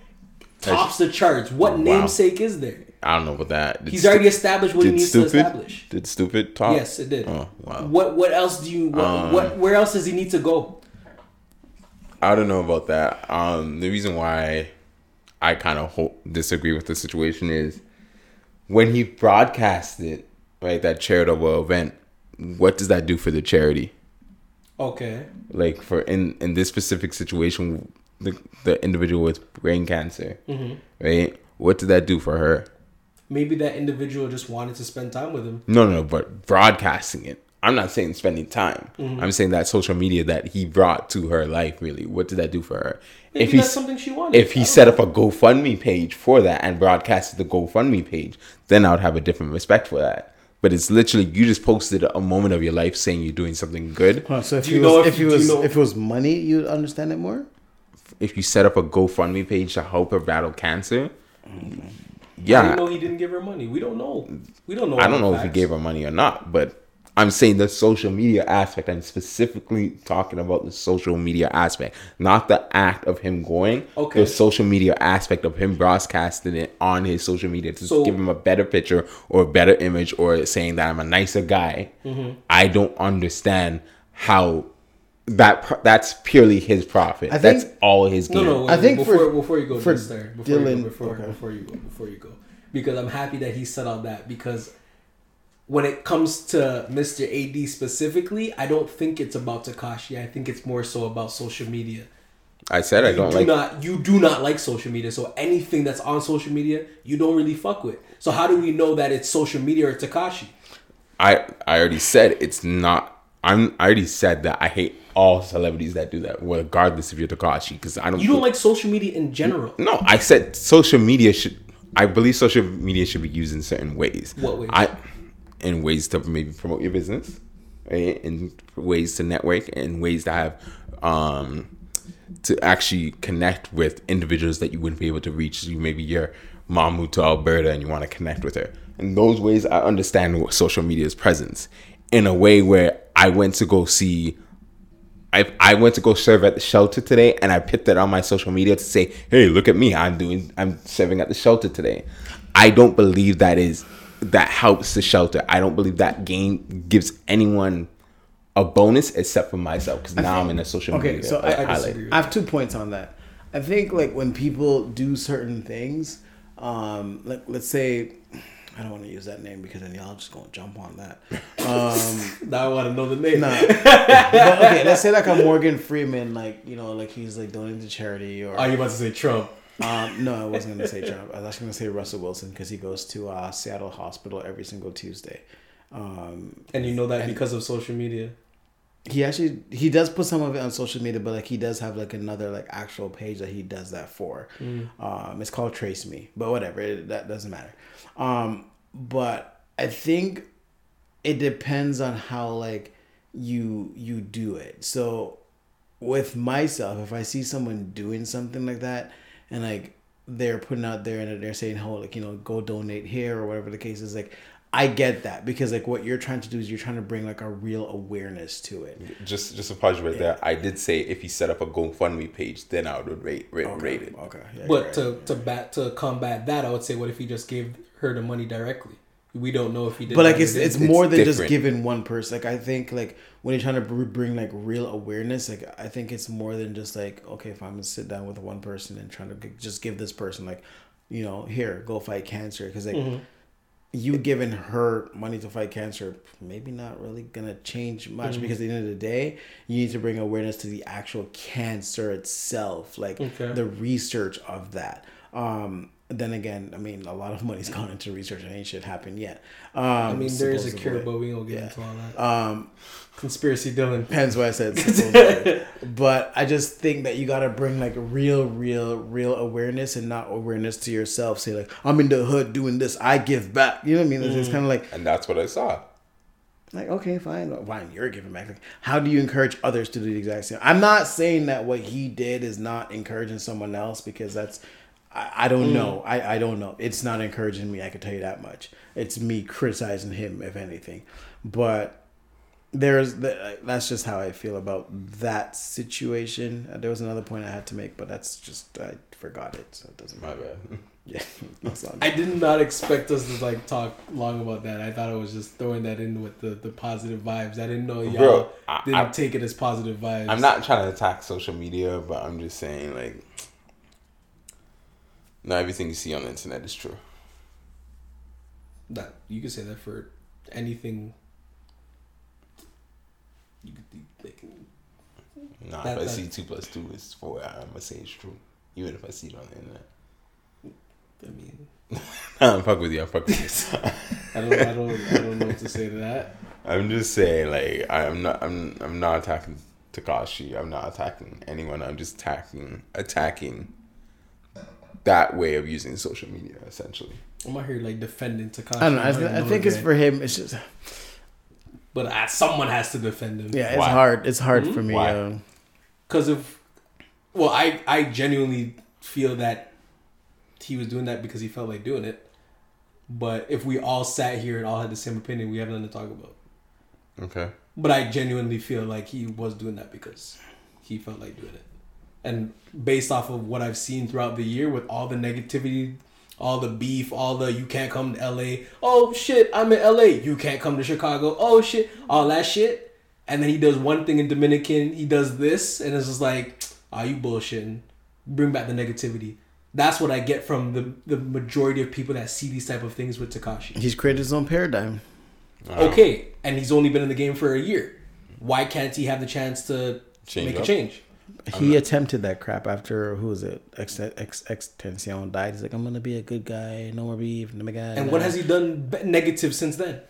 tops the charts. What Wow. namesake is there? I don't know about that. Did He's Stu- already established what he needs stupid, to establish. Did stupid talk? Yes, it did. Oh wow. What What else do you? What, Um, what Where else does he need to go? I don't know about that. Um, the reason why I kind of ho- disagree with the situation is when he broadcasted right that charitable event. What does that do for the charity? Okay. Like for in in this specific situation, the the individual with brain cancer, Mm-hmm. right? What did that do for her? Maybe that individual just wanted to spend time with him. No, no, no, but broadcasting it. I'm not saying spending time. Mm-hmm. I'm saying that social media that he brought to her life. Really, what did that do for her? Maybe if he that's something she wanted. if he set know. up a GoFundMe page for that and broadcasted the GoFundMe page, then I would have a different respect for that. But it's literally you just posted a moment of your life saying you're doing something good. Huh, so if Do you was, know if- if he you was know- if it was money, you'd understand it more. If you set up a GoFundMe page to help her battle cancer, I yeah, know he didn't give her money. We don't know. We don't know. I don't know if he gave her money or not, but I'm saying the social media aspect. I'm specifically talking about the social media aspect, not the act of him going. Okay. The social media aspect of him broadcasting it on his social media to So- give him a better picture or a better image or saying that I'm a nicer guy. Mm-hmm. I don't understand how that that's purely his profit. Think- that's all his No, gain. no. I wait, think before for- before you go, for just there. Before you Dylan- go, before okay. before you go, before you go, because I'm happy that he said all that because when it comes to Mr. AD specifically, I don't think it's about Tekashi. I think it's more so about social media. I said I You don't do like not you do not like social media. So anything that's on social media, you don't really fuck with. So how do we know that it's social media or Tekashi? I I already said it's not. I'm. I already said that I hate all celebrities that do that, regardless if you're Tekashi, because I don't. You don't like social media in general. No, I said social media should. I believe social media should be used in certain ways. What ways? I, in ways to maybe promote your business, right? in ways to network, in ways to have, um, to actually connect with individuals that you wouldn't be able to reach. You maybe your mom moved to Alberta and you want to connect with her. In those ways, I understand what social media's presence. In a way where I went to go see I, I went to go serve at the shelter today and I put that on my social media to say, hey, look at me. I'm doing I'm serving at the shelter today. I don't believe that is that helps the shelter. I don't believe that game gives anyone a bonus except for myself because now I'm in a social Okay, media so I- I disagree. I have two points on that. I think like when people do certain things, um, like let's say, I don't want to use that name because then y'all just gonna jump on that. Um, Now I want to know the name. nah. but okay, let's say like a Morgan Freeman, like you know, like he's like donating to charity or. Are you about to say Trump? Um, no, I wasn't gonna say Trump. I was actually gonna say Russell Wilson because he goes to uh, Seattle Hospital every single Tuesday. Um, And you know that because of social media. he actually he does put some of it on social media, but like he does have like another like actual page that he does that for. Um, it's called Trace Me, but whatever, it, that doesn't matter. Um, but I think it depends on how like you you do it. So with myself, if I see someone doing something like that, and like they're putting out there and they're saying, "Oh, like you know, go donate here" or whatever the case is, like I get that because like what you're trying to do is you're trying to bring like a real awareness to it. Just just a pause right there. I did say if he set up a GoFundMe page, then I would rate rate, rate it. Okay. Yeah, But right. to to bat to combat that, I would say, what if he just gave her the money directly? We don't know if he did. but like that or it's didn't. it's more than just giving one person. Like I think like when you're trying to bring like real awareness, like I think it's more than just like okay, if I'm gonna sit down with one person and trying to just give this person like, you know, here go fight cancer because like. Mm-hmm. You giving her money to fight cancer, maybe not really gonna change much because at the end of the day, you need to bring awareness to the actual cancer itself, like Okay. the research of that. Um, then again, I mean, a lot of money's gone into research and ain't shit happened yet. Um, I mean, there is a cure, but we don't get Yeah. into all that. Um, Conspiracy, Dylan. Depends what I said. but I just think that you gotta bring like real, real, real awareness and not awareness to yourself. Say like, I'm in the hood doing this. I give back. You know what I mean? It's, it's kind of like, And that's what I saw. like okay, fine, fine. You're giving back. Like, how do you encourage others to do the exact same? I'm not saying that what he did is not encouraging someone else because that's. I, I don't know. I, I don't know. It's not encouraging me. I can tell you that much. It's me criticizing him, if anything. But there's the, that's just how I feel about that situation. Uh, There was another point I had to make, but that's just I forgot it, so it doesn't My matter. bad. Yeah, that's all. I did not expect us to like talk long about that. I thought I was just throwing that in with the, the positive vibes. I didn't know y'all Bro, I- didn't I- take it as positive vibes. I'm not trying to attack social media, but I'm just saying like not everything you see on the internet is true. That you can say that for anything. You could they can, Nah, That- if I that- see two plus two is four, I'm gonna say it's true. Even if I see it on the internet. I mean, I'm fuck with you, I'm fuck with you. I don't, I don't, I don't know what to say to that. I'm just saying, like, I'm not, I'm, I'm not attacking Tekashi. I'm not attacking anyone. I'm just attacking, attacking that way of using social media, essentially. I'm out here like defending Tekashi. I don't know. I, th- I think it's for him. It's just but uh, someone has to defend him. yeah. It's Why? hard. It's hard for me. Why? Because of well i i genuinely feel that he was doing that because he felt like doing it but if we all sat here and all had the same opinion we have nothing to talk about Okay. but i genuinely feel like he was doing that because he felt like doing it and based off of what i've seen throughout the year with all the negativity all the beef all the you can't come to la oh shit i'm in la you can't come to chicago oh shit all that shit. And then he does one thing in dominican he does this and it's just like are you bullshitting? Bring back the negativity. That's what i get from the the majority of people that see these type of things with tekashi he's created his own paradigm. okay and he's only been in the game for a year. Why can't he have the chance to Change make a change He attempted that crap after who was it? Ex ex XXXTentacion died. He's like, I'm gonna be a good guy. No more beef. No more guy. and what has he done negative since then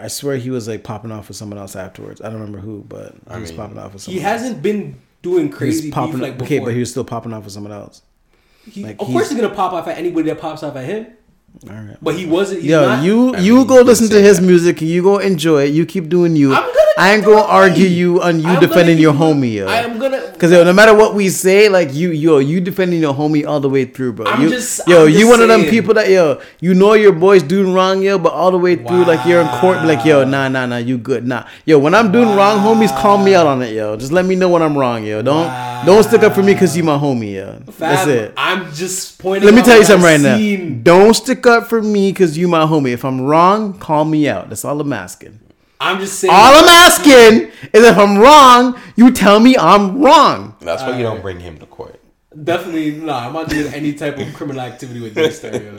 I swear he was like popping off with someone else afterwards. I don't remember who, but he I was mean, popping off with someone. he someone. hasn't been doing crazy He's popping. beef like before okay, but he was still popping off with someone else. He- like, of course he's- he's gonna pop off at anybody that pops off at him All right. but he wasn't he's Yo, not, you I you mean, go listen to his that. music. You go enjoy it. You keep doing you. I'm gonna I ain't gonna argue you on you I'm defending your homie, yo. I am gonna Cause yo, no matter what we say, like you, yo, you defending your homie all the way through, bro. I'm you, just- yo, I'm you just one of them people that yo, you know your boy's doing wrong, yo, but all the way through, like you're in court, like yo, nah, nah, nah, you good, nah, yo. When I'm doing wrong, homies, call me out on it, yo. Just let me know when I'm wrong, yo. Don't don't stick up for me cause you my homie, yo. That's it. I'm just pointing. Let me tell you something I've right seen. now. Don't stick up for me because you my homie. If I'm wrong, call me out. That's all I'm asking. I'm just saying. All I'm asking is if I'm wrong, you tell me I'm wrong. That's why you don't bring him to court. Definitely, nah. I'm not doing any type of criminal activity with this stereo.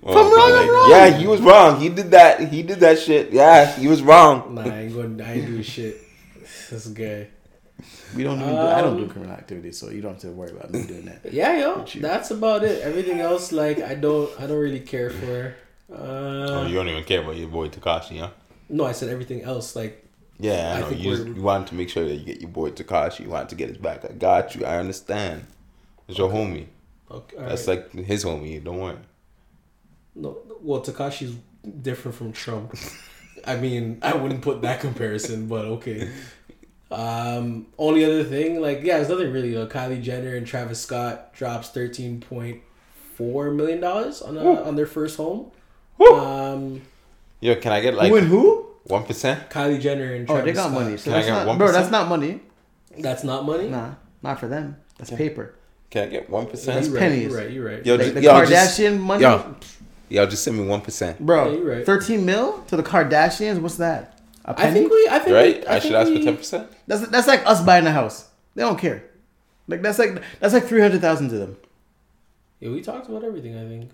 Well, I'm wrong, like, I'm wrong. Yeah, he was wrong. He did that. He did that shit. Yeah, he was wrong. Nah, I ain't going. To I ain't doing shit. This is gay. We don't. Even do, I don't do Um, criminal activity, so you don't have to worry about me doing that. Yeah, yo, that's about it. Everything else, like, I don't, I don't really care for. Oh, Uh, you don't even care about your boy Tekashi, huh? No, I said everything else. Like, Yeah, I I know. think You, we're- you want to make sure that you get your boy Tekashi. You want to get his back. I got you. I understand. It's your homie. Okay, That's alright. like his homie. Don't worry. no. Well, Tekashi's different from Trump. I mean, I wouldn't put that comparison, but okay. Um, only other thing, like yeah, there's nothing really. Uh, Kylie Jenner and Travis Scott drops thirteen point four million dollars on uh, on their first home. Um, Yo, can I get like who and who? one percent? Kylie Jenner and Oh, they got Scott. money. So Can I that's get not, bro, that's not money. That's not money. Nah, not for them. That's paper. Can I get one You're right, pennies. You're right. You're right. Yo, Like just, the yo, Kardashian just, money. Yo, yo, just send me one percent. Bro, Yeah, you're right. 13 mil to the Kardashians. What's that? A I penny? think we. I think Right? We, I, should think ask for ten percent. That's that's like us buying a house. They don't care. Like that's like that's like three hundred thousand to them. Yeah, we talked about everything. I think.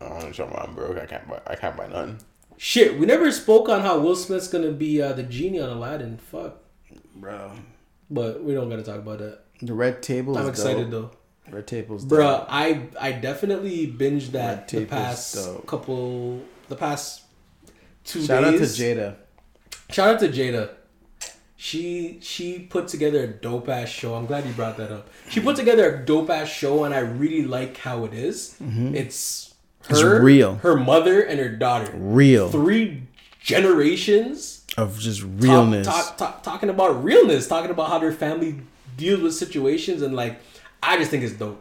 Oh, show me I'm broke. I can't buy. I can't buy nothing. Shit, we never spoke on how Will Smith's gonna be uh, the genie on Aladdin. Fuck. Bro, But we don't gotta talk about that. the red table. I'm is excited dope. though. Red table's Bruh, dope. I I definitely binged that Red the past couple the past two Shout out to. Jada. Shout out to Jada. She she put together a dope ass show. I'm glad you brought that up. She put together a dope ass show, and I really like how it is. It's her. It's real. her mother, and her daughter. Real Three generations of just realness. talk- talk- talking about realness, talking about how their family deals with situations, and like I just think it's dope.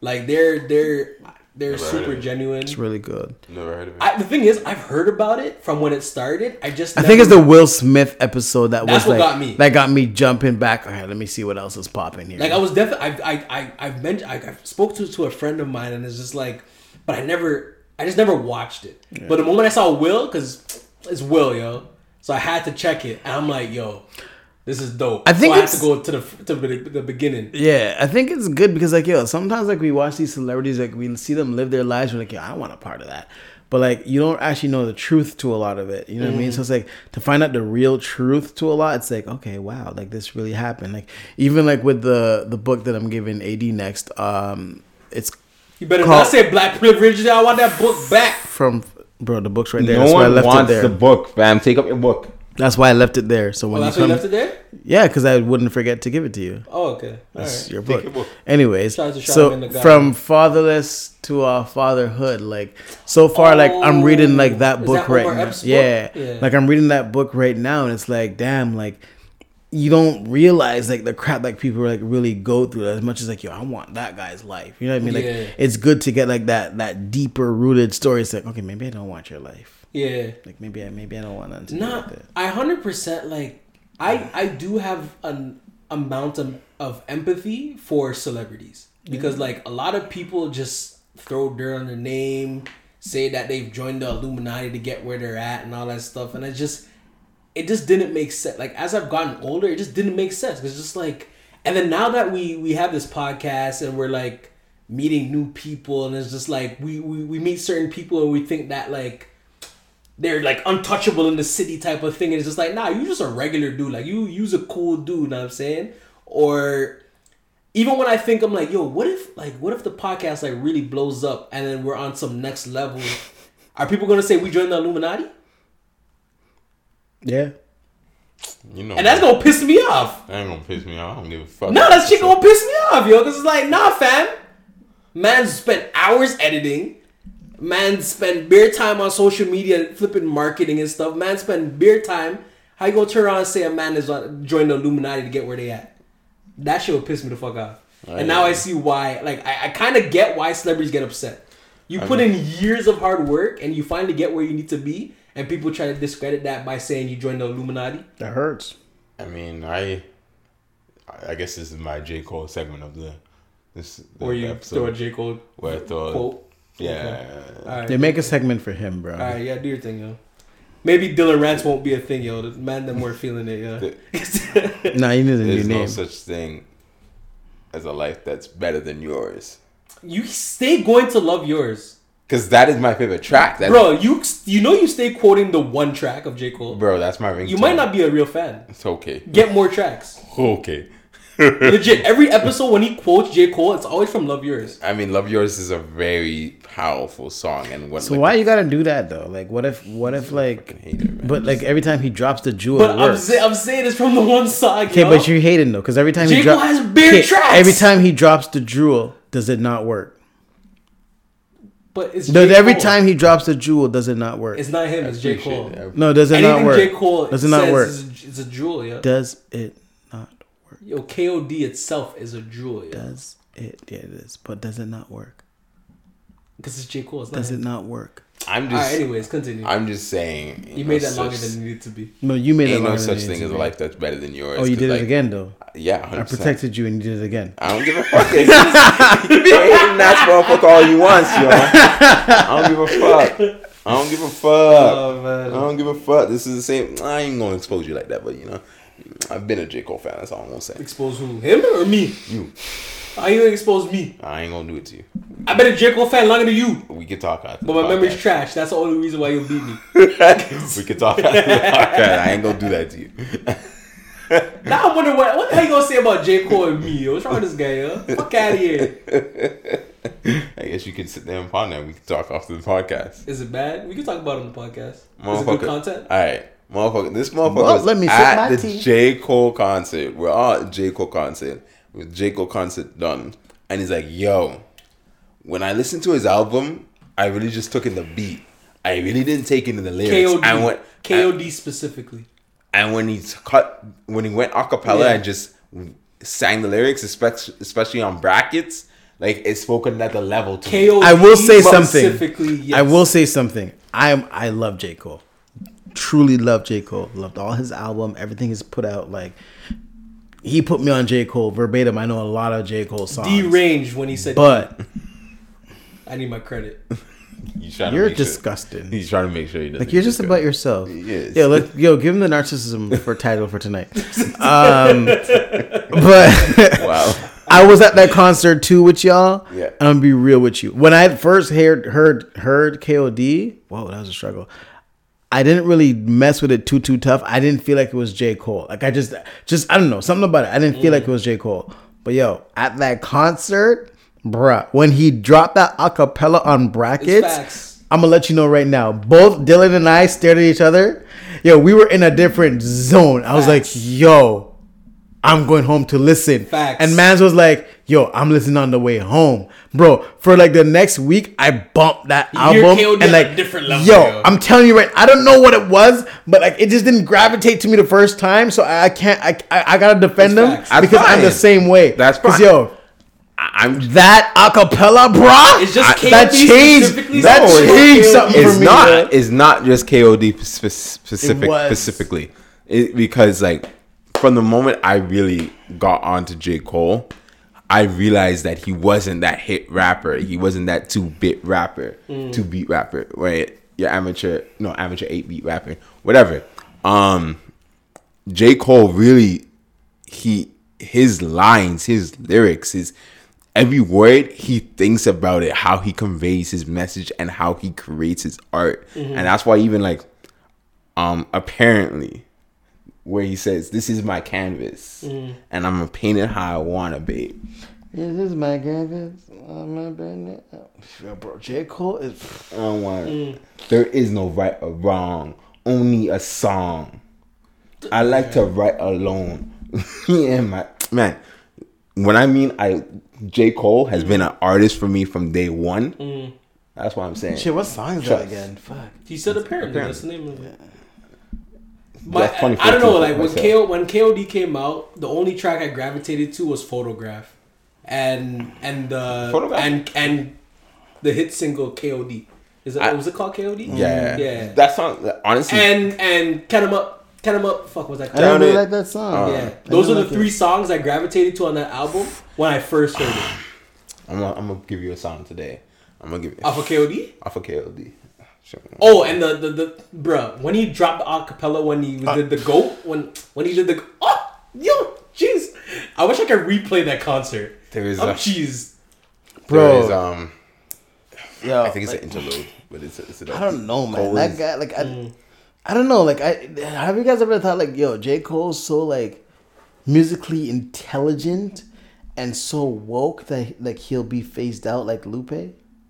Like they're they're they're Never super it. genuine. It's really good. Never heard of it. I, the thing is, I've heard about it from when it started. I just I think it's the Will Smith episode that That's was what like got me. that got me jumping back. All right, let me see what else is popping here. like I was definitely I I I I've mentioned I, I spoke to to a friend of mine and it's just like, but I never I just never watched it. But the moment I saw Will, because it's Will, yo, so I had to check it, and I'm like, yo, this is dope. I think so I have to go to the to the, the beginning. Yeah, I think it's good because like yo, sometimes like we watch these celebrities, like we see them live their lives, we're like, yo, I want a part of that. But like you don't actually know the truth to a lot of it. You know what I mean? So it's like to find out the real truth to a lot, it's like, okay, wow, like this really happened. Like even like with the the book that I'm giving AD next, um it's You better Call- not say black privilege. I want that book back. from bro, the book's right there. no that's why I one left it there. the book, fam. Take up your book. That's why I left it there. So Oh, when that's you why you come, left it there. yeah, because I wouldn't forget to give it to you. Oh, okay. All That's right. your Take book. your book. Anyways, to so the from fatherless to uh, fatherhood, like so far, like I'm reading like that Oh, book that right Omar now. Epps' book? Yeah. Yeah. like I'm reading that book right now, and it's like, damn, like you don't realize like the crap like people like really go through as much as like yo, I want that guy's life. You know what I mean? Like Yeah. it's good to get like that that deeper rooted story. It's like okay, maybe I don't want your life. Yeah. Like maybe I maybe I don't want to Not. I hundred percent like. I I do have an amount of, of empathy for celebrities because like a lot of people just throw dirt on their name, say that they've joined the Illuminati to get where they're at and all that stuff, and it just it just didn't make sense. Like as I've gotten older, it just didn't make sense. It's just like, and then now that we we have this podcast and we're like meeting new people, and it's just like we we, we meet certain people and we think that like they're like untouchable in the city type of thing. And it's just like, nah, you just a regular dude. Like you use a cool dude, know what I'm saying? Or even when I think I'm like, yo, what if like what if the podcast like really blows up and then we're on some next level? Are people gonna say we joined the Illuminati? Yeah. You know, And that's gonna piss me off. that ain't gonna piss me off. I don't give a fuck. No, that shit gonna piss me off, yo. Cause it's like, nah, fam. Man spent hours editing. Man spent beer time on social media flipping marketing and stuff. Man spent beer time. How you gonna turn around and say a man is on uh, join the Illuminati to get where they at? That shit would piss me the fuck off. and now I see why. Like I, I kind of get why celebrities get upset. You put in years of hard work and you finally get where you need to be, and people try to discredit that by saying you joined the Illuminati. That hurts. I mean, I, I guess this is my J Cole segment of the this the Or you episode throw a J Cole where I throw quote. yeah. All right. They make a segment for him, bro. All right, yeah, do your thing, yo. Maybe Dylan Rants won't be a thing, yo. The man them more feeling it, yo. Nah, you need a new name. There's no such thing as a life that's better than yours. you stay going to love yours, Cause that is my favorite track. That's, bro. You you know you stay quoting the one track of J Cole. bro, that's my ringtone. You might not be a real fan. It's okay. Get more tracks. Okay. Legit, every episode when he quotes J Cole, it's always from Love Yours. I mean, "Love Yours" is a very powerful song, and what So like, why you gotta do that though? Like, what if, what if like, hate it, but like every time he drops the jewel, But it I'm, works. say, I'm saying it's from the one song. Okay, yo. but you're hating though, because every time he J. drops, Cole has bare tracks. every time he drops the jewel, does it not work? But it's Does J. every Cole. time he drops a jewel, does it not work? It's not him. It's J Cole. it. no, does it Anything not work? J Cole does it not says work? It's a jewel, yeah. Does it not work? Yo, KOD itself is a jewel, yeah. Does it? Yeah, it is. But does it not work? Because it's J Cole. It's not Does it not work? I'm just, right. Anyways, continue. I'm just saying. you know, made that such- longer than it needed to be. No, you made it Ain't no longer than such it thing as a life that's better than yours. Oh, you did like, it again though. Yeah, 100%. I protected you and you did it again. I don't give a fuck. you can hate that motherfucker all you want, yo. I don't give a fuck. I don't give a fuck. Oh man. I don't give a fuck. This is the same. I ain't gonna expose you like that, but you know, I've been a J Cole fan. That's all I'm gonna say. Expose who? Him or me? You. How you gonna expose me? I ain't gonna do it to you. I bet a J Cole fan longer than you. We can talk after. But the my memory's podcast. trash. That's the only reason why you beat me. we can talk after the podcast. I ain't gonna do that to you. Now I'm wondering what what the hell you gonna say about J Cole and me? What's wrong with this guy? Yo? Fuck out of here. I guess you can sit there and ponder. and We can talk after the podcast. Is it bad? We can talk about it on the podcast. Is it good content? All right, motherfucker. This motherfucker Well, let me at my the tea. J Cole concert. We're all at J Cole concert. With J Cole concert done, and he's like, "Yo, when I listened to his album, I really just took in the beat. I really didn't take in the lyrics. KOD. And when KOD specifically. and when he cut, when he went acapella Yeah. and just sang the lyrics, especially especially on brackets, like it spoke another level to me. KOD I will say something. specifically, yes. I will say something. I am. I love J Cole. Truly love J Cole. Loved all his album. Everything he's put out. Like he put me on J Cole verbatim. I know a lot of J Cole songs. deranged when he said But I need my credit. He's trying you're make sure- disgusting. He's trying to make sure he doesn't. Like you're just about yourself. He is. Yo, look, yo, give him the narcissism for title for tonight. Um, but Wow. I was at that concert too with y'all. Yeah. And I'm gonna be real with you. When I first heard heard heard KOD, whoa, that was a struggle. I didn't really mess with it too too tough. I didn't feel like it was J. Cole. Like I just just I don't know, something about it. I didn't feel like it was J. Cole. But yo, at that concert, bruh, when he dropped that acapella on brackets. I'm gonna let you know right now. Both Dylan and I stared at each other. Yo, we were in a different zone. I was Facts. like, yo, I'm going home to listen. Facts. And Mans was like, yo, I'm listening on the way home. Bro, for like the next week, I bumped that You hear album. KOD and a like, different level, yo, yo. I'm telling you right, I don't know what it was, but like it just didn't gravitate to me the first time. So I, I can't, I, I, I gotta defend That's them facts. That's because I'm the same way. That's Cause fine. yo, I'm that acapella, bro, It's just KOD that changed, that something about changed KOD. something it's for me. not bro. it's not just KOD spe- specific It was. specifically it, because like from the moment I really got onto J Cole, I realized that he wasn't that hit rapper. He wasn't that two bit rapper, Mm. two beat rapper. Right? Your amateur, no amateur eight beat rapper, whatever. Um, J Cole really he his lines, his lyrics, his every word he thinks about it, how he conveys his message and how he creates his art. And that's why even like um apparently where he says, This is my canvas mm. and I'm gonna paint it how I wanna be. This is my canvas. I'm a bandit. Yo, bro, J. Cole is. I don't want mm. there is no right or wrong, only a song. I like to write alone. yeah, my man. When I mean I J. Cole has been an artist for me from day one. Mm. That's what I'm saying. Shit, what song is that again? Fuck. He said apparently. Apparently. That's the name of it. That's But funny I don't know. Like when. KO when KOD came out, the only track I gravitated to was Photograph, and and the Photograph? and and the hit single KOD. Is it I- was it called KOD? Yeah, mm, yeah. That song, honestly, and and Cut 'em up, Cut 'em up. Fuck was that? I Called? don't really like that song. yeah, uh, I those are the like three it. songs I gravitated to on that album when I first heard it. I'm gonna, I'm gonna give you a song today. I'm gonna give you Off of KOD. off of KOD. Sure. Oh, and the the, the bruh when he dropped the acapella when he Uh, did the goat when when he did the oh yo jeez I wish I could replay that concert. There is I'm a, cheese. there Bro. is, um, Yo, I think it's like, an interlude, but it's a, it's a I don't know, man. Cole that is- guy, like, I, Mm. I don't know. Like, I have you guys ever thought, like, yo, J. Cole's so like, musically intelligent and so woke that like he'll be phased out like Lupe?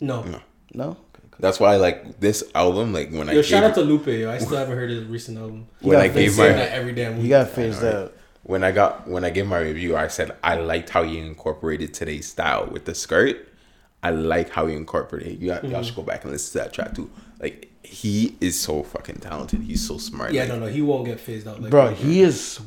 No, No. No. That's why I like this album, like when I Yo, gave, shout out to Lupe. Yo. I still haven't heard his recent album. when I gave my that every damn week. You got phased out. when I got when I gave my review, I said I liked how he incorporated today's style with the skirt. I like how he incorporated. You got, y'all mm-hmm. should go back and listen to that track too. Like he is so fucking talented. He's so smart. yeah, like, no, no, he won't get phased out. Like Bro, that. he is,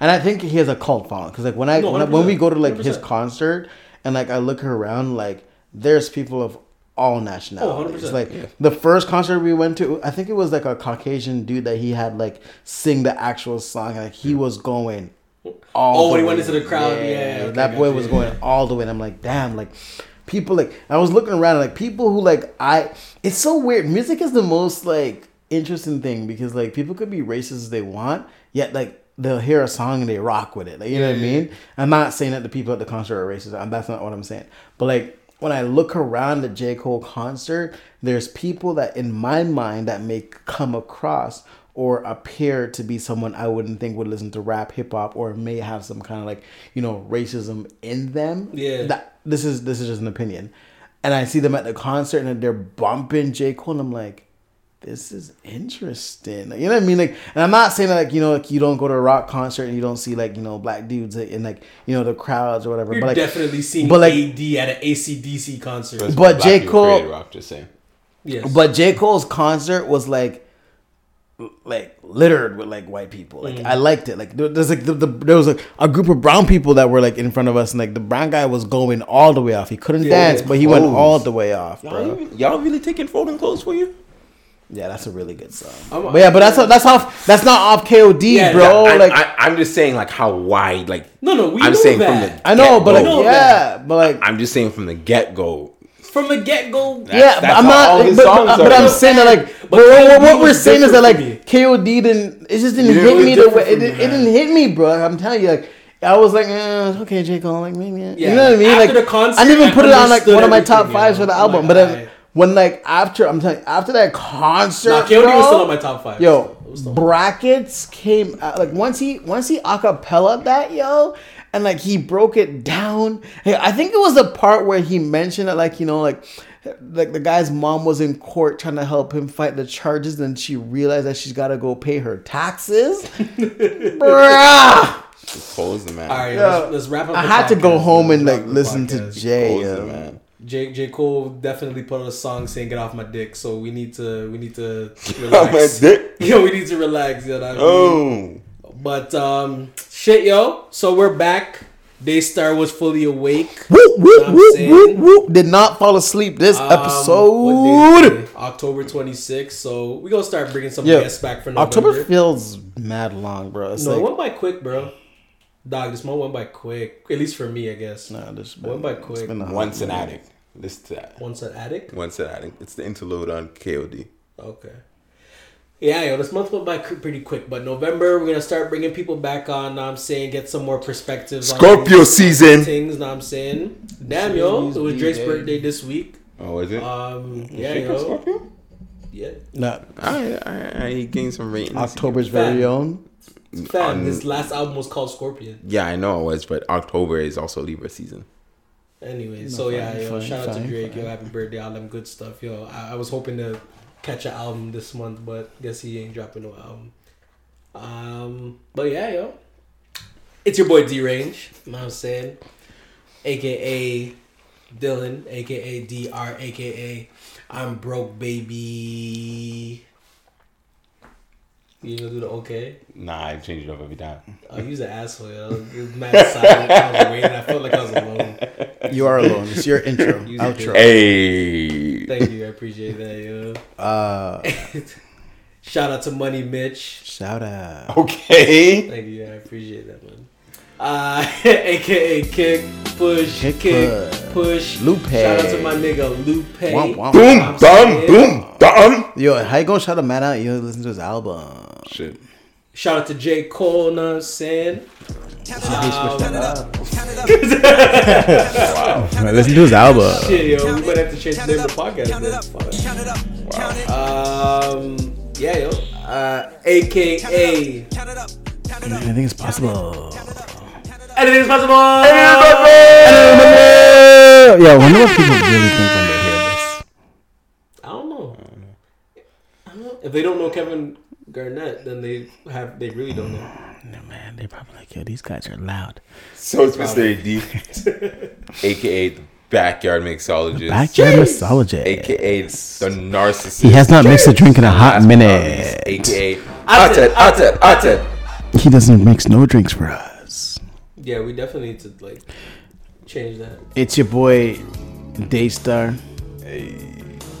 and I think he has a cult following. Because like when I, No, when, I when we go to like his 100%. concert and like I look around, like there's people of all nationalities. 100%, like the first concert we went to, I think it was like a Caucasian dude that he had like sing the actual song. Like he was going. All Oh, when the he went into the crowd, yeah, okay, that boy gotcha, was going all the way. And I'm like, damn, like people like I was looking around like people who like I it's so weird. Music is the most like interesting thing because like people could be racist as they want, yet like they'll hear a song and they rock with it. Like you know what I mean? I'm not saying that the people at the concert are racist. That's not what I'm saying. But like when I look around the J. Cole concert, there's people that in my mind that may come across or appear to be someone I wouldn't think would listen to rap, hip hop, or may have some kind of like you know racism in them. Yeah. That this is this is just an opinion, and I see them at the concert and they're bumping J Cole, and I'm like, this is interesting. Like, you know what I mean? Like, and I'm not saying that like you know like you don't go to a rock concert and you don't see like you know black dudes in like you know the crowds or whatever. You're but like, definitely seeing but, like- AD at an ACDC concert. That's But J. Cole- rock, just saying. yes. But J. Cole's concert was like like littered with like white people. Like mm. I liked it. Like there's like the, the, there was like a group of brown people that were like in front of us, and like the brown guy was going all the way off. He couldn't Yeah, dance, but he went all the way off, Y'all, bro. even- y'all really taking folding clothes for you? Yeah, that's a really good song. I'm- but yeah, but that's that's off. That's not off KOD, Yeah, bro. I, like I, I'm just saying, like how wide, like no, no, we I'm know saying that. from the I know, but like know yeah, but like I'm just saying from the get go. from the get go. yeah, but that's I'm how not. all his But, songs but, are. but I'm saying that like, But but what, what, what we're saying is that like different for me. KOD didn't. It just didn't Yeah, it hit me the way for it, it didn't hit me, bro. I'm telling you, like I was like, eh, okay, J Cole, like maybe, yeah. Yeah, you know what I mean? after like the concert, I didn't even I put it on like one of my top fives for the album, like, but then alright. When like after I'm telling you, after that concert, Nah, KOD bro, was still on my top five. Yo, It brackets came out, like once he once he acapella that yo, and like he broke it down. Hey, I think it was the part where he mentioned that like you know like like the guy's mom was in court trying to help him fight the charges, and she realized that she's got to go pay her taxes. Bruh. Close the man. All right, Yo, let's, let's wrap up. I the had to go home and Let's like wrap up the listen to podcast. Jay. Cole's the man. J J Cole definitely put out a song saying "Get off my dick," so we need to we need to Off my relax. dick. yo, we need to relax. You know I mean? Oh, But um, shit, yo. So we're back. Daystar was fully awake. Whoop, whoop, whoop, saying? whoop, whoop. Did not fall asleep this Um, what day is episode. October 26th. So we gonna start bringing some Yeah. guests back for November. October feels mad long, bro. It's no, it like went by quick, bro. Dog, this month went by quick. At least for me, I guess. Nah, this Went by it's quick. been a once an minute. addict. Listen to that. Once an addict. Once an addict. It's the interlude on KOD. Okay. Yeah, yo, this month went by pretty quick, but November we're gonna start bringing people back on. Know what I'm saying, get some more perspectives. Scorpio on season. things. Know what I'm saying, damn yo, it was Drake's birthday this week. Oh, is it? Um, yeah, yo, Scorpio? yeah, Nah, I I, alright. He gained some ratings. October's very own. Fam. On- His last album was called Scorpion. Yeah, I know it was, but October is also Libra season. Anyway, No, so fine, yeah, yo, fine, shout out to fine, Drake, fine. yo, happy birthday, all them good stuff, yo. I, I was hoping to catch an album this month, but guess he ain't dropping no album. Um, but yeah, yo, it's your boy D Range. You know what I'm saying, aka Dylan, aka Dr, aka I'm broke, baby. You gonna do the okay? Nah, I change it up every time. Oh, you was an asshole, yo. It was mad silent. I was waiting. I felt like I was alone. You are alone. It's your intro, Use outro. it. Hey. Thank you, I appreciate that, yo. Uh, Shout out to Money Mitch. shout out. Okay. Thank you, I appreciate that, man. Uh, AKA Kick, Push, Kick, Kick, push. Push. Lupe. Shout out to my nigga Lupe. Womp, womp. Boom, I'm boom, done. Yo, how you gonna shout a man out? You listen to his album. Shit. Shout out to J. Cole, know what I'm saying? listen to his album. Shit, yo, we might have to change the name of the podcast then. Wow. Um, yeah, yo. Uh, AKA Anything is possible. Anything's possible. Yeah, I wonder what people really think when they hear this. I don't know. I don't know. If they don't know Kevin Garnett, then they have they really don't know. No, man, they're probably like, yo, these guys are loud. So it's Mr. D, aka the backyard mixologist, Backyard massologist. aka the narcissist. He has not mixed a drink in a hot Last but not minute. least, aka Atet, Atet, Atet, Atet. He doesn't mix no drinks for us. Yeah, we definitely need to like change that. It's your boy Daystar,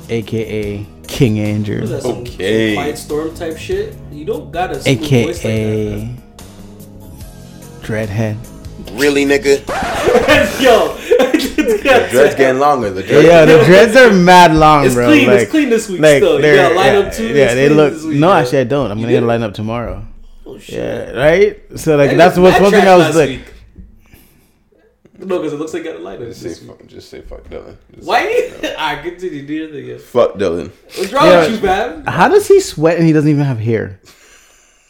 aka King Andrew, that some, Okay. some quiet storm type shit? You don't got a smooth voice like aka Dreadhead. Really, nigga? that. Yo, The dread's getting longer. The dread. Yeah, the dreads are mad long, It's bro. clean. Like, it's clean this week. like still, you they're got line yeah, up too. yeah, It's they look. week, no, yeah. actually, I don't. I'm You gonna get a did? lineup tomorrow. Oh, shit. Yeah, right. So like Hey, that's what's one thing I was like. week. No, because it looks like you got a line up Just say, week. fuck, just say fuck Dylan. Just Why? say fuck Dylan. I continue. Do your thing. yeah. Fuck Dylan. What's wrong Yeah. with you, man? How does he sweat and he doesn't even have hair?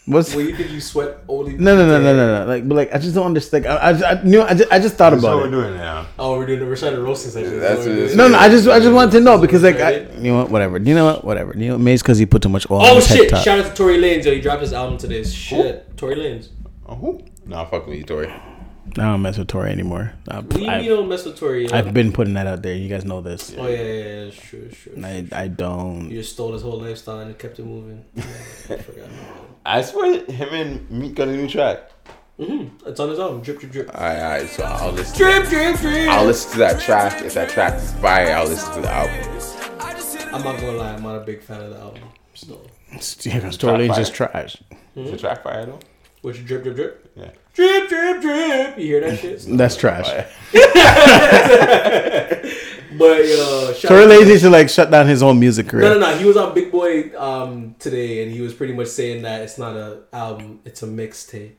What's Well, you think you sweat only? no, no, no, no, no, no. Like, but like, I just don't understand. I, I, I knew. I just, I just thought about it. That's what about we're it. doing now. Oh, we're doing the Rashada roasting session. That's what we're what it doing. is. No, no. I just, I just wanted to know because like, I, you know what? Whatever. You know what? Whatever. You know, maybe it's because he put too much oil. on Oh his head shit! top. Shout out to Tory Lanez. Yo, he dropped his album today. Shit, Tory Lanez. Oh, who? Nah, fuck with you, Tori. I don't mess with Tori anymore. I, What do you mean I, you don't mess with Tory? yo? I've been putting that out there. You guys know this. Oh yeah, yeah, yeah. It's true. It's true. I, I don't. You just stole his whole lifestyle and kept it moving. Yeah, I forgot. I swear, him and Meek got a new track. Mm-hmm. It's on his own. Drip, drip, drip. Alright, alright. So I'll listen. Drip, drip, drip. I'll listen to that track. If that track is fire, I'll listen to the album. I'm not gonna lie. I'm not a big fan of the album. Still. Yeah, because Tory Lanez is trash. Is the track fire though? Which drip, drip, drip. Yeah. Drip, drip, drip. You hear that shit? That's trash. But uh, Tory to- should like shut down his own music career. No, no, no. He was on Big Boy um, today, and he was pretty much saying that it's not a album; it's a mixtape.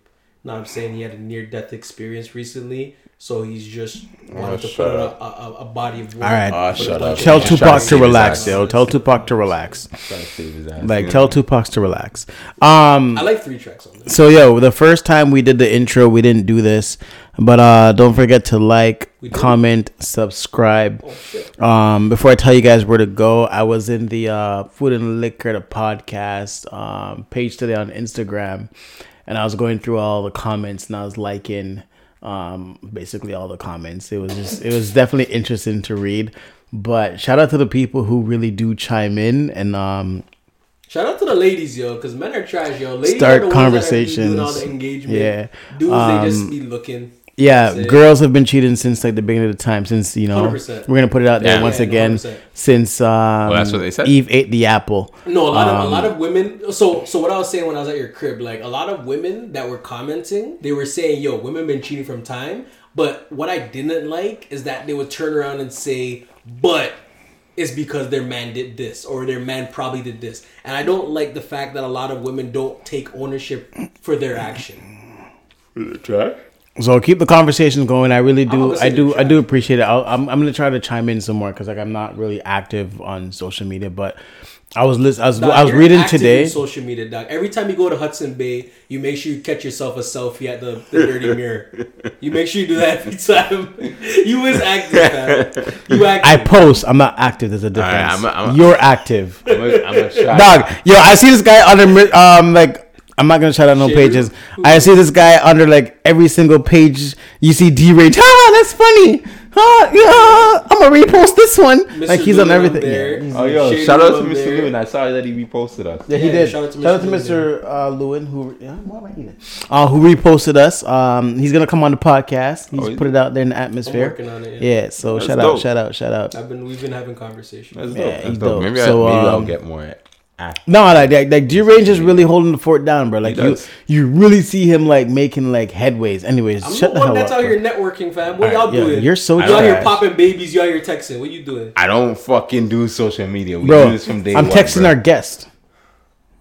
No, I'm saying he had a near death experience recently, so he's just wanted to put out a, a, a body of work. All right. Oh, shut up. Tell He's trying Tupac to to relax, yo. Tell Tupac to relax. Trying to save his ass. Like tell? Tupac to relax. Um I like three tracks on this. so yo, the first time we did the intro, we didn't do this. But uh don't forget to like, comment, subscribe. Oh! Um before I tell you guys where to go, I was in the uh Food and Liquor the podcast um page today on Instagram and I was going through all the comments and I was liking um basically all the comments. It was just it was definitely interesting to read. But shout out to the people who really do chime in and um Shout out to the ladies, yo, because men are trash, yo. Ladies Start are the ones that are conversations. all the engagement. Yeah. dudes they just Um, be looking. Yeah, That's girls have been cheating since like the beginning of the time. Since you know, 100%. we're gonna put it out there Yeah. once Yeah, again. 100%. Since um, that's what they said? Eve ate the apple. No, a lot of a Um, lot of women. So so what I was saying when I was at your crib, like a lot of women that were commenting, they were saying, "Yo, women been cheating from time." But what I didn't like is that they would turn around and say, "But." It's because their man did this, or their man probably did this, and I don't like the fact that a lot of women don't take ownership for their action. track. So keep the conversation going. I really do. I do. I do appreciate it. I'll, I'm I'm gonna try to chime in some more because like I'm not really active on social media, but I was list. I was Dog, I was you're reading today. in social media, dog. Every time you go to Hudson Bay, you make sure you catch yourself a selfie at the, the dirty mirror. You make sure you do that every time. you is active, man. You active. I post. I'm not active. There's a difference. right, I'm a- I'm a- You're active. I'm gonna, I'm gonna. Dog, yo, I see this guy under mi- um like I'm not gonna shout out no Shit. pages. I see this guy under like every single page. You see D Range. Ah, that's funny. Ah, yeah, I'm gonna repost this one. Mr. Like he's on everything. Yeah, he's- Oh yo, Shady shout out to Mr. there. Lewin. I saw that he reposted us. yeah, he Yeah, did. shout out to Shout out to Mr. Mr. Uh, Lewin who yeah, what am I eating? Uh, who reposted us. Um, he's gonna come on the podcast. He's Oh, put it out there in the I'm atmosphere. working on it. Yeah. Yeah, so That's shout dope. out, shout out, shout out. I've been we've been having conversations. That's dope. Yeah, That's dope. dope. Maybe, I, So, maybe I'll um, get more. Active. No, like like, like D Range is really holding the fort down, bro. Like you, you really see him like making like headways. Anyways, I'm shut the the hell that's up. out bro. here networking, fam. What Alright, y'all yeah, doing? you're so you out here popping babies. You out here texting. What you doing? I don't fucking do social media. We do bro. this from day I'm one. texting bro. our guest.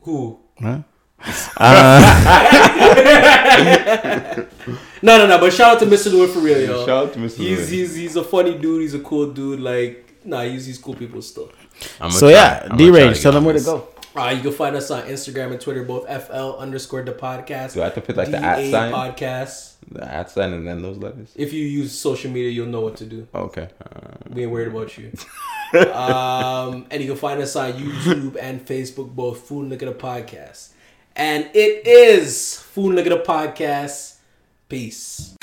Who? Huh? No, no, no. But shout out to Mr. Lewin for real, yo. Shout out to Mr. He's Lewin. he's he's a funny dude. He's a cool dude. Like nah, he's he's cool people still. I'm So try- yeah, I'm D Range. Tell them on where to go. Uh, you can find us on Instagram and Twitter, both FL underscore the podcast. Do I have to put, like, the DA at sign? podcast. The at sign and then those letters. If you use social media, you'll know what to do. Okay. Uh, We ain't worried about you. um, and you can find us on YouTube and Facebook, both Food and Liquor da Podcast. And it is Food and Liquor da Podcast. Peace.